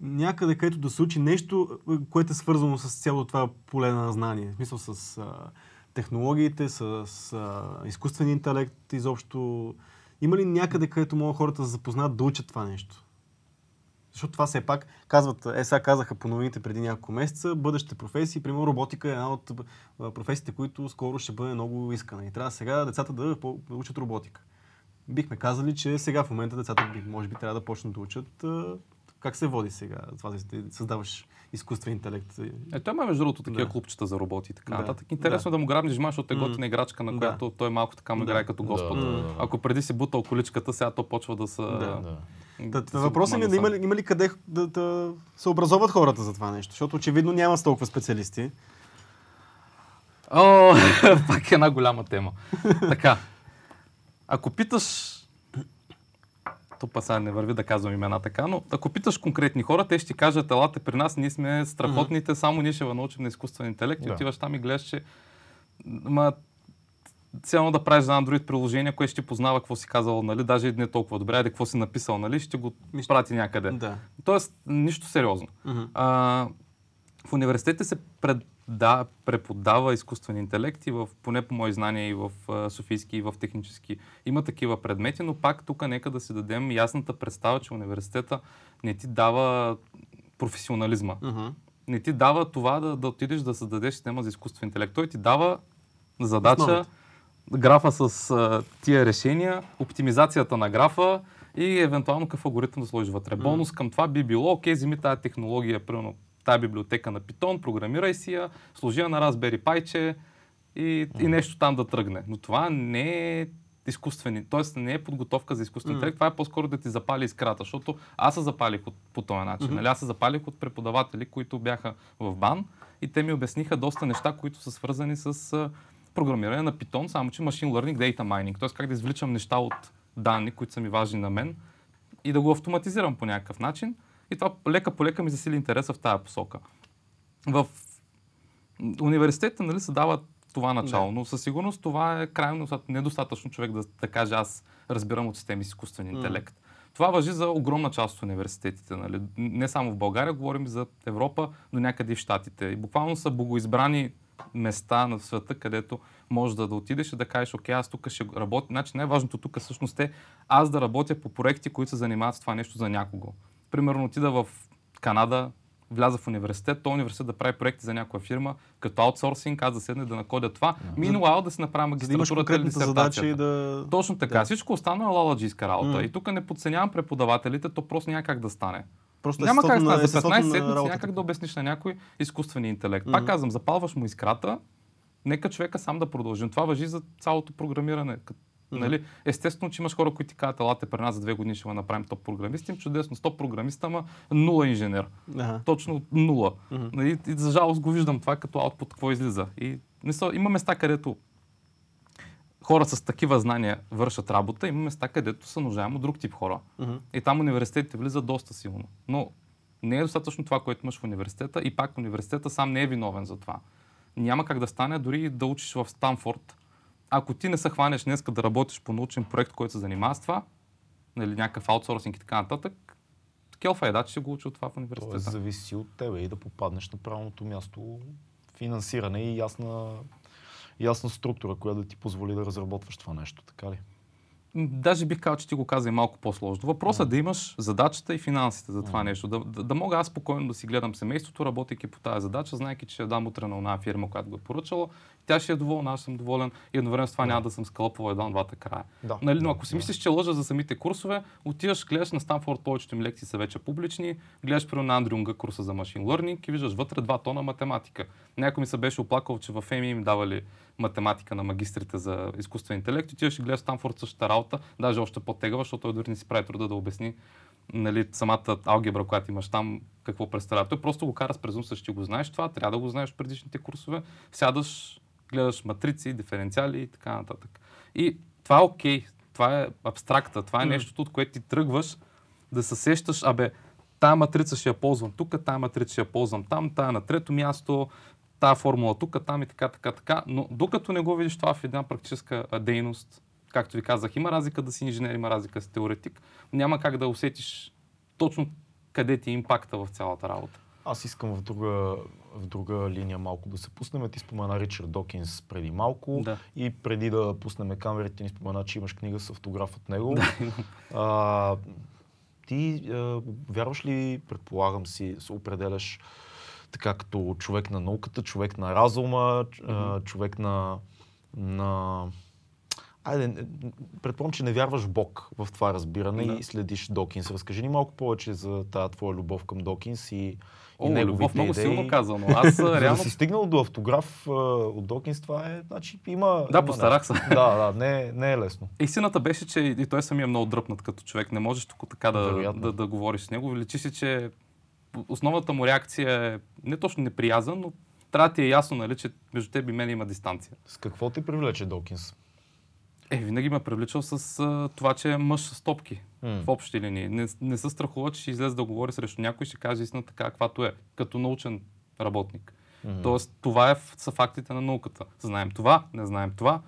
някъде, където да се учи нещо, което е свързано с цялото това поле на знание? В смисъл с а, технологиите, с а, изкуствен интелект изобщо. Има ли някъде, където могат хората да запознат да учат това нещо? Защото това все пак, казват, е сега казаха по новините преди няколко месеца, бъдещите професии, примерно роботика е една от професиите, които скоро ще бъде много искана. И трябва сега децата да учат роботика. Бихме казали, че сега в момента децата може би трябва да почнат да учат как се води сега това да създаваш изкуствен интелект. Е, той има между другото такива Да. клубчета за роботи и така Да. нататък. Интересно е да му грабнеш жма, защото е готина играчка, на Да. която той малко така му Да. играе като Господ. Да, да, да. Ако преди си бутал количката, сега то почва да се... Да. Да. Да се въпросът ми е да има ли, има ли къде да, да се образоват хората за това нещо, защото очевидно няма с толкова специалисти. О, пак е една голяма тема. така, ако питаш... То па сега не върви да казвам имена така, но ако питаш конкретни хора, те ще кажат, елате при нас, ние сме страхотните, само ние ще ви научим на изкуствен интелект и Да. отиваш там и гледаш, че ма, цяло да правиш за Android приложение, което ще познава какво си казал, нали, даже и не толкова добре, айде какво си написал, нали, ще го Мисля- прати някъде. Да. Тоест, нищо сериозно. Мгм. А, в университетите се преда, преподава изкуствен интелект и в, поне по мои знания и в Софийски, и в технически. Има такива предмети, но пак тук нека да си дадем ясната представа, че университета не ти дава професионализма. Мгм. Не ти дава това да, да отидеш да създадеш система за изкуствен интелект. Той ти дава задача, Основата. графа с а, тия решения, оптимизацията на графа и евентуално какъв алгоритъм да сложиш вътре. Бонус към това би било, окей, вземи тази технология, примерно тази библиотека на Python, програмирай си я, сложи я на Raspberry Pi и, и нещо там да тръгне. Но това не е изкуствени, т.е. не е подготовка за изкуствен интелект, това е по-скоро да ти запали искрата, защото аз се запалих от, по този начин. Нали? Аз се запалих от преподаватели, които бяха в БАН и те ми обясниха доста неща, които са свързани с програмиране на Python, само че Machine Learning, Data Mining, т.е. как да извличам неща от данни, които са ми важни на мен и да го автоматизирам по някакъв начин. И това лека по лека ми засили интереса в тая посока. В университета нали, се дава това начало, Да. но със сигурност това е крайно доста- недостатъчно човек да, да каже аз разбирам от системи с изкуствен интелект. Това въжи за огромна част от университетите. Нали? Не само в България, говорим за Европа, до някъде и в Штатите. И буквално са богоизбрани места на света, където можеш да, да отидеш и да кажеш, окей, аз тук ще работя. Значи най-важното тук всъщност е аз да работя по проекти, които се занимават с това нещо за някого. Примерно отида в Канада, вляза в университет, то университет да прави проекти за някоя фирма, като аутсорсинг, аз да седна и да накодя това. Минуал да си направя За да магистратурата или задача и да... Точно така. Да. Всичко останало е лаладжийска работа. М. И тук не подценявам преподавателите, то просто няма как да стане. Просто Няма как да стане. За естеството 15 на седмици няма как да обясниш на някой изкуствения интелект. Мгм. Пак казвам, запалваш му искрата, нека човека сам да продължим. Това въжи за цялото програмиране. Мгм. Нали? Естествено, че имаш хора, които ти казват, елате при нас за две години ще го направим топ програмист. Им чудесно, 100 програмиста, ама нула инженер. Ага. Точно нула. Мгм. Нали, И за жалост го виждам това като аутпут, какво излиза. И мисъл, има места, където хора с такива знания вършат работа, има места, където се нуждаем от друг тип хора. Мгм. И там университетите влизат доста силно. Но не е достатъчно това, което имаш в университета и пак университета сам не е виновен за това. Няма как да стане дори да учиш в Станфорд. Ако ти не се хванеш днес да работиш по научен проект, който се занимава с това, нали, някакъв аутсорсинг и така нататък, келфа е да, че си го учил това в Тоест университета. зависи от тебе и да попаднеш на правилното място, финансиране и ясна, ясна структура, която да ти позволи да разработваш това нещо, така ли? Даже бих казал, че ти го каза и малко по-сложно. Въпросът е да имаш задачата и финансите за това нещо. Да, да, да мога аз спокойно да си гледам семейството, работейки по тази задача, знайки, че ще я дам утре на една фирма, която го е поръчала. Тя ще е доволна, аз съм доволен и едновременно с това няма да съм скълъпвал едва двата края. Да. Нали, но ако си мислиш, че лъжа за самите курсове, отиваш, гледаш на Станфорд, повечето им лекции са вече публични, гледаш при на Андрю Унга курса за машин learning и виждаш вътре два тона математика. Някой ми се беше оплакал, че в ЕМИ им давали математика на магистрите за изкуствен интелект. И гледаш Станфорд същата работа, даже още по-тегава, защото той дори не си прави труда да обясни нали, самата алгебра, която имаш там, какво представлява. Той просто го кара с презумпция, че ти го знаеш това, трябва да го знаеш в предишните курсове. Сядаш, гледаш матрици, диференциали и така нататък. И това е окей, това е абстракта, това е нещото, от което ти тръгваш да се сещаш, абе, тая матрица ще я ползвам тук, тая матрица ще я ползвам там, тая на трето място, тая формула тук, там и така, така, така. Но докато не го видиш това в една практическа дейност, както ви казах, има разлика да си инженер, има разлика си теоретик, няма как да усетиш точно къде ти е импакта в цялата работа. Аз искам в друга, в друга линия малко да се пуснем. Ти спомена Ричард Докинс преди малко Да. и преди да пуснем камерите ни спомена, че имаш книга с автограф от него. Да. А, ти а, вярваш ли, предполагам си, се определяш така като човек на науката, човек на разума, човек на, на... Айде, предполагам, че не вярваш в Бог в това разбиране Да. и следиш Докинс. Разкажи ни малко повече за тази твоя любов към Докинс и, и О, неговите любов много идеи. силно казано. Аз а, За да реално... си стигнал до автограф от Докинс, това е, значи има... Да, има постарах се. Да, да, не, е- не е лесно. Истината беше, че и той самия е много дръпнат като човек. Не можеш тук така да, да, да говориш с него. Личи си, че основната му реакция е не точно неприязан, но трябва да ти е ясно, нали, че между теб и мен има дистанция. С какво те привлече Докинс? Е, винаги ме е привличал с а, това, че е мъж с топки. М. В общи линии. Не, не се страхува, че ще излезе да говори срещу някой и ще каже истина така, каквато е, като научен работник. Мгм. Тоест, това е, са фактите на науката. Знаем това, не знаем това.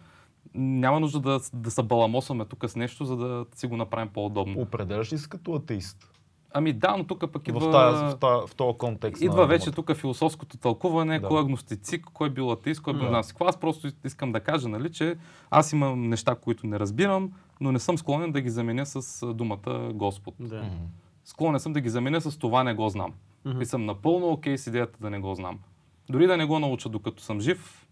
Няма нужда да, да се баламосваме тук с нещо, за да си го направим по-удобно. Определяш ли се като атеист? Ами да, но тук пък идва... В, тая, в, тая, в този контекст. Идва на вече тук философското тълкуване, Да. кой е агностицик, кой е бил атеист, кой е бил Да. нас. Аз просто искам да кажа, нали, че аз имам неща, които не разбирам, но не съм склонен да ги заменя с думата Господ. Да. Мгм. Склонен съм да ги заменя с това не го знам. Мгм. И съм напълно окей с идеята да не го знам. Дори да не го науча докато съм жив,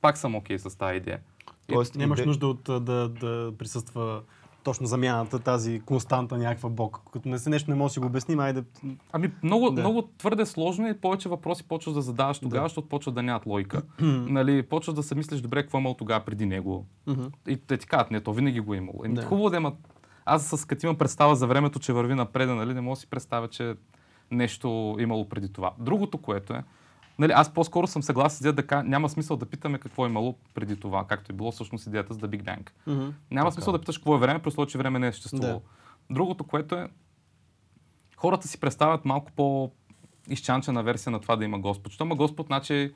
пак съм окей с тази идея. Тоест, Нямаш иде- нужда от да, да присъства точно замяната, тази константа някаква бог. Като не се нещо не може да си го обясним, айде. Ами много, Да. много твърде сложно и повече въпроси почваш да задаваш тогава, Да. защото почват да нямат логика. нали, почваш да се мислиш, добре, какво е имал тогава преди него. И те ти казват, не, то винаги го е имало. Еми, Да. Хубаво да има. Аз с като имам представа за времето, че върви напред, нали, не мога да си представя, че нещо имало преди това. Другото, което е, нали, аз по-скоро съм съгласен с идеята да няма смисъл да питаме какво е имало преди това, както е било всъщност идеята за The Big Bang. Мгм. Няма Така. смисъл да питаш какво е време, условие, че време не е съществувало. Другото, което е, хората си представят малко по изчанчена версия на това да има Господ. Що има Господ, значи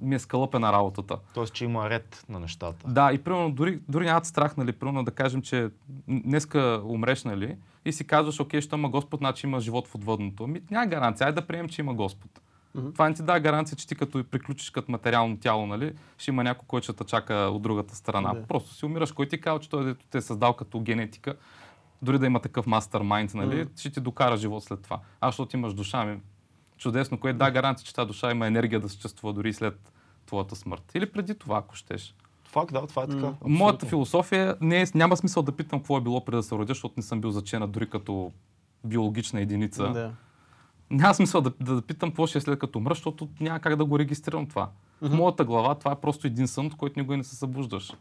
ми е скалъпена работата. Тоест, че има ред на нещата. Да, и примерно дори, дори нямат страх, нали, примерно да кажем, че днеска умреш, нали, и си казваш, окей, що има Господ, значи има живот в отвъдното. Ами няма гаранция, айде да приемем, че има Господ. Мгм. Това не ти дава гаранция, че ти като приключиш като материално тяло, нали, ще има някой, който ще те чака от другата страна. Да. Просто си умираш, кой ти казва, че той дето те е създал като генетика, дори да има такъв мастермайнд, нали, Мгм. ще ти докара живот след това. А защото имаш душа, ми, чудесно, кое да гаранция, че тази душа има енергия да съществува дори след твоята смърт. Или преди това, ако щеш. Факт, да, това е така. М. абсолютно. Моята философия не е, няма смисъл да питам какво е било преди да се родя, защото не съм бил зачена дори като биологична единица. Да. Няма смисъл да, да, да питам какво ще е след като умра, защото няма как да го регистрирам това. В моята глава това е просто един сън, от който никога не се събуждаш.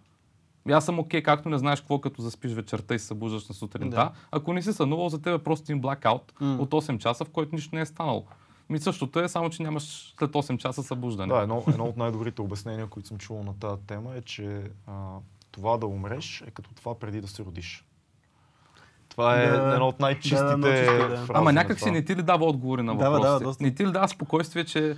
И аз съм окей, както не знаеш какво като заспиш вечерта и се събуждаш на сутринта. Да. Ако не си сънувал, за теб е просто един блакаут М. от 8 часа, в който нищо не е станало. Ми същото е, само че нямаш след 8 часа събуждане. Да, едно, едно от най-добрите обяснения, които съм чувал на тази тема е, че а, това да умреш е като това преди да се родиш. Това е Да. едно от най-чистите Да, да. фрази Ама някак си не ти ли дава отговори на въпросите? дава, доста. Не ти ли дава спокойствие, че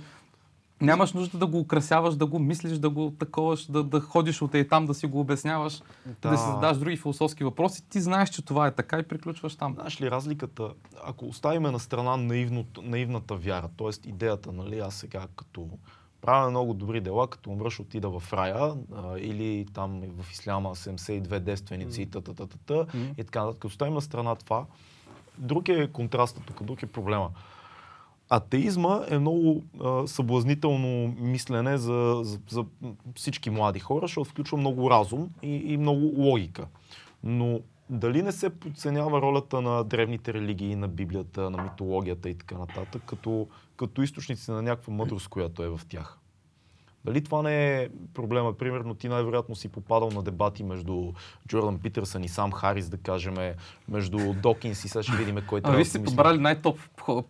Нямаш нужда да го украсяваш, да го мислиш, да го таковаш, да, да ходиш от и там, да си го обясняваш, да, да си задаш други философски въпроси. Ти знаеш, че това е така и приключваш там. Знаеш ли разликата, ако оставиме на страна наивното, наивната вяра, т.е. идеята, нали, аз сега като правя много добри дела, като умръш отида в рая а, или там в исляма 72 девственици и т.т. и така нататък. Оставим на страна това, друг е контрастът тук, друг е проблема. Атеизма е много а, съблазнително мислене за, за, за всички млади хора, защото включва много разум и, и много логика. Но дали не се подценява ролята на древните религии, на Библията, на митологията и така нататък, като, като източници на някаква мъдрост, която е в тях? Дали това не е проблема? Примерно ти най-вероятно си попадал на дебати между Джордан Питърсън и сам Харис, да кажем, между Докинс и сега ще видим кой А трябва вие да си подбрали най-топ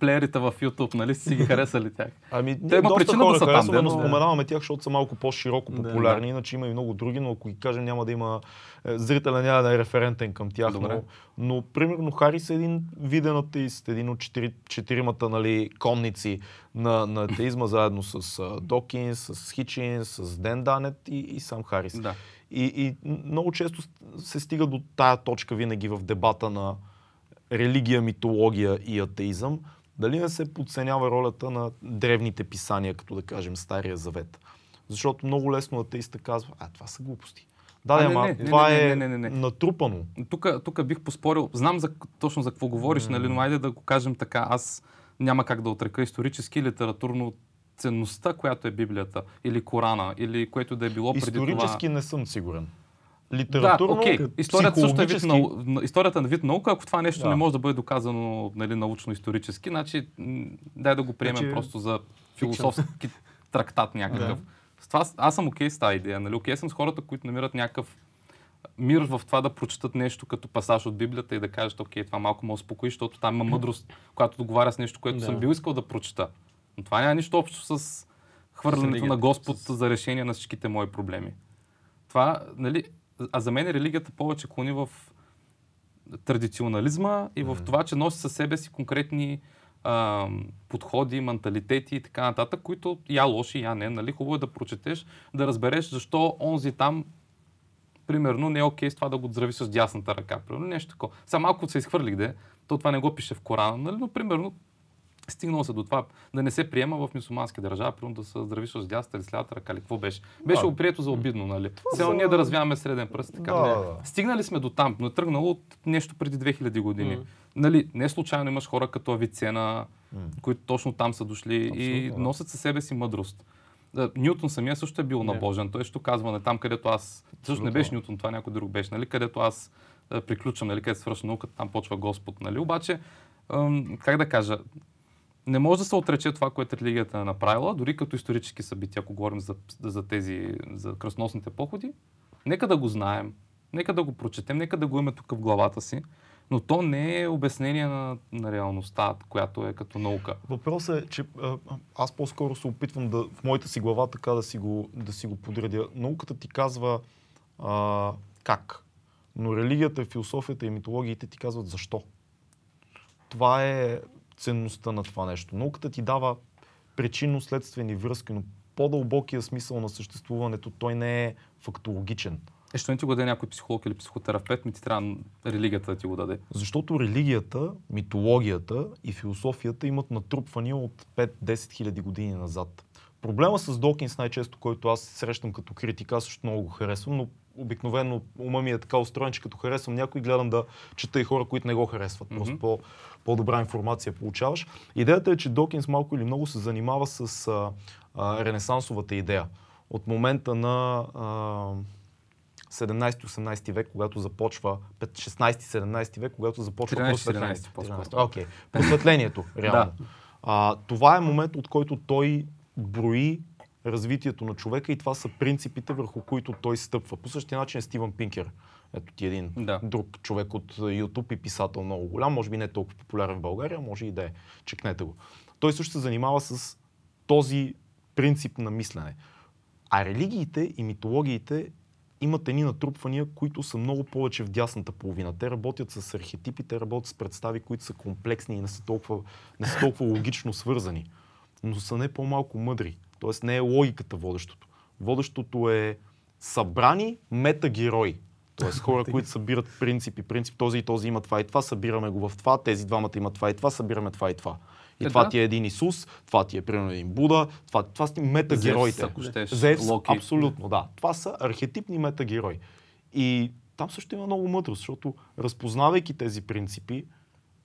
плеерите в YouTube, нали си ги харесали тях? Ами, Те има доста причина хора да са там, харесваме, да, но споменаваме тях, защото са малко по-широко Да, популярни, да. иначе има и много други, но ако ги кажем няма да има, е, зрителя няма да е референтен към тях, но, но примерно Харис е един виден атеист, един от четири, четиримата нали, конници на, на атеизма, заедно с Докинс, с Хичин, с Ден Данет и, и сам Харис. Да. И, и много често се стига до тая точка винаги в дебата на религия, митология и атеизъм. Дали не се подценява ролята на древните писания, като да кажем Стария Завет? Защото много лесно атеиста казва, а това са глупости. Да, А, не, ама не, не, това не, е не, не, не, не. натрупано. Тук, тук бих поспорил, знам за, точно за какво говориш, нали, но айде да го кажем така. Аз няма как да отрека исторически, литературно ценността, която е Библията, или Корана, или което да е било преди това. Исторически не съм сигурен. Да, Литературно, окей. Историята също е вид, нау... историята е вид наука. Ако това нещо Да. не може да бъде доказано нали, научно-исторически, значи дай да го приемем Значи, просто за философски трактат някакъв. С това, аз съм окей с тази идея. Нали? Окей съм с хората, които намират някакъв мир в това да прочитат нещо като пасаж от Библията и да кажат, окей, това малко ме успокои, защото там има мъдрост, която договаря с нещо, което Да. съм бил искал да прочита. Но това няма нищо общо с хвърлянето на Господ за решение на всичките мои проблеми. Това, нали, а за мен религията повече клони в традиционализма и в това, че носи със себе си конкретни а, подходи, менталитети и така нататък, които я лоши, я не. Нали? Хубаво е да прочетеш, да разбереш защо онзи там примерно не е окей с това да го здрави с дясната ръка. Примерно нещо такова. Сега малко се изхвърлих, де, то това не го пише в Корана, нали? но примерно стигнало се до това да не се приема в мусулмански държави, примерно да се здрави с дясната или с лявата ръка, или какво беше. Беше Да. оприето за обидно, нали? Все са- ние да развяваме среден пръст. Така. Да, Не. да. Стигнали сме до там, но е тръгнало от нещо преди 2000 години. Нали, не случайно имаш хора като Авицена, които точно там са дошли и Абсолютно, да. носят със себе си мъдрост. Да, Нютон самия също е бил набожен. Той ще казва, не, там където аз... Също не беше Нютон, това някой друг беше, нали? Където аз приключвам, нали? Където свършва науката, там почва Господ, нали? Обаче, как да кажа, не може да се отрече това, което религията е направила, дори като исторически събития, ако говорим за, за тези, за кръсносните походи. Нека да го знаем, нека да го прочетем, нека да го имаме тук в главата си, но то не е обяснение на, на реалността, която е като наука. Въпросът е, че аз по-скоро се опитвам да, в моята си глава така да си го, да си го подредя. Науката ти казва а, как, но религията, философията и митологиите ти казват защо. Това е ценността на това нещо. Науката ти дава причинно-следствени връзки, но по-дълбокия смисъл на съществуването той не е фактологичен. Е, що не ти го даде някой психолог или психотерапевт, ми ти трябва религията да ти го даде. Защото религията, митологията и философията имат натрупвания от 5-10 хиляди години назад. Проблема с Докинс най-често, който аз срещам като критик, аз също много го харесвам, но обикновено ума ми е така устроен, че като харесвам някой, гледам да чета и хора, които не го харесват. Просто Мгм. по, по-добра информация получаваш. Идеята е, че Докинс малко или много се занимава с а, а, ренесансовата идея. От момента на а, 17-18 век, когато започва, 16-17 век, когато започва 13-14 просветлението. по-скоро. 13, Окей, просветлението, реално. Да. а, това е момент, от който той брои развитието на човека и това са принципите, върху които той стъпва. По същия начин е Стивън Пинкер. Ето ти един Да. друг човек от YouTube и писател много голям, може би не толкова популярен в България, може и да е. Чекнете го. Той също се занимава с този принцип на мислене. А религиите и митологиите имат едни натрупвания, които са много повече в дясната половина. Те работят с архетипи, те работят с представи, които са комплексни и не са толкова, не са толкова логично свързани, но са не по-малко мъдри. Тоест не е логиката водещото. Водещото е събрани метагерои. Тоест хора, които събират принципи. Принцип този и този има това и това, събираме го в това, тези двамата имат това и това, събираме това и това. И Е, това да. ти е един Исус, това ти е примерно един Буда, това, това са ти метагероите. Зевс, ако щеш, Зевс, Локи. абсолютно, да. Това са архетипни метагерои. И там също има много мъдрост, защото разпознавайки тези принципи,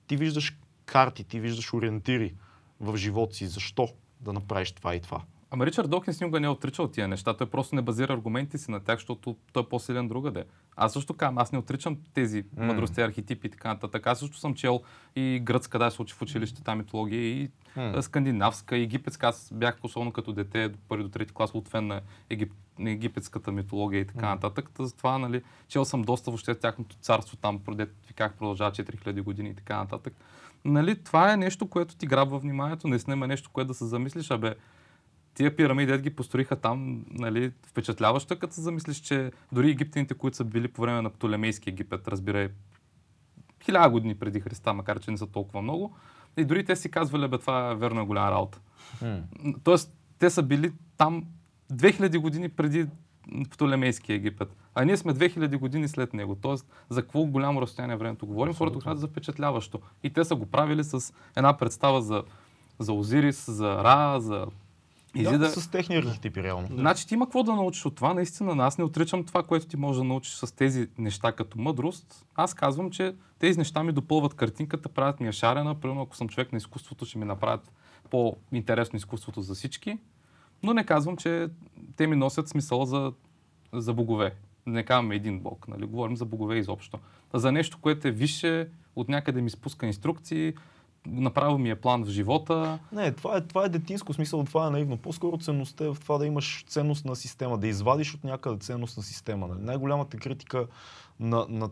ти виждаш карти, ти виждаш ориентири в живота си. Защо да направиш това и това? Ама Ричард Докинс никога не е отричал тия неща. Той просто не базира аргументите си на тях, защото той е по-силен другаде. Аз също казвам, аз не отричам тези М. мъдрости, архетипи и така нататък. Аз също съм чел и гръцка, да, се учи в училище, там митология и а, скандинавска, египетска. Аз бях особено като дете, до първи до трети клас, от фен на, егип... на египетската митология и така нататък. Та затова, нали, чел съм доста въобще тяхното царство там, как продължава 4000 години и така нататък. Нали, това е нещо, което ти грабва вниманието, наистина има нещо, което да се замислиш, абе, тия пирамиди, дед ги построиха там, нали, впечатляващо, е, като се замислиш, че дори египтяните, които са били по време на Птолемейски Египет, разбирай, хиляда години преди Христа, макар че не са толкова много, и дори те си казвали, бе, това е верно е голяма работа. Тоест, те са били там 2000 години преди Птолемейски Египет. А ние сме 2000 години след него. Тоест, за какво голямо разстояние времето говорим, хората смятат за впечатляващо. И те са го правили с една представа за, за Озирис, за Ра, за Изида. Да, с техни архетипи, реално. Значи ти има какво да научиш от това. Наистина, аз не отричам това, което ти можеш да научиш с тези неща като мъдрост. Аз казвам, че тези неща ми допълват картинката, правят ми я шарена. Примерно, ако съм човек на изкуството, ще ми направят по-интересно изкуството за всички. Но не казвам, че те ми носят смисъл за, за богове. Не казваме един бог, нали? Говорим за богове изобщо. За нещо, което е висше, от някъде ми спуска инструкции, направил ми е план в живота. Не, това е, това е детинско смисъл, това е наивно. По-скоро ценността е в това да имаш ценностна система, да извадиш от някъде ценностна система. Нали? Най-голямата критика на, на,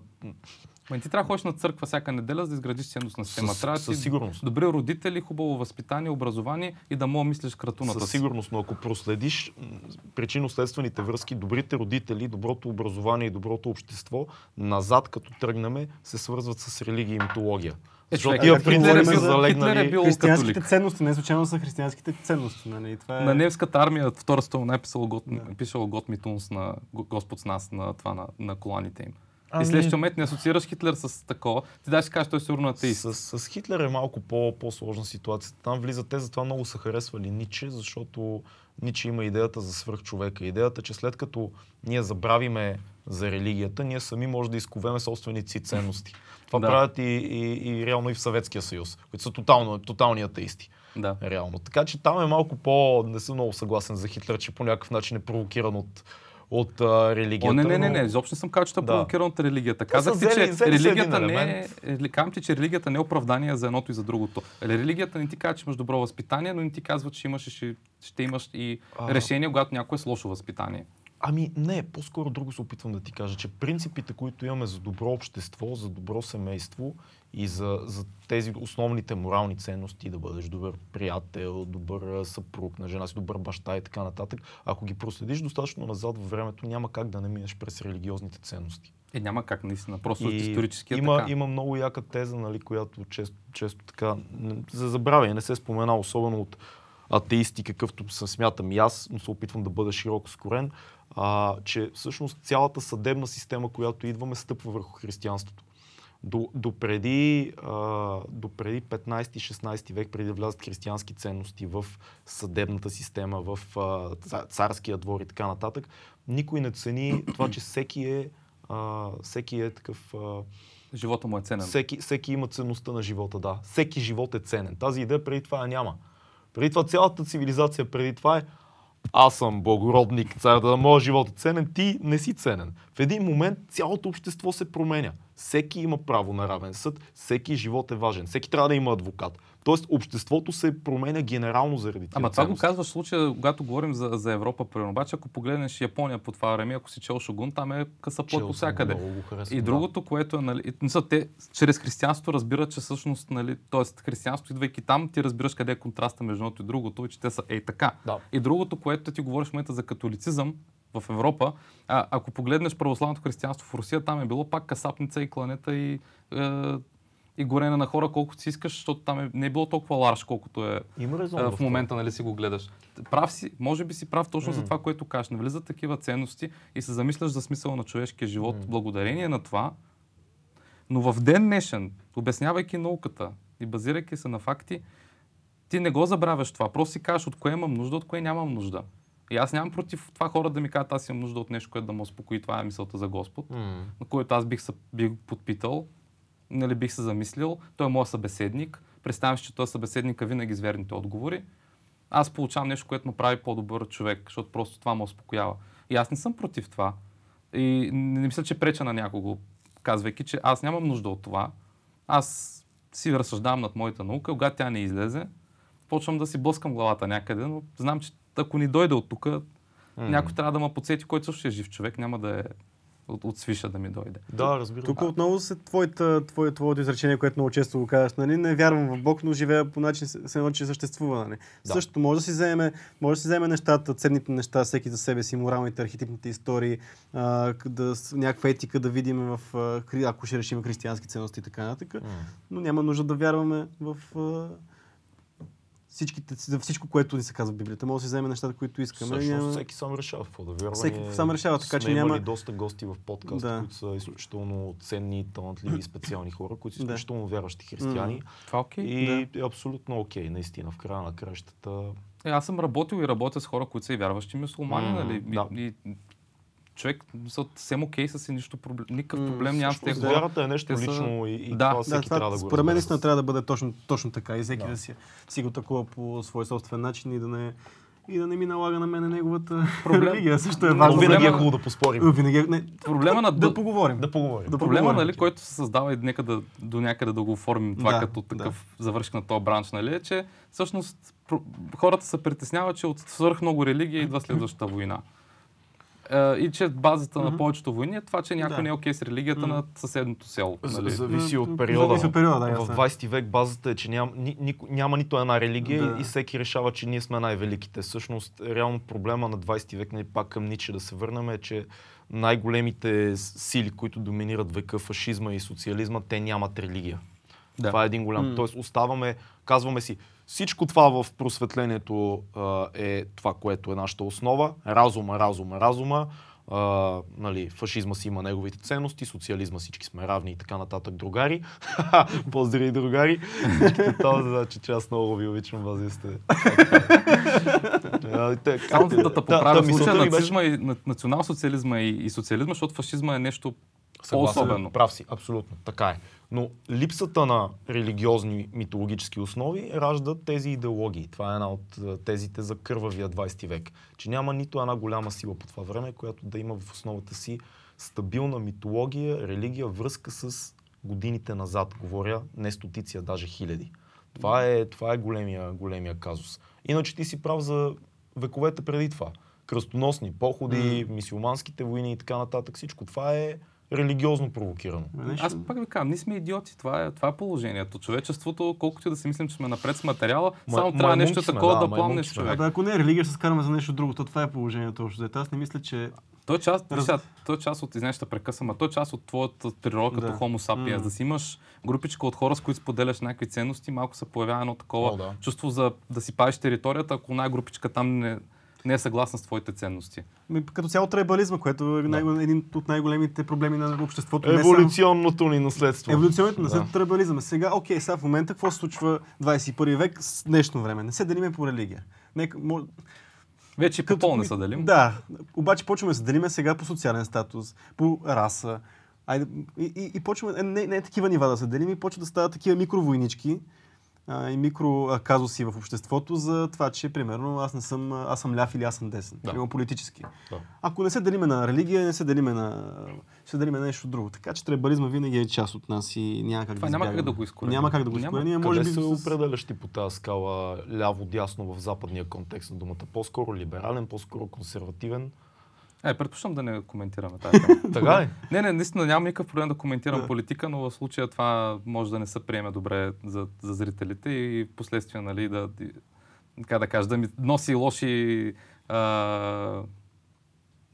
Ма ти трябва да ходиш на църква всяка неделя, за да изградиш ценностна система. Със- трябва със си сигурност. добри родители, хубаво възпитание, образование и да мога мислиш кратуната Със си. сигурност, но ако проследиш причинно-следствените връзки, добрите родители, доброто образование и доброто общество, назад като тръгнеме, се свързват с религия и митология. Е, Защото човек, тия принципи говорим са Хитлер е залегнали... бил Християнските католик. ценности, не случайно са християнските ценности. Нали? Това е... На немската армия Втора война е писал год, пишал Гот Митунс на Го- Господ с нас, на, това, на, на коланите им. Ами- И следващия момент не асоциираш Хитлер с такова. Ти даже си кажеш, той е сигурно атеист. С, с Хитлер е малко по, по-сложна ситуация. Там влизат те, затова много са харесвали Ниче, защото Ниче има идеята за свръхчовека. Идеята, че след като ние забравиме за религията, ние сами може да изковеме собствените си ценности. Това Да. правят и, и, и реално и в Съветския съюз, които са тотално, тотални атеисти. Да. Реално. Така че там е малко по... Не съм много съгласен за Хитлер, че по някакъв начин е провокиран от, от а, религията. О, не, не, не, не, изобщо не съм казал, че е Да. провокиран от религията. Казах ти, че взели религията не е, е, казвам ти, че религията не е оправдание за едното и за другото. Религията не ти казва, че имаш добро възпитание, но не ти казва, че имаш ще, ще имаш и решение, когато някой е с лошо възпитание. Ами не, по-скоро друго се опитвам да ти кажа, че принципите, които имаме за добро общество, за добро семейство и за, за тези основните морални ценности, да бъдеш добър приятел, добър съпруг на жена си, добър баща и така нататък, ако ги проследиш достатъчно назад във времето, няма как да не минеш през религиозните ценности. Е, няма как наистина. Просто И исторически е има, така. има много яка теза, нали, която често, често така за забравяне не се спомена, особено от атеисти, какъвто се смятам и аз, но се опитвам да бъда широко скорен, а, че всъщност цялата съдебна система, която идваме, стъпва върху християнството. До, до, преди, а, до преди 15-16 век, преди да влязат християнски ценности в съдебната система, в а, ца- царския двор и така нататък, никой не цени това, че всеки е, а, всеки е такъв... А, Живота му е ценен. всеки, всеки има ценността на живота, да. Всеки живот е ценен. Тази идея преди това я няма. Преди това цялата цивилизация, преди това е аз съм благородник, цар, да моят живот е ценен, ти не си ценен. В един момент цялото общество се променя. Всеки има право на равен съд, всеки живот е важен, всеки трябва да има адвокат. Тоест обществото се променя генерално заради тия Ама това го казваш в случая, когато говорим за, за Европа, примерно. Обаче, ако погледнеш Япония по това време, ако си чел Шогун, там е къса плът по всякъде. много го харесвам, И да. другото, което е, нали, те чрез християнството разбират, че всъщност, нали, т.е. християнството, идвайки там, ти разбираш къде е контраста между едното и другото, и че те са ей така. Да. И другото, което ти говориш в момента за католицизъм в Европа, а, ако погледнеш православното християнство в Русия, там е било пак касапница и кланета и е, и горене на хора колкото си искаш, защото там е, не е било толкова ларш, колкото е Има резон в момента, нали си го гледаш. Прав си, може би си прав точно за това, което кажеш. Не влизат такива ценности и се замисляш за смисъла на човешкия живот, благодарение на това. Но в ден днешен, обяснявайки науката и базирайки се на факти, ти не го забравяш това. Просто си кажеш от кое имам нужда, от кое нямам нужда. И аз нямам против това хора да ми кажат, аз имам нужда от нещо, което да ме успокои. Това е мисълта за Господ, М. на което аз бих, бих подпитал, нали, бих се замислил. Той е моят събеседник. Представям си, че той е събеседника винаги с верните отговори. Аз получавам нещо, което ме прави по-добър човек, защото просто това ме успокоява. И аз не съм против това. И не мисля, че преча на някого, казвайки, че аз нямам нужда от това. Аз си разсъждавам над моята наука, когато тя не излезе, почвам да си блъскам главата някъде, но знам, че ако ни дойде от тук, някой трябва да ме подсети, който също е жив човек, няма да е от, от свиша да ми дойде. Да, разбирам. Тук отново се твоята, твое, твоето изречение, което много често го казваш, нали? не вярвам в Бог, но живея по начин, се едно, че съществува. Нали? Да. Също може да си вземе, може да си вземе нещата, ценните неща, всеки за себе си, моралните, архетипните истории, а, да, някаква етика да видим в, ако ще решим християнски ценности и така нататък. Но няма нужда да вярваме в а, всичките, за всичко, което ни се казва в Библията. Може да си вземе нещата, които искаме. Всъщност няма... всеки сам решава какво да вярва. Всеки сам решава, така че няма- доста гости в подкаста, Да. които са изключително ценни, талантливи и специални хора, които са Да. изключително вярващи християни. Това е окей. И е абсолютно окей, наистина, в края на кращата. Е, аз съм работил и работя с хора, които са и вярващи мусулмани, М, нали? да. И, човек, съвсем окей са си, нищо проблем, никакъв проблем няма с тези хора. вярата е нещо са- лично и, и Да. това Да, всеки това, трябва да го според мен наистина трябва да бъде точно, точно така и всеки Да. да, си, си го такова по свой собствен начин и да не, и да не ми налага на мене неговата Проблем- религия. Също е Но важно. Но винаги е хубаво да поспорим. Винаги е- не, Проблема на да да, поговорим. Да поговорим. Да проблема, поговорим. нали, който се създава и нека да, до някъде да го оформим това Да, като такъв завършек на този бранш, нали, е, че всъщност хората се притесняват, че от свърх много религия идва следващата война. Е, и че базата на повечето войни е това, че някой Да. не е окей с религията на съседното село. З- Нали? Зависи от периода. зависи от периода, да, в ясно. 20 век базата е, че ням, ни, ни, няма нито една религия Да. и, всеки решава, че ние сме най-великите. Всъщност, реално проблема на 20 век, нали, пак към Ниче да се върнем, е, че най-големите сили, които доминират века, фашизма и социализма, те нямат религия. Да. Това е един голям. М. Тоест оставаме, казваме си, всичко това в просветлението а, е това, което е нашата основа. Разума, разума, разума. А, нали, фашизма си има неговите ценности, социализма всички сме равни и така нататък, другари. Поздрави, другари. Това значи, че аз много ви обичам вас, вие сте. Само да те поправя случая нацизма и на- национал-социализма и, и социализма, защото фашизма е нещо Съгласен. по-особено. Прав си, абсолютно. Така е. Но липсата на религиозни митологически основи ражда тези идеологии. Това е една от е, тезите за кървавия 20 век. Че няма нито една голяма сила по това време, която да има в основата си стабилна митология, религия, връзка с годините назад. Говоря не стотици, а даже хиляди. Това е, това е големия, големия казус. Иначе ти си прав за вековете преди това. Кръстоносни походи, мисиоманските войни и така нататък. Всичко това е религиозно провокирано. Нещо- Аз пак ви казвам, ние сме идиоти, това е, това е положението. Човечеството, колкото и да си мислим, че сме напред с материала, Ма- само трябва нещо сме, такова да, да, пламнеш човек. Абе, ако не е религия, ще се скараме за нещо друго. То това е положението общо. Аз не мисля, че... Той е част, Раз- Раз... той е част от, извинявай, ще прекъсвам, а той е част от твоята природа като Да. Homo sapiens. М. Да си имаш групичка от хора, с които споделяш някакви ценности, малко се появява едно такова О, да. чувство за да си пазиш територията, ако една групичка там не, не е съгласна с твоите ценности. Ми, Като цяло трайбализма, което е най- един от най-големите проблеми на обществото. Еволюционното ни наследство. Еволюционното на Да. трайбализъм. Сега, окей, сега в момента какво се случва 21 век с днешно време? Не се делиме по религия. Нека, мо... Вече по пол не са делим. Да, обаче почваме да се делиме сега по социален статус, по раса. Айде, и, и, и почваме, не, не е такива нива да се делим и почва да стават такива микровойнички а, и микроказуси в обществото за това, че примерно аз не съм, а, аз съм ляв или аз съм десен. Да. Да. политически. Да. Ако не се делиме на религия, не се делиме на... Ще се делиме на нещо друго. Така че требализма винаги е част от нас и няма как Това да няма как да го изкореним. Няма как да го Няма. изкореним. Къде Може би се с- определяш ти по тази скала ляво-дясно в западния контекст на думата? По-скоро либерален, по-скоро консервативен? Е, предпочитам да не коментираме тази тема. Така ли? Не, не, наистина нямам никакъв проблем да коментирам Да. политика, но в случая това може да не се приеме добре за, за зрителите и в последствие, нали, да, как да кажа, да ми носи лоши а,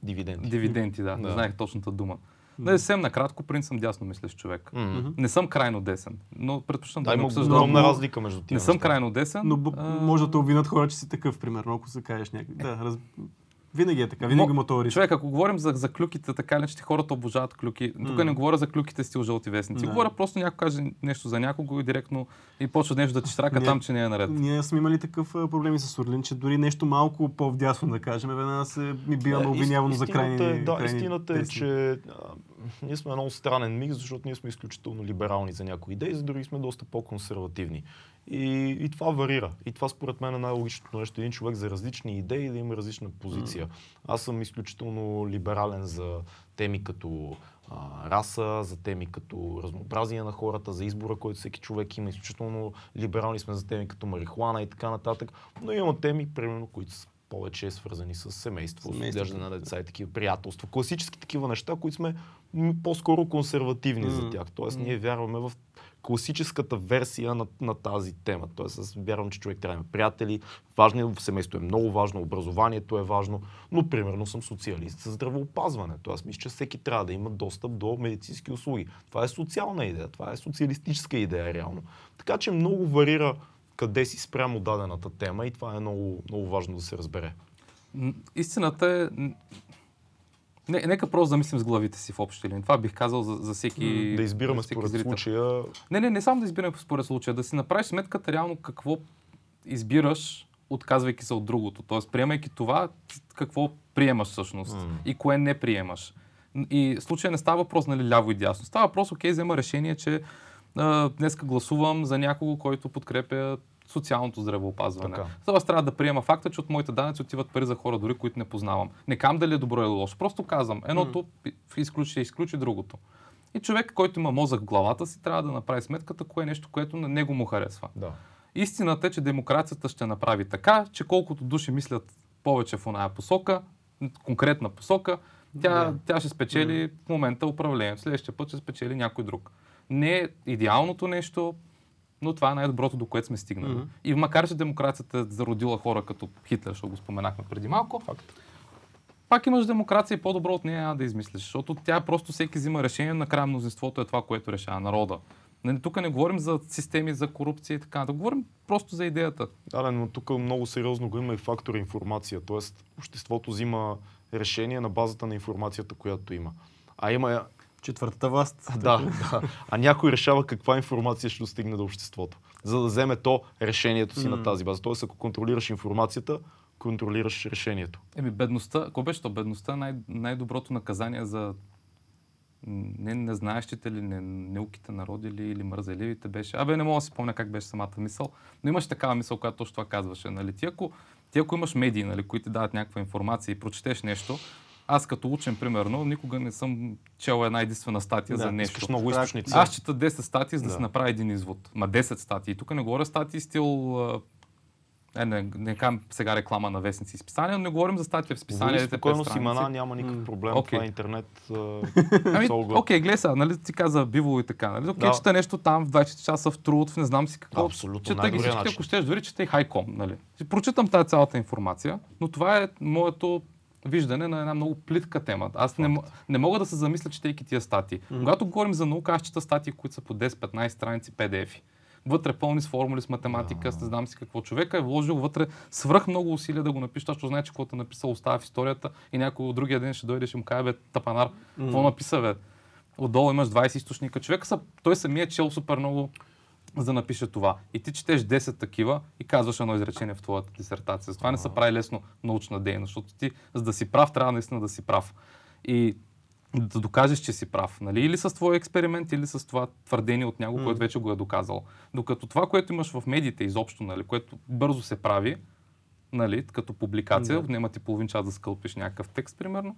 Дивиденти. дивиденти, да, Да. не знаех точната дума. Да, съвсем накратко, принцип съм дясно мислещ човек. М. Не съм крайно десен, но предпочитам да Да, не обсъждам. огромна разлика между тия Не съм крайно десен. Но б- а, може да те обвинят хора, че си такъв, примерно, ако се кажеш някак. Да, раз... Винаги е така, винаги има този риск. Човек, ако говорим за, за клюките, така или иначе хората обожават клюки. Тук М. не говоря за клюките стил жълти вестници. Да. Говоря просто някой каже нещо за някого и директно и почва нещо да ти штрака там, че не е наред. Ние сме имали такъв проблем и с Орлин, че дори нещо малко по-вдясно, да кажем, веднага се ми биваме Да, обвинявано за крайни е, Да, крайни истината е, че а, ние сме много странен микс, защото ние сме изключително либерални за някои идеи, за други сме доста по-консервативни. И, и това варира. И това според мен е най-логичното нещо. Един човек за различни идеи да има различна позиция. Аз съм изключително либерален за теми като а, раса, за теми като разнообразие на хората, за избора, който всеки човек има. Изключително либерални сме за теми като марихуана и така нататък. Но има теми, примерно, които са повече свързани с семейство, с Семейството. отглеждане на деца и такива приятелства. Класически такива неща, които сме по-скоро консервативни за М. тях. Тоест, ние вярваме в класическата версия на, на тази тема. Тоест, аз вярвам, че човек трябва да има приятели. Важно е, в семейството е много важно, образованието е важно, но примерно съм социалист за здравеопазване. Тоест, мисля, че всеки трябва да има достъп до медицински услуги. Това е социална идея, това е социалистическа идея реално. Така че много варира къде си спрямо дадената тема и това е много, много важно да се разбере. Истината е... Не, нека просто да мислим с главите си в общи линии. Това бих казал за, за всеки. Да избираме всеки според зрител. случая Не, не, не само да избираме според случая, да си направиш сметката реално какво избираш, отказвайки се от другото. Тоест, приемайки това, какво приемаш всъщност М. и кое не приемаш. И в случая не става въпрос, нали, ляво и дясно. Става въпрос, окей, взема решение, че днеска гласувам за някого, който подкрепя социалното здравеопазване. Така. Тоест трябва да приема факта, че от моите данъци отиват пари за хора, дори които не познавам. Не кам дали е добро или лошо. Просто казвам, едното изключи, ще изключи другото. И човек, който има мозък в главата си, трябва да направи сметката, кое е нещо, което на него му харесва. Да. Истината е, че демокрацията ще направи така, че колкото души мислят повече в оная посока, конкретна посока, тя, Да. тя ще спечели в момента управлението. Следващия път ще спечели някой друг. Не е идеалното нещо, но това е най-доброто, до което сме стигнали. Мгм. И макар, че демокрацията зародила хора като Хитлер, защото го споменахме преди малко, Факт. пак имаш демокрация и по-добро от нея няма да измислиш, защото тя просто всеки взима решение, накрая мнозинството е това, което решава народа. Нали, тук не говорим за системи, за корупция и така, да говорим просто за идеята. Да, но тук много сериозно го има и фактор информация. Тоест, обществото взима решение на базата на информацията, която има. А има. Четвъртата власт. Да, да. А някой решава каква информация ще достигне до обществото. За да вземе то решението си М. на тази база. Тоест, ако контролираш информацията, контролираш решението. Еми, бедността, какво беше то? Бедността е най- най-доброто наказание за не, не знаещите ли, не, неуките народи ли, или мързеливите беше. Абе, не мога да си спомня как беше самата мисъл, но имаше такава мисъл, която точно това казваше. Нали? Ти, ако, ти ако имаш медии, нали, които ти дават някаква информация и прочетеш нещо, аз като учен, примерно, никога не съм чел една единствена статия Да, за нещо. Много източници. Аз чета 10 статии, за да, Да. си направя един извод. Ма 10 статии. Тук не говоря статии стил... Е, не, не кам сега реклама на вестници и списания, но не говорим за статия в Говори списанията. спокойно с имена, няма никакъв проблем. Окей. Това е интернет. а, Ами, окей, гледай сега, нали ти каза биво и така, нали? Окей, Да. чета нещо там в 24 часа в труд, в не знам си какво. Абсолютно, Чета ги всички, начин. ако щеш, дори чета и хайком, нали? Прочитам тази цялата информация, но това е моето виждане на една много плитка тема. Аз не, не мога да се замисля, четейки тия статии. Когато говорим за наука, аз чета статии, които са по 10-15 страници PDF-и. Вътре пълни с формули, с математика, с не знам си какво. Човека е вложил вътре свръх много усилия да го напише, защото знае, че каквото е написал остава в историята и някой от другия ден ще дойде и ще му каже, бе, тапанар, какво написа, бе? Отдолу имаш 20 източника. Човек са, той самия е чел супер много за да напише това. И ти четеш 10 такива и казваш едно изречение в твоята дисертация. Затова не се прави лесно научна дейност, защото ти, за да си прав, трябва наистина да си прав. И да докажеш, че си прав. Нали? Или с твой експеримент, или с това твърдение от някого, който вече го е доказал. Докато това, което имаш в медиите изобщо, нали, което бързо се прави, нали, като публикация, Да. няма ти половин час да скълпиш някакъв текст, примерно,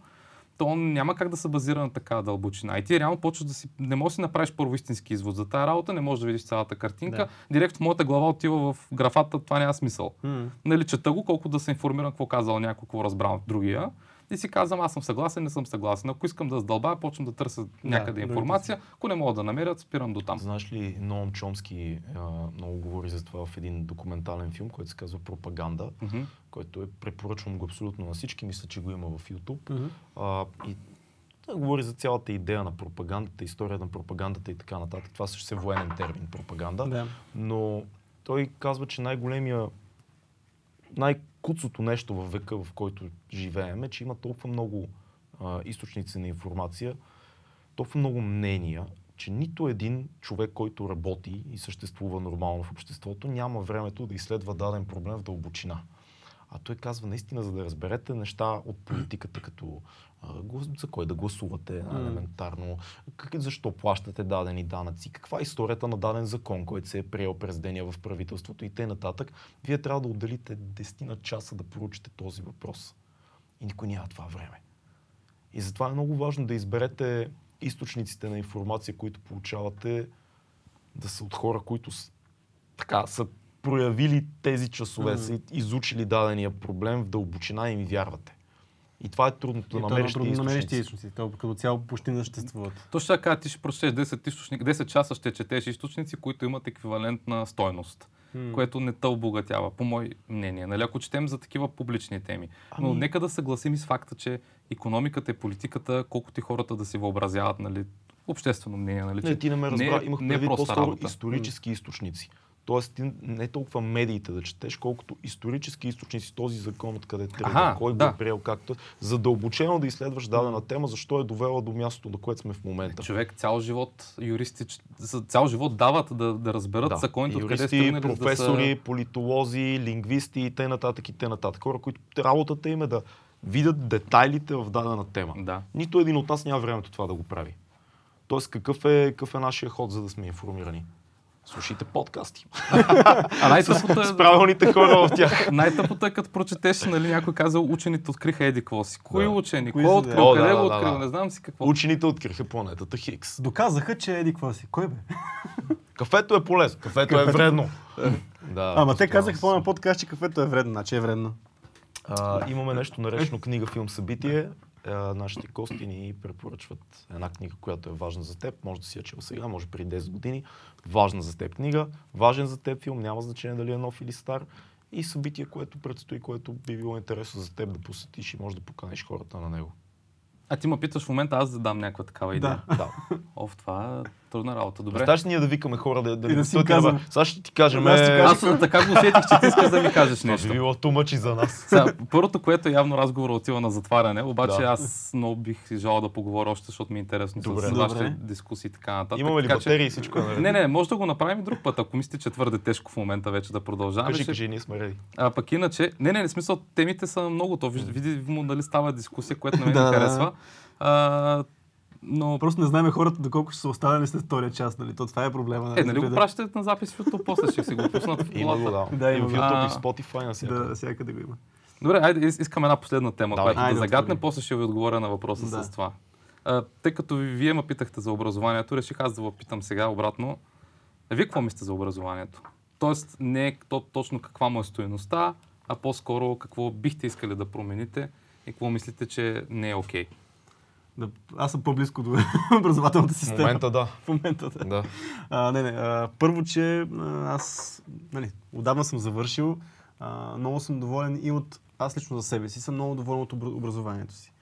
то няма как да се базира на такава дълбочина. И ти реално почваш да си... Не можеш да си направиш първо истински извод за тази работа, не можеш да видиш цялата картинка. Да. Директно в моята глава отива в графата, това няма смисъл. М. Нали, чета го, колко да се информирам какво казал някой, какво разбрал от другия. И си казвам, аз съм съгласен, не съм съгласен. Ако искам да задълбая, почвам да търся някъде другите информация. Ако не мога да намеря, спирам до там. Знаеш ли, Ноам Чомски а, много говори за това в един документален филм, който се казва Пропаганда, Мгм. който е, препоръчвам го абсолютно на всички, мисля, че го има в YouTube. Мгм. А, и Той говори за цялата идея на пропагандата, история на пропагандата и така нататък. Това също е военен термин пропаганда. Да. Но той казва, че най-големия, най-куцото нещо във века, в който живеем, е, че има толкова много а, източници на информация, толкова много мнения, че нито един човек, който работи и съществува нормално в обществото, няма времето да изследва даден проблем в дълбочина. А той казва наистина, за да разберете неща от политиката, като за кой да гласувате елементарно, как, защо плащате дадени данъци, каква е историята на даден закон, който се е приел през деня в правителството и т.н. Вие трябва да отделите 10 на часа да проучите този въпрос. И никой няма това време. И затова е много важно да изберете източниците на информация, които получавате, да са от хора, които с, така, са проявили тези часове, Мгм. са изучили дадения проблем в дълбочина и ми вярвате. И това е трудното да е намериш трудно източници. източници. То като цяло почти не съществуват. То ще така, ти ще прочетеш 10, източник, 10 часа ще четеш източници, които имат еквивалентна стойност, М. което не те обогатява, по мое мнение. Нали, ако четем за такива публични теми. Но Ами- нека да съгласим и с факта, че економиката и политиката, колкото и хората да си въобразяват, нали, обществено мнение, нали, Не, че ти не ме е- разбра. Имах не е предвид по-скоро исторически източници. Тоест, ти не толкова медиите да четеш, колкото исторически източници, този закон, откъде тръгва, Аха, кой го да. е приел, както. Задълбочено да изследваш дадена тема, защо е довела до мястото, до което сме в момента. Човек цял живот, юристи, цял живот дават да, да разберат законите, И откъде сте професори, да са... политолози, лингвисти и т.н. и т.н. Хора, които работата им е да видят детайлите в дадена тема. Да. Нито един от нас няма времето това да го прави. Тоест, какъв е, какъв е нашия ход, за да сме информирани? Слушайте подкасти. А най-тъпото С е, правилните хора в тях. най-тъпото е като прочетеш, нали, някой казал, учените откриха еди какво си. Кои Да. учени? Кой да. открил? О, Къде да, го да, открил? да. Не знам си какво. Учените откриха планетата Хикс. Доказаха, че еди какво си. Кой бе? Кафето е полезно, кафето е вредно. да, Ама те казаха по на подкаст, че кафето е вредно. Значи е вредно. А, имаме нещо наречено книга, филм, събитие. А, нашите гости ни препоръчват една книга, която е важна за теб. Може да си я чел сега, може преди 10 години. Важна за теб книга, важен за теб филм, няма значение дали е нов или стар. И събитие, което предстои, което би било интересно за теб да посетиш и може да поканеш хората на него. А ти ме питаш в момента аз да дам някаква такава идея. Да. Да. Оф, това е трудна работа. Добре. Представяш ли ние да викаме хора да, да, И да си казвам. Сега ще ти кажем. Аз е, кажа- Аз така го усетих, че ти искаш да ми кажеш Това нещо. било тумъчи за нас. Сега, първото, което е явно разговора отива на затваряне, обаче Да. аз много бих желал да поговоря още, защото ми е интересно Добре. с, вашите дискусии и така нататък. Имаме ли Така че- батерии и всичко е наред? Не, не, може да го направим и друг път, ако мислите, че твърде тежко в момента вече да продължаваме. Кажи, ще- кажи, ние сме реди. А пък иначе, не, не, не, смисъл, темите са много, то видимо дали става дискусия, което на мен Да, ми харесва. Но, Просто не знаем хората доколко ще са останали след втория час, нали? То това е проблема. е, нали го да, пращате на запис в YouTube, после ще си го пуснат в Има го, колата. да. Да, и в има. YouTube, и в Spotify, на всяка. да, всякъде го има. Добре, айде, ис- искам една последна тема, Давай. която да загадне, после ще ви отговоря на въпроса Да. с това. А, тъй като ви- вие ме питахте за образованието, реших аз да ви питам сега обратно. Вие какво мислите за образованието? Тоест не е то, точно каква му е стоеността, а по-скоро какво бихте искали да промените и какво мислите, че не е окей. Да, аз съм по-близко до образователната В система. момента да. В момента, да. да. А, не, не. А, първо, че аз нали, отдавна съм завършил. А, много съм доволен и от... Аз лично за себе си съм много доволен от обра- образованието си.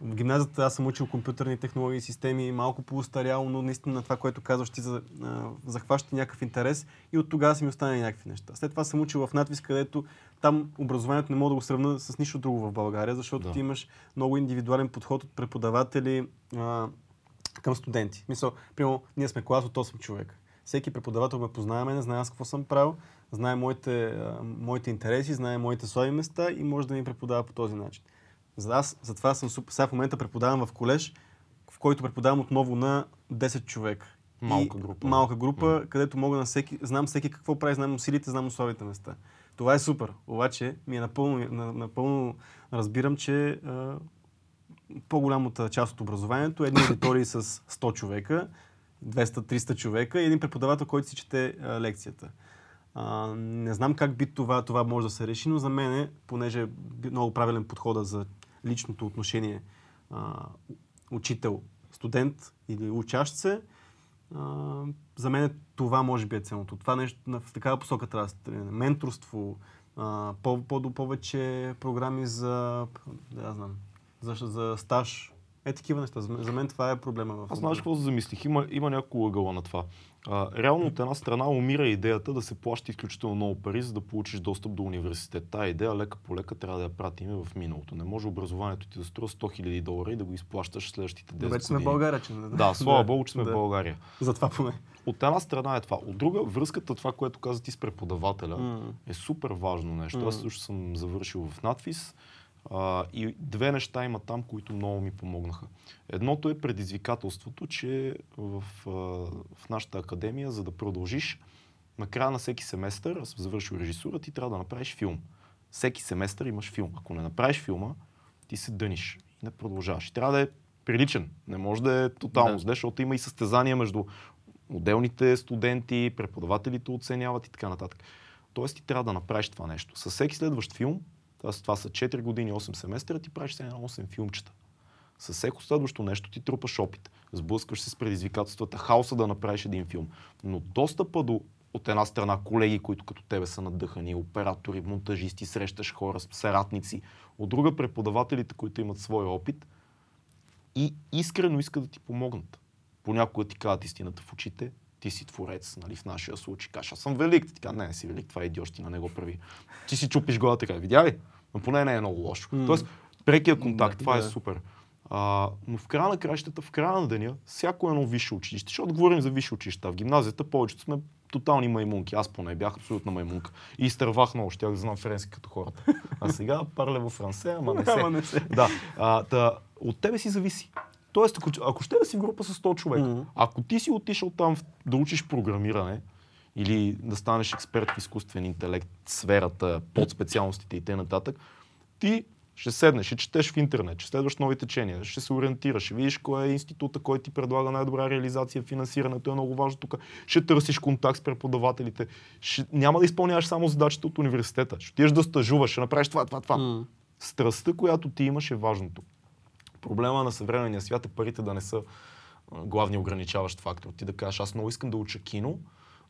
В гимназията аз съм учил компютърни технологии и системи, малко по-устаряло, но наистина това, което казваш ти, за, а, захваща някакъв интерес и от тогава са ми останали някакви неща. След това съм учил в надвис, където там образованието не мога да го сравня с нищо друго в България, защото Да. ти имаш много индивидуален подход от преподаватели а, към студенти. Мисъл, примерно, ние сме клас от 8 човека. Всеки преподавател ме познава мене, знае аз какво съм правил, знае моите, а, моите интереси, знае моите слаби места и може да ми преподава по този начин. За аз, затова съм. Сега в момента преподавам в колеж, в който преподавам отново на 10 човека. Малка И група. Малка група, където мога на всеки, знам всеки какво прави, знам усилите, знам слабите места. Това е супер. Обаче ми е напълно, на- напълно разбирам, че а, по-голямата част от образованието е едни аудитории с 100 човека, 200-300 човека и един преподавател, който си чете а, лекцията. А, не знам как би това, това може да се реши, но за мен, понеже е много правилен подхода за личното отношение а, учител-студент или учащ се, а, за мен това може би е целното. Това нещо на- в такава посока трябва да се тръгне. Менторство, а, по, по, повече програми за, да знам, за, за стаж, Е, такива неща. За мен, за мен това е проблема в Аз знаеш какво се замислих? Има, има няколко ъгъла на това. А, реално от една страна умира идеята да се плаща изключително много пари, за да получиш достъп до университет. Тая идея лека по лека трябва да я пратим в миналото. Не може образованието ти да струва 100 000 долара и да го изплащаш следващите 10 Да, вече сме в години. България. Че... Да, слава Богу, че сме в да. България. За това поне. От една страна е това. От друга, връзката, това, което каза ти с преподавателя, М. е супер важно нещо. Мм. Аз също съм завършил в надвис а, и две неща има там, които много ми помогнаха. Едното е предизвикателството, че в, в нашата академия, за да продължиш, на края на всеки семестър, аз завършил режисура, ти трябва да направиш филм. Всеки семестър имаш филм. Ако не направиш филма, ти се дъниш и не продължаваш. И трябва да е приличен. Не може да е тотално Да. зле, защото има и състезания между отделните студенти, преподавателите оценяват и така нататък. Тоест ти трябва да направиш това нещо. С всеки следващ филм, това, са- това са 4 години, 8 семестра, ти правиш сега 8 филмчета. С всеко следващо нещо ти трупаш опит. Сблъскваш се с предизвикателствата, хаоса да направиш един филм. Но достъпа до от една страна колеги, които като тебе са надъхани, оператори, монтажисти, срещаш хора, съратници. От друга преподавателите, които имат своя опит и искрено искат да ти помогнат. Понякога ти казват истината в очите, ти си творец, нали, в нашия случай. Кажеш, аз съм велик. Ти казва, не, не си велик, това е идиощина, не го прави. Ти си чупиш главата, така, видя ли? Но поне не е много лошо. М. Тоест, прекия контакт, Да, това е да. супер. А, но в края на кращата, в края на деня, всяко едно висше училище, защото говорим за висше училища, в гимназията повечето сме тотални маймунки. Аз поне бях абсолютна маймунка. И изтървах много, щях да знам френски като хората. А сега парле в франсе, ама не се. Ама не се. Да, а, та, от тебе си зависи. Тоест, ако, ако ще да си в група с 100 човека, Мгм. ако ти си отишъл там да учиш програмиране или да станеш експерт в изкуствен интелект, сферата, подспециалностите и т.н., ти ще седнеш, ще четеш в интернет, ще следваш нови течения, ще се ориентираш, ще видиш кой е института, който ти предлага най-добра реализация, финансирането е много важно тук, ще търсиш контакт с преподавателите, ще, няма да изпълняваш само задачите от университета, ще отидеш да стажуваш, ще направиш това, това, това. М. Страстта, която ти имаш е важното. Проблема на съвременния свят е парите да не са главния ограничаващ фактор. Ти да кажеш, аз много искам да уча кино,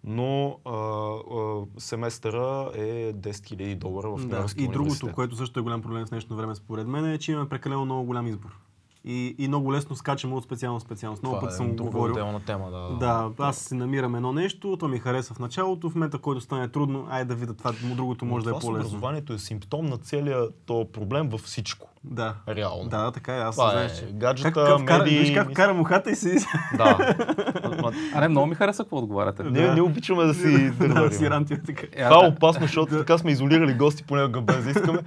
но а, а, семестъра е 10 000 долара в Да. И другото, което също е голям проблем в днешно време, според мен, е, че имаме прекалено много голям избор. И, и много лесно скачаме от специалност в специалност. Много пъти е съм го говорил. тема, да. Да, аз си намирам едно нещо, то ми хареса в началото, в момента, който стане трудно, айде да видя това, другото Но може да е по-лесно. образованието е симптом на целия то проблем във всичко. Да. Реално. Да, така е. Аз Това знаеш, е че... гаджета, как, как, медии, виж как кара мухата и си... Да. А не, много ми хареса какво отговаряте. ние, ние обичаме да си да, дърварим. си ранти така. Е, Това е а, опасно, защото така сме изолирали гости понякога без да искаме.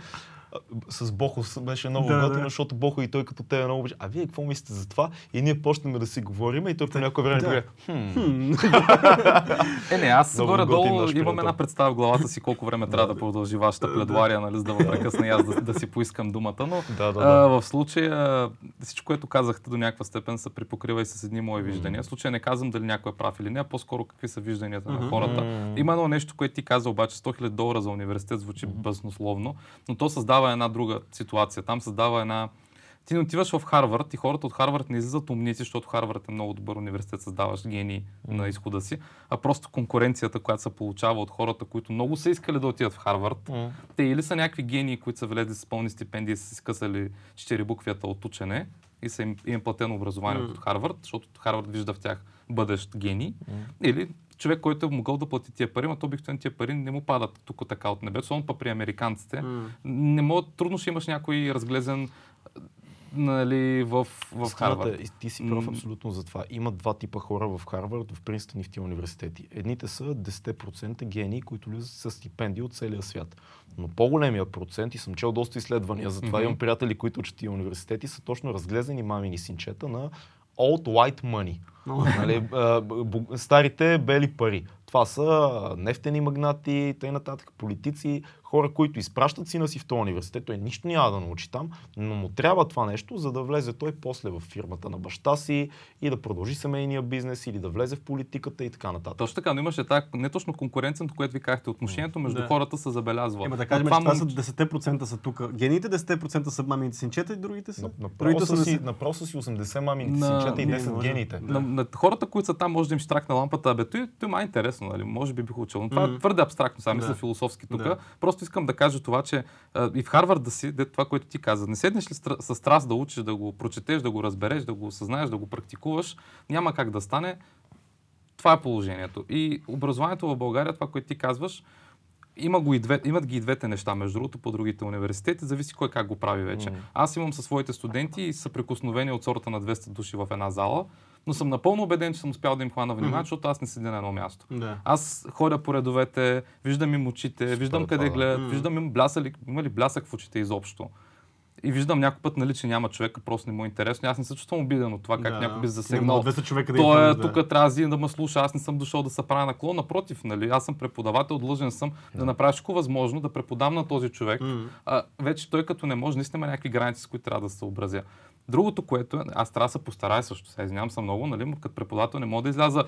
С Бохо беше много Да, готино, да. защото Бохо и той като те много обича. А вие какво мислите за това? И ние почнем да си говорим и той по някое време да. хм, Е, не, аз горе-долу имам една представа в главата си колко време трябва да продължи вашата пледуария, нали, за да прекъсна и аз да, да си поискам думата, но Да, да, а, в случая всичко, което казахте до някаква степен се припокрива и с едни мои виждания. В случая не казвам дали някой е прав или не, а по-скоро какви са вижданията на хората. Има едно нещо, което ти каза обаче, 100 000 долара за университет звучи баснословно, но то създава една друга ситуация. Там създава една ти не отиваш в Харвард и хората от Харвард не излизат умници, защото Харвард е много добър университет, създаваш гении на изхода си, а просто конкуренцията, която се получава от хората, които много са искали да отидат в Харвард, М. те или са някакви гении, които са влезли с пълни стипендии и са си скъсали четири буквията от учене и са им, им е платено образование М. от Харвард, защото Харвард вижда в тях бъдещ гений. Или човек, който е могъл да плати тия пари, но то обикновено тия пари не му падат тук така от небето, особено при американците. М. Не мога, трудно ще имаш някой разглезен нали, в, в Харвард. е, и ти си прав абсолютно за това. Има два типа хора в Харвард, в Принстън и в тия университети. Едните са 10% гении, които влизат с стипендии от целия свят. Но по-големия процент, и съм чел доста изследвания, затова Мгм. имам приятели, които учат тия университети, са точно разглезени мамини синчета на old white money. Нали, старите бели пари. Това са нефтени магнати, тъй нататък, политици, хора, които изпращат сина си в този университет. Той нищо няма да научи там, но му трябва това нещо, за да влезе той после в фирмата на баща си и да продължи семейния бизнес или да влезе в политиката и така нататък. Точно така, но имаше тази, не точно конкуренцията, което ви казахте, отношението между Да. хората се забелязва. Ема да кажем, това че това момче- са 10% са тук. Гените 10% са мамините синчета и другите са. На- Направо другите са, си, не направо са си 80 мамините На- синчета и не, 10 може. гените. На, на, хората, които са там, може да им штракне лампата, абе, той, той май е интересно, нали? може би бих учил. Но това Мгм. е твърде абстрактно, сега мисля Да. философски тук. Да. Просто просто искам да кажа това, че а, и в Харвард да си, де, това, което ти каза, не седнеш ли стра- с страст да учиш, да го прочетеш, да го разбереш, да го осъзнаеш, да го практикуваш, няма как да стане. Това е положението. И образованието в България, това, което ти казваш, има го и две, имат ги и двете неща, между другото, по другите университети, зависи кой как го прави вече. М. Аз имам със своите студенти и съприкосновени от сорта на 200 души в една зала, но съм напълно убеден, че съм успял да им хвана внимание, защото аз не седя на едно място. Да. Аз ходя по редовете, виждам им очите, виждам това, къде да. гледат, М. виждам им блясали, има ли блясък в очите изобщо. И виждам някой път, нали, че няма човека, просто не му е интересно. Аз не се чувствам обиден от това, как Да. някой би засегнал. 200 човека да Той е да. тук, трябва да да ме слуша, аз не съм дошъл да се правя наклон. Напротив, нали, аз съм преподавател, длъжен съм да, направя всичко възможно, да преподам на този човек. М. А, вече той като не може, наистина има някакви граници, с които трябва да се съобразя. Другото, което е, аз трябва да се постарая също, сега извинявам се много, нали, като преподавател не мога да изляза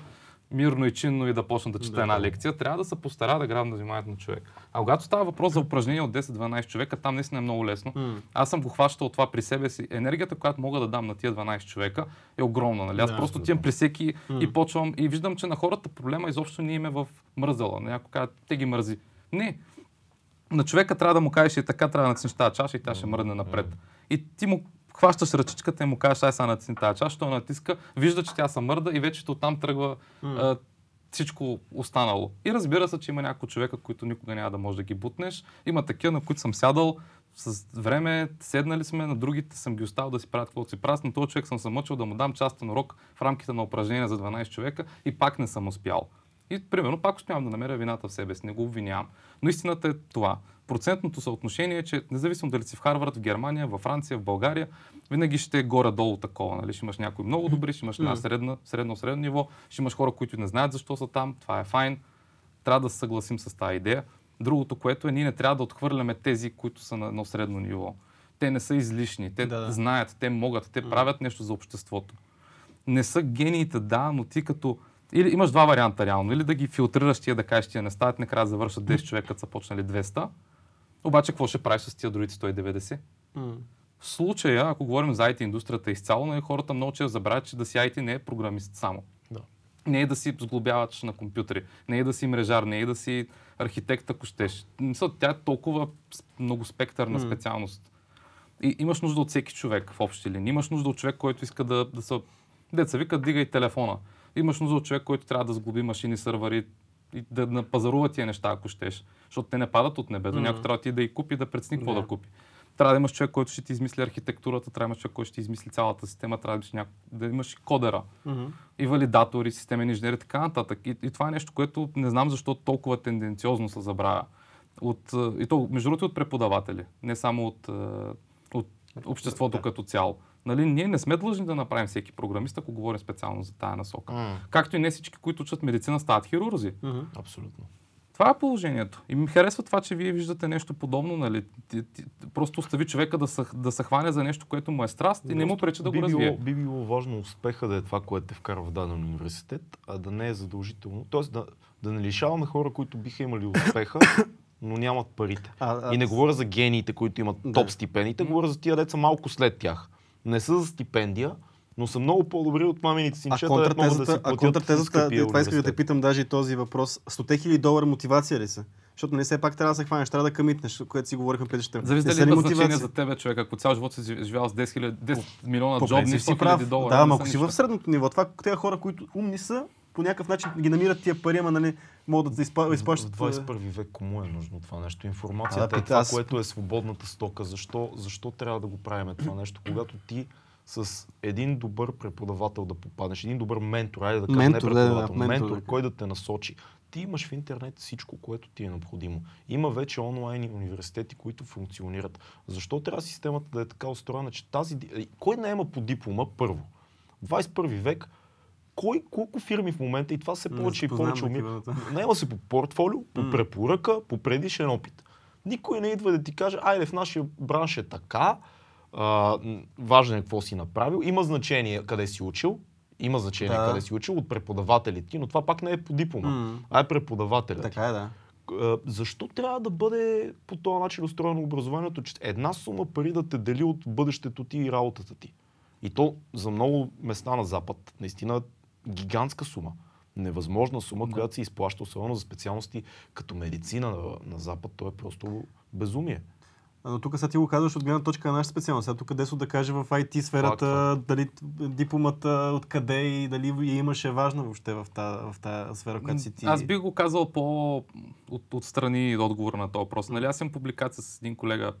мирно и чинно и да почна да чета Да. една лекция, трябва да се постара да грабна вниманието на човек. А когато става въпрос за упражнение от 10-12 човека, там наистина е много лесно. М. Аз съм го хващал това при себе си. Енергията, която мога да дам на тия 12 човека е огромна. Нали? Аз Да, просто отивам при всеки М. и почвам и виждам, че на хората проблема изобщо не им е в мързала. Някой казва, те ги мързи. Не. На човека трябва да му кажеш и така трябва да натиснеш тази чаша и тя ще мръдне напред. И ти му хващаш ръчичката и му кажеш, ай сега натисни тази чаша, той натиска, вижда, че тя се мърда и вече оттам тръгва а, всичко останало. И разбира се, че има някои човека, които никога няма да можеш да ги бутнеш. Има такива, на които съм сядал с време, седнали сме, на другите съм ги оставил да си правят каквото си правят. На този човек съм се мъчил да му дам частен урок в рамките на упражнение за 12 човека и пак не съм успял. И примерно пак успявам да намеря вината в себе си, не го обвинявам. Но истината е това. Процентното съотношение е, че независимо дали си в Харвард, в Германия, в Франция, в България, винаги ще е горе-долу такова. Нали? Ще имаш някои много добри, ще имаш една средна, средно, средно ниво, ще имаш хора, които не знаят защо са там, това е файн. Трябва да се съгласим с тази идея. Другото, което е, ние не трябва да отхвърляме тези, които са на едно средно ниво. Те не са излишни, те Да, знаят, те могат, те правят нещо за обществото. Не са гениите, да, но ти като... Или имаш два варианта реално. Или да ги филтрираш тия да кажеш, тия не стават, накрая завършат 10 човека, са почнали 200. Обаче какво ще правиш с тия другите 190? М. В случая, ако говорим за IT индустрията изцяло, нали, хората много често забравят, че да си IT не е програмист само. Да. Не е да си сглобяваш на компютри, не е да си мрежар, не е да си архитект, ако щеш. Мисля, Тя е толкова многоспектърна М. специалност. И имаш нужда от всеки човек в общи линии. Имаш нужда от човек, който иска да, да се... Деца вика, дигай телефона. Имаш нужда от човек, който трябва да сглоби машини, сървъри и да напазарува тия неща, ако щеш. Защото те не падат от небето. М. Някой трябва да ти да и купи, да прецени какво Да. да купи. Трябва да имаш човек, който ще ти измисли архитектурата, трябва да имаш човек, който ще ти измисли цялата система, трябва да имаш, няко... да имаш и кодера Мгм. и валидатори, системен инженер и така нататък. И, и това е нещо, което не знам защо толкова тенденциозно се забравя. От, е, и то, между другото, от преподаватели, не само от, е, от обществото Да. като цяло. Нали, ние не сме длъжни да направим всеки програмист, ако говорим специално за тая насока. М, Както и не всички, които учат медицина, стават хирурзи. Мгм. Абсолютно. Това е положението. И ми харесва това, че вие виждате нещо подобно. Нали? Ти, ти, просто остави човека да се, да се хване за нещо, което му е страст и не му пречи да би го развие. било, би било важно успеха да е това, което те вкарва в даден университет, а да не е задължително. Тоест да, да не лишаваме хора, които биха имали успеха, но нямат парите. А, а, И не говоря за гениите, които имат Да. топ стипендиите, говоря за тия деца малко след тях. Не са за стипендия, но са много по-добри от мамините си А могат да си контратезата, а контратезата това исках да те питам даже и този въпрос. 100 хиляди долара мотивация ли са? Защото не все пак трябва да се хванеш, трябва да къмитнеш, което си говорихме преди ще. Зависи дали има значение за тебе, човек. Ако цял живот си жи- живял с 10, 000, 10 милиона По джобни, принцип 100 си прав. хиляди долара. Да, не ама ако си в средното ниво, това тези хора, които умни са, по някакъв начин ги намират тия пари, ама нали, могат да В изплащат. 21 век кому е нужно това нещо? А, Информацията да, е това, аз- което е свободната стока. Защо, защо трябва да го правим това нещо? Когато ти с един добър преподавател да попаднеш, един добър ментор, айде да кажем Ментор, не да, да, преподавател, ментор, ментор, да. кой да те насочи. Ти имаш в интернет всичко, което ти е необходимо. Има вече онлайн университети, които функционират. Защо трябва системата да е така устроена, че тази... ди- Кой не има по диплома първо? 21 век кой, колко фирми в момента, и това се повече и повече уми... Наема се по портфолио, по препоръка, по предишен опит. Никой не идва да ти каже, айде в нашия бранш е така, а, важно е какво си направил, има значение къде си учил, има значение Да. къде си учил от преподавателите ти, но това пак не е по диплома, М. а е преподавателят. Така е, да. Защо трябва да бъде по този начин устроено образованието, че една сума пари да те дели от бъдещето ти и работата ти? И то за много места на Запад, наистина гигантска сума. невъзможна сума, Да. която се изплаща, особено за специалности като медицина на, на Запад. То е просто безумие. А, Но тук сега ти го казваш от гледна точка на наша специалност. Сега тук Десо да каже в IT сферата, дали дипломата откъде и дали я имаше важна въобще в тази, в тази сфера, която си ти. Аз бих го казал по от, отстрани отговора на този въпрос. Нали, аз имам публикация с един колега,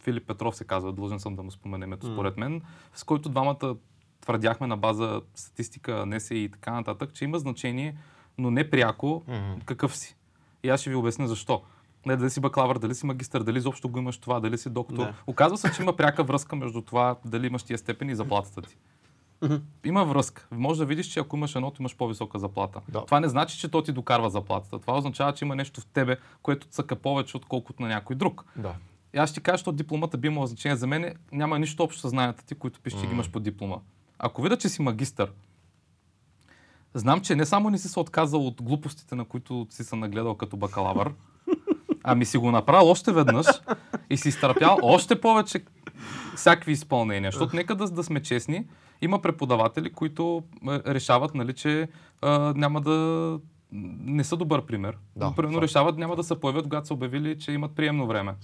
Филип Петров се казва, длъжен съм да му споменем, ето, според мен, с който двамата твърдяхме на база статистика, НСИ и така нататък, че има значение, но не пряко какъв си. И аз ще ви обясня защо. Не, дали си бакалавър, дали си магистър, дали изобщо го имаш това, дали си доктор. Да. Оказва се, че има пряка връзка между това дали имаш тия степени и заплатата ти. Има връзка. Може да видиш, че ако имаш едното, имаш по-висока заплата. Да. Това не значи, че то ти докарва заплатата. Това означава, че има нещо в тебе, което цъка повече, отколкото на някой друг. Да. И аз ще кажа, че дипломата би имала значение за мен. Няма нищо общо с знанията ти, които пише, че ги имаш по диплома. Ако видя, че си магистър, знам, че не само не си се отказал от глупостите, на които си се нагледал като бакалавър, ами си го направил още веднъж и си изтърпял още повече всякакви изпълнения. Защото нека да, да сме честни, има преподаватели, които е, решават, нали, че а, няма да не са добър пример. Да, Примерно факт. решават няма да се появят, когато са обявили, че имат приемно време.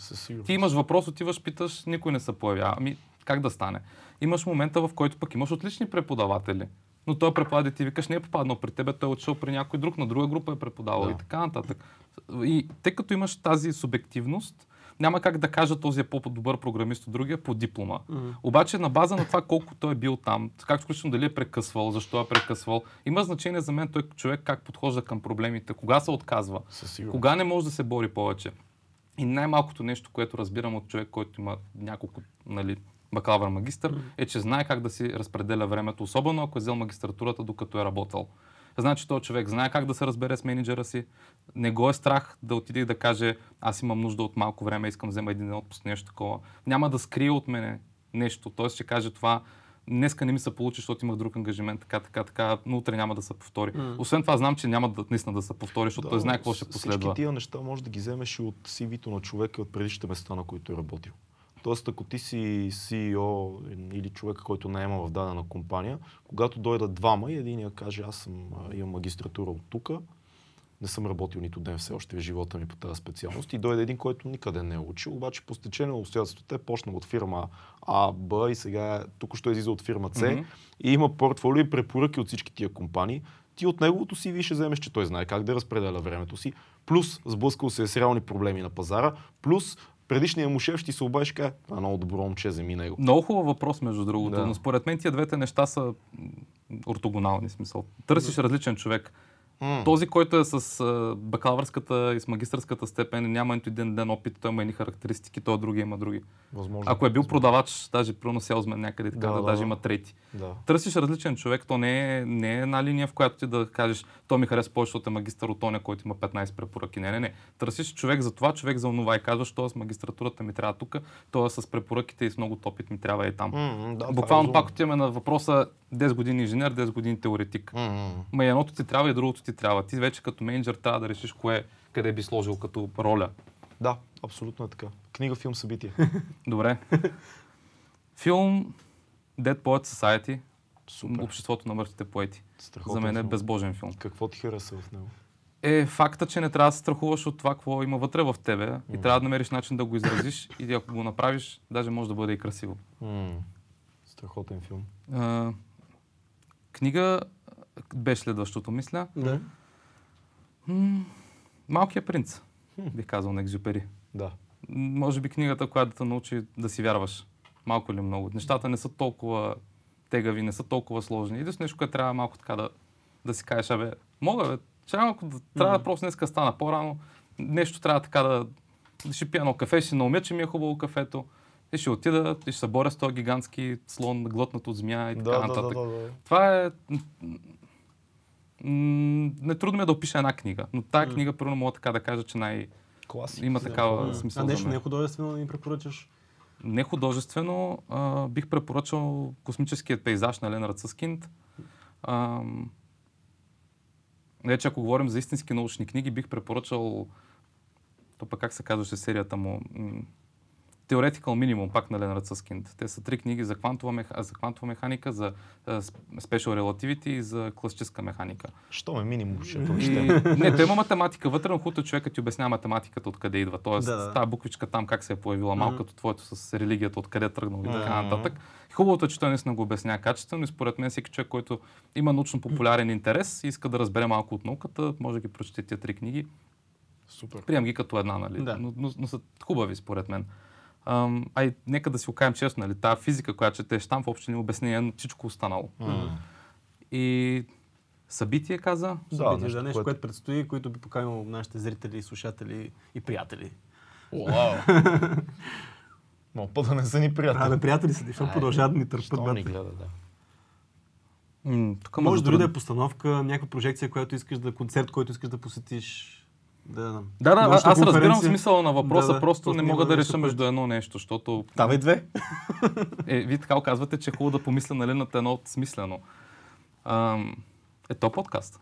Ти имаш въпрос, отиваш, питаш, никой не се появява. Ами, как да стане? Имаш момента, в който пък имаш отлични преподаватели. Но той преподавател ти викаш, не е попаднал при тебе, той е отишъл при някой друг, на друга група е преподавал Да. и така нататък. И тъй като имаш тази субективност, няма как да кажа този е по-добър програмист от другия по диплома. Обаче на база на това колко той е бил там, как включително дали е прекъсвал, защо е прекъсвал, има значение за мен той човек как подхожда към проблемите, кога се отказва, кога не може да се бори повече. И най-малкото нещо, което разбирам от човек, който има няколко нали, бакалавър магистър, е, че знае как да си разпределя времето, особено ако е взел магистратурата, докато е работил. Значи този човек знае как да се разбере с менеджера си, не го е страх да отиде и да каже, аз имам нужда от малко време, искам да взема един ден отпуск, нещо такова. Няма да скрие от мене нещо, т.е. ще каже това, днеска не ми се получи, защото имах друг ангажимент, така, така, така, но утре няма да се повтори. Освен това знам, че няма да, наистина да се повтори, защото той знае какво ще последва. Всички тия неща може да ги вземеш и от CV-то на човека и от предишните места, на които е работил. Тоест, ако ти си CEO или човек, който наема в дадена компания, когато дойдат двама и единия каже, аз съм, имам магистратура от тук, не съм работил нито ден все още в живота ми по тази специалност и дойде един, който никъде не е учил, обаче по стечение на обстоятелствата е почнал от фирма А, Б и сега тук ще излиза от фирма С Мгм. и има портфолио и препоръки от всички тия компании. Ти от неговото си ви ще вземеш, че той знае как да разпределя времето си, плюс сблъскал се с реални проблеми на пазара, плюс предишният му шеф ще се обадиш каже, това е много добро момче, вземи него. Много хубав въпрос, между другото, Да. но според мен тия двете неща са ортогонални смисъл. Търсиш различен човек. Този, който е с бакалавърската и с магистърската степен, няма нито един ден опит, той има едни характеристики, той другия има други. Възможно. Ако е бил продавач, даже примерно селзмен някъде, така, Да, да, да, даже да. има трети. Да. Търсиш различен човек, то не е, не е една линия, в която ти да кажеш, то ми харесва повече, защото е магистър от тоня, който има 15 препоръки. Не, не, не. Търсиш човек за това, човек за онова и казваш, то с магистратурата ми трябва тук, то с препоръките и с много опит ми трябва и там. М, да, е Буквално пак отиваме на въпроса 10 години инженер, 10 години теоретик. М. Ма едното ти трябва и другото ти трябва. Ти вече като менеджер трябва да решиш кое, къде би сложил като роля. Да, абсолютно е така. Книга, филм, събитие. Добре. Филм Dead Poet Society, Супер. Обществото на мъртвите поети. Страхотен За мен е безбожен филм. Какво ти хареса в него? Е факта, че не трябва да се страхуваш от това, какво има вътре в тебе и трябва да намериш начин да го изразиш и ако го направиш, даже може да бъде и красиво. М, Страхотен филм. А, книга беше следващото, мисля. Да. М, Малкият принц, бих казал на Екзюпери. Да. Може би книгата, която да те научи да си вярваш. Малко или много. Нещата не са толкова тегави, не са толкова сложни. Идеш нещо, което трябва малко така да, да си кажеш, абе, мога, бе, че малко да, трябва да просто днеска стана по-рано. Нещо трябва така да, да ще пия едно кафе, ще наумя, че ми е хубаво кафето. И ще отида и ще се боря с този гигантски слон, глътнат от змия и така Да, да, нататък. да, да, да. Това е... м, Не трудно ми е да опиша една книга, но тая книга, примерно, мога така да кажа, че най... Класик. има такава М. смисъл А нещо не е художествено да ни препоръчаш? Не художествено, а, бих препоръчал космическият пейзаж на Ленард Съскинд. Вече ако говорим за истински научни книги, бих препоръчал, то пък как се казваше серията му, Theoretical Minimum, пак на Ленард Съскинд. Те са три книги за квантова, меха... за квантова механика, за uh, Special Relativity и за класическа механика. Що ме минимум, ще прочетем. Не, той има математика вътре, но хубавото човекът ти обяснява математиката откъде идва. Тоест, Да, да. тази буквичка там как се е появила, малко Мгм. като твоето с религията, откъде е тръгнал и така нататък. Хубавото е, че той наистина го обяснява качествено и според мен всеки човек, който има научно-популярен интерес и иска да разбере малко от науката, може да ги прочете тия три книги. Супер. Приемам ги като една, нали? Да. Но, но, но са хубави, според мен. Ам, а и нека да си окажем честно, нали? Тази физика, която четеш там, в общи ни обяснение на всичко останало. М. И събитие каза. Да, Да, нещо, нещо, нещо което- което предстои, които би поканил нашите зрители, слушатели и приятели. Уау! Но по да не са ни А, приятели. да, приятели са, защото Ай, продължават да ни търпят. Брат. ни гледа, да. М, тук Може дори да е постановка, някаква прожекция, която искаш да, концерт, който искаш да посетиш. Да, Да, да, научна аз разбирам смисъла на въпроса, Да, да, просто не мога да нещо, реша между едно нещо, защото Давай две. е, вие така казвате, че е хубаво да помисля нали, над едно смислено. Ам, е то подкаст.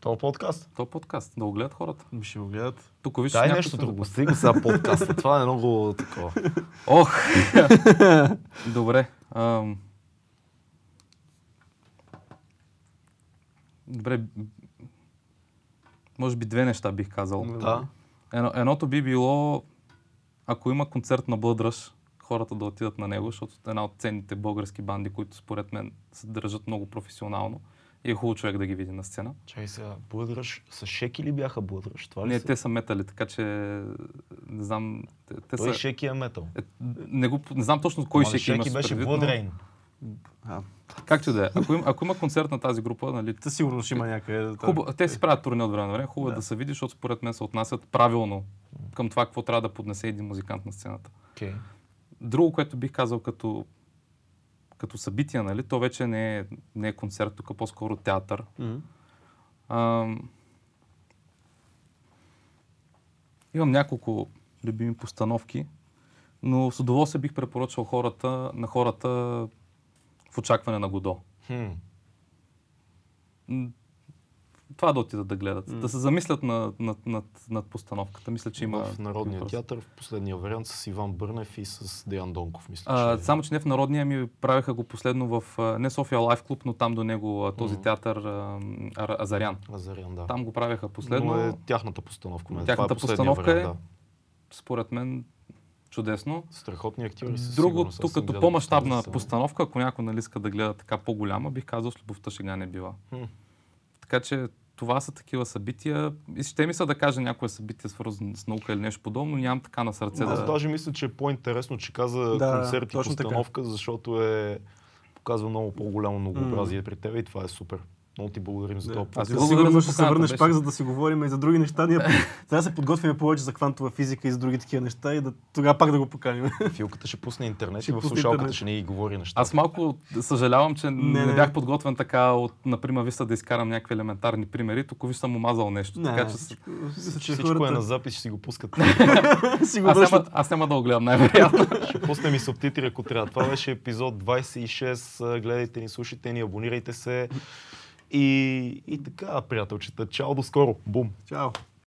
Това подкаст? То подкаст. Да го гледат хората. Ще го гледат. Тук виж, Дай нещо друго. Стига сега подкаста. Това е много такова. Ох! Добре. Ам... Добре. Може би две неща бих казал. Да. Едно, едното би било, ако има концерт на Бъдръж, хората да отидат на него, защото е една от ценните български банди, които според мен се държат много професионално. И е хубаво човек да ги види на сцена. Чай сега, Блъдръж, с шеки ли бяха Блъдръж? Това ли Не, са? те са метали, така че не знам. Те, те Той са, шеки е метал. е, не, го, не знам точно кой Ама има шеки беше предвид, Blood но-. А, Както да е. Ако, им, ако има концерт на тази група, нали, със сигурност ще има някъде. хубаво, те си правят турне от време на време. Хубаво е Да. да се види, защото според мен се отнасят правилно към това, какво трябва да поднесе един музикант на сцената. Okay. Друго, което бих казал като, като събитие, нали, то вече не е, не е концерт, тук е по-скоро театър. Мгм. Ам, имам няколко любими постановки, но с удоволствие бих препоръчал хората, на хората в очакване на Годо. Хм. М, Това да отидат да гледат. М. Да се замислят над, над, над, над постановката. Мисля, че има... В Народния въпрос. театър в последния вариант с Иван Бърнев и с Деян Донков, мисля. А, че... само, че не в Народния ми правиха го последно в не София Лайф Клуб, но там до него този Мгм. театър а, А- Азарян. Азарян, да. Там го правеха последно. Но е тяхната постановка. нали? Тяхната Това е постановка е- вариант, да. Според мен чудесно. Страхотни актьори със Друго, тук като по-масштабна постановка, ако някой нали, иска да гледа така по-голяма, бих казал с любовта шега не била. Хм. Така че това са такива събития. И ще ми се да кажа някое събитие свързано с наука или нещо подобно, нямам така на сърце Аз да... даже мисля, че е по-интересно, че каза Да, концерт и точно така. постановка, защото е показва много по-голямо многообразие при теб и това е супер. Много ти благодарим за Да. това. Аз сигурност за ще се върнеш беше- пак, за да си говорим и за други неща. Ние да се подготвим повече за квантова физика и за други такива неща и да, тогава пак да го поканим. Филката ще пусне интернет Ще и в слушалката интернет. ще ни ги говори неща. Аз малко съжалявам, че не, Не, не не. бях подготвен така от, например, виса да изкарам някакви елементарни примери. Тук ви съм омазал нещо. така че че Всичко е хората на запис, ще си го пускат. аз, няма, аз няма да го гледам най-вероятно. ще пуснем и субтитри, ако трябва. Това беше епизод 26. Гледайте ни, слушайте ни, абонирайте се. И, и така, приятелчета. Чао, до скоро. Бум! Чао.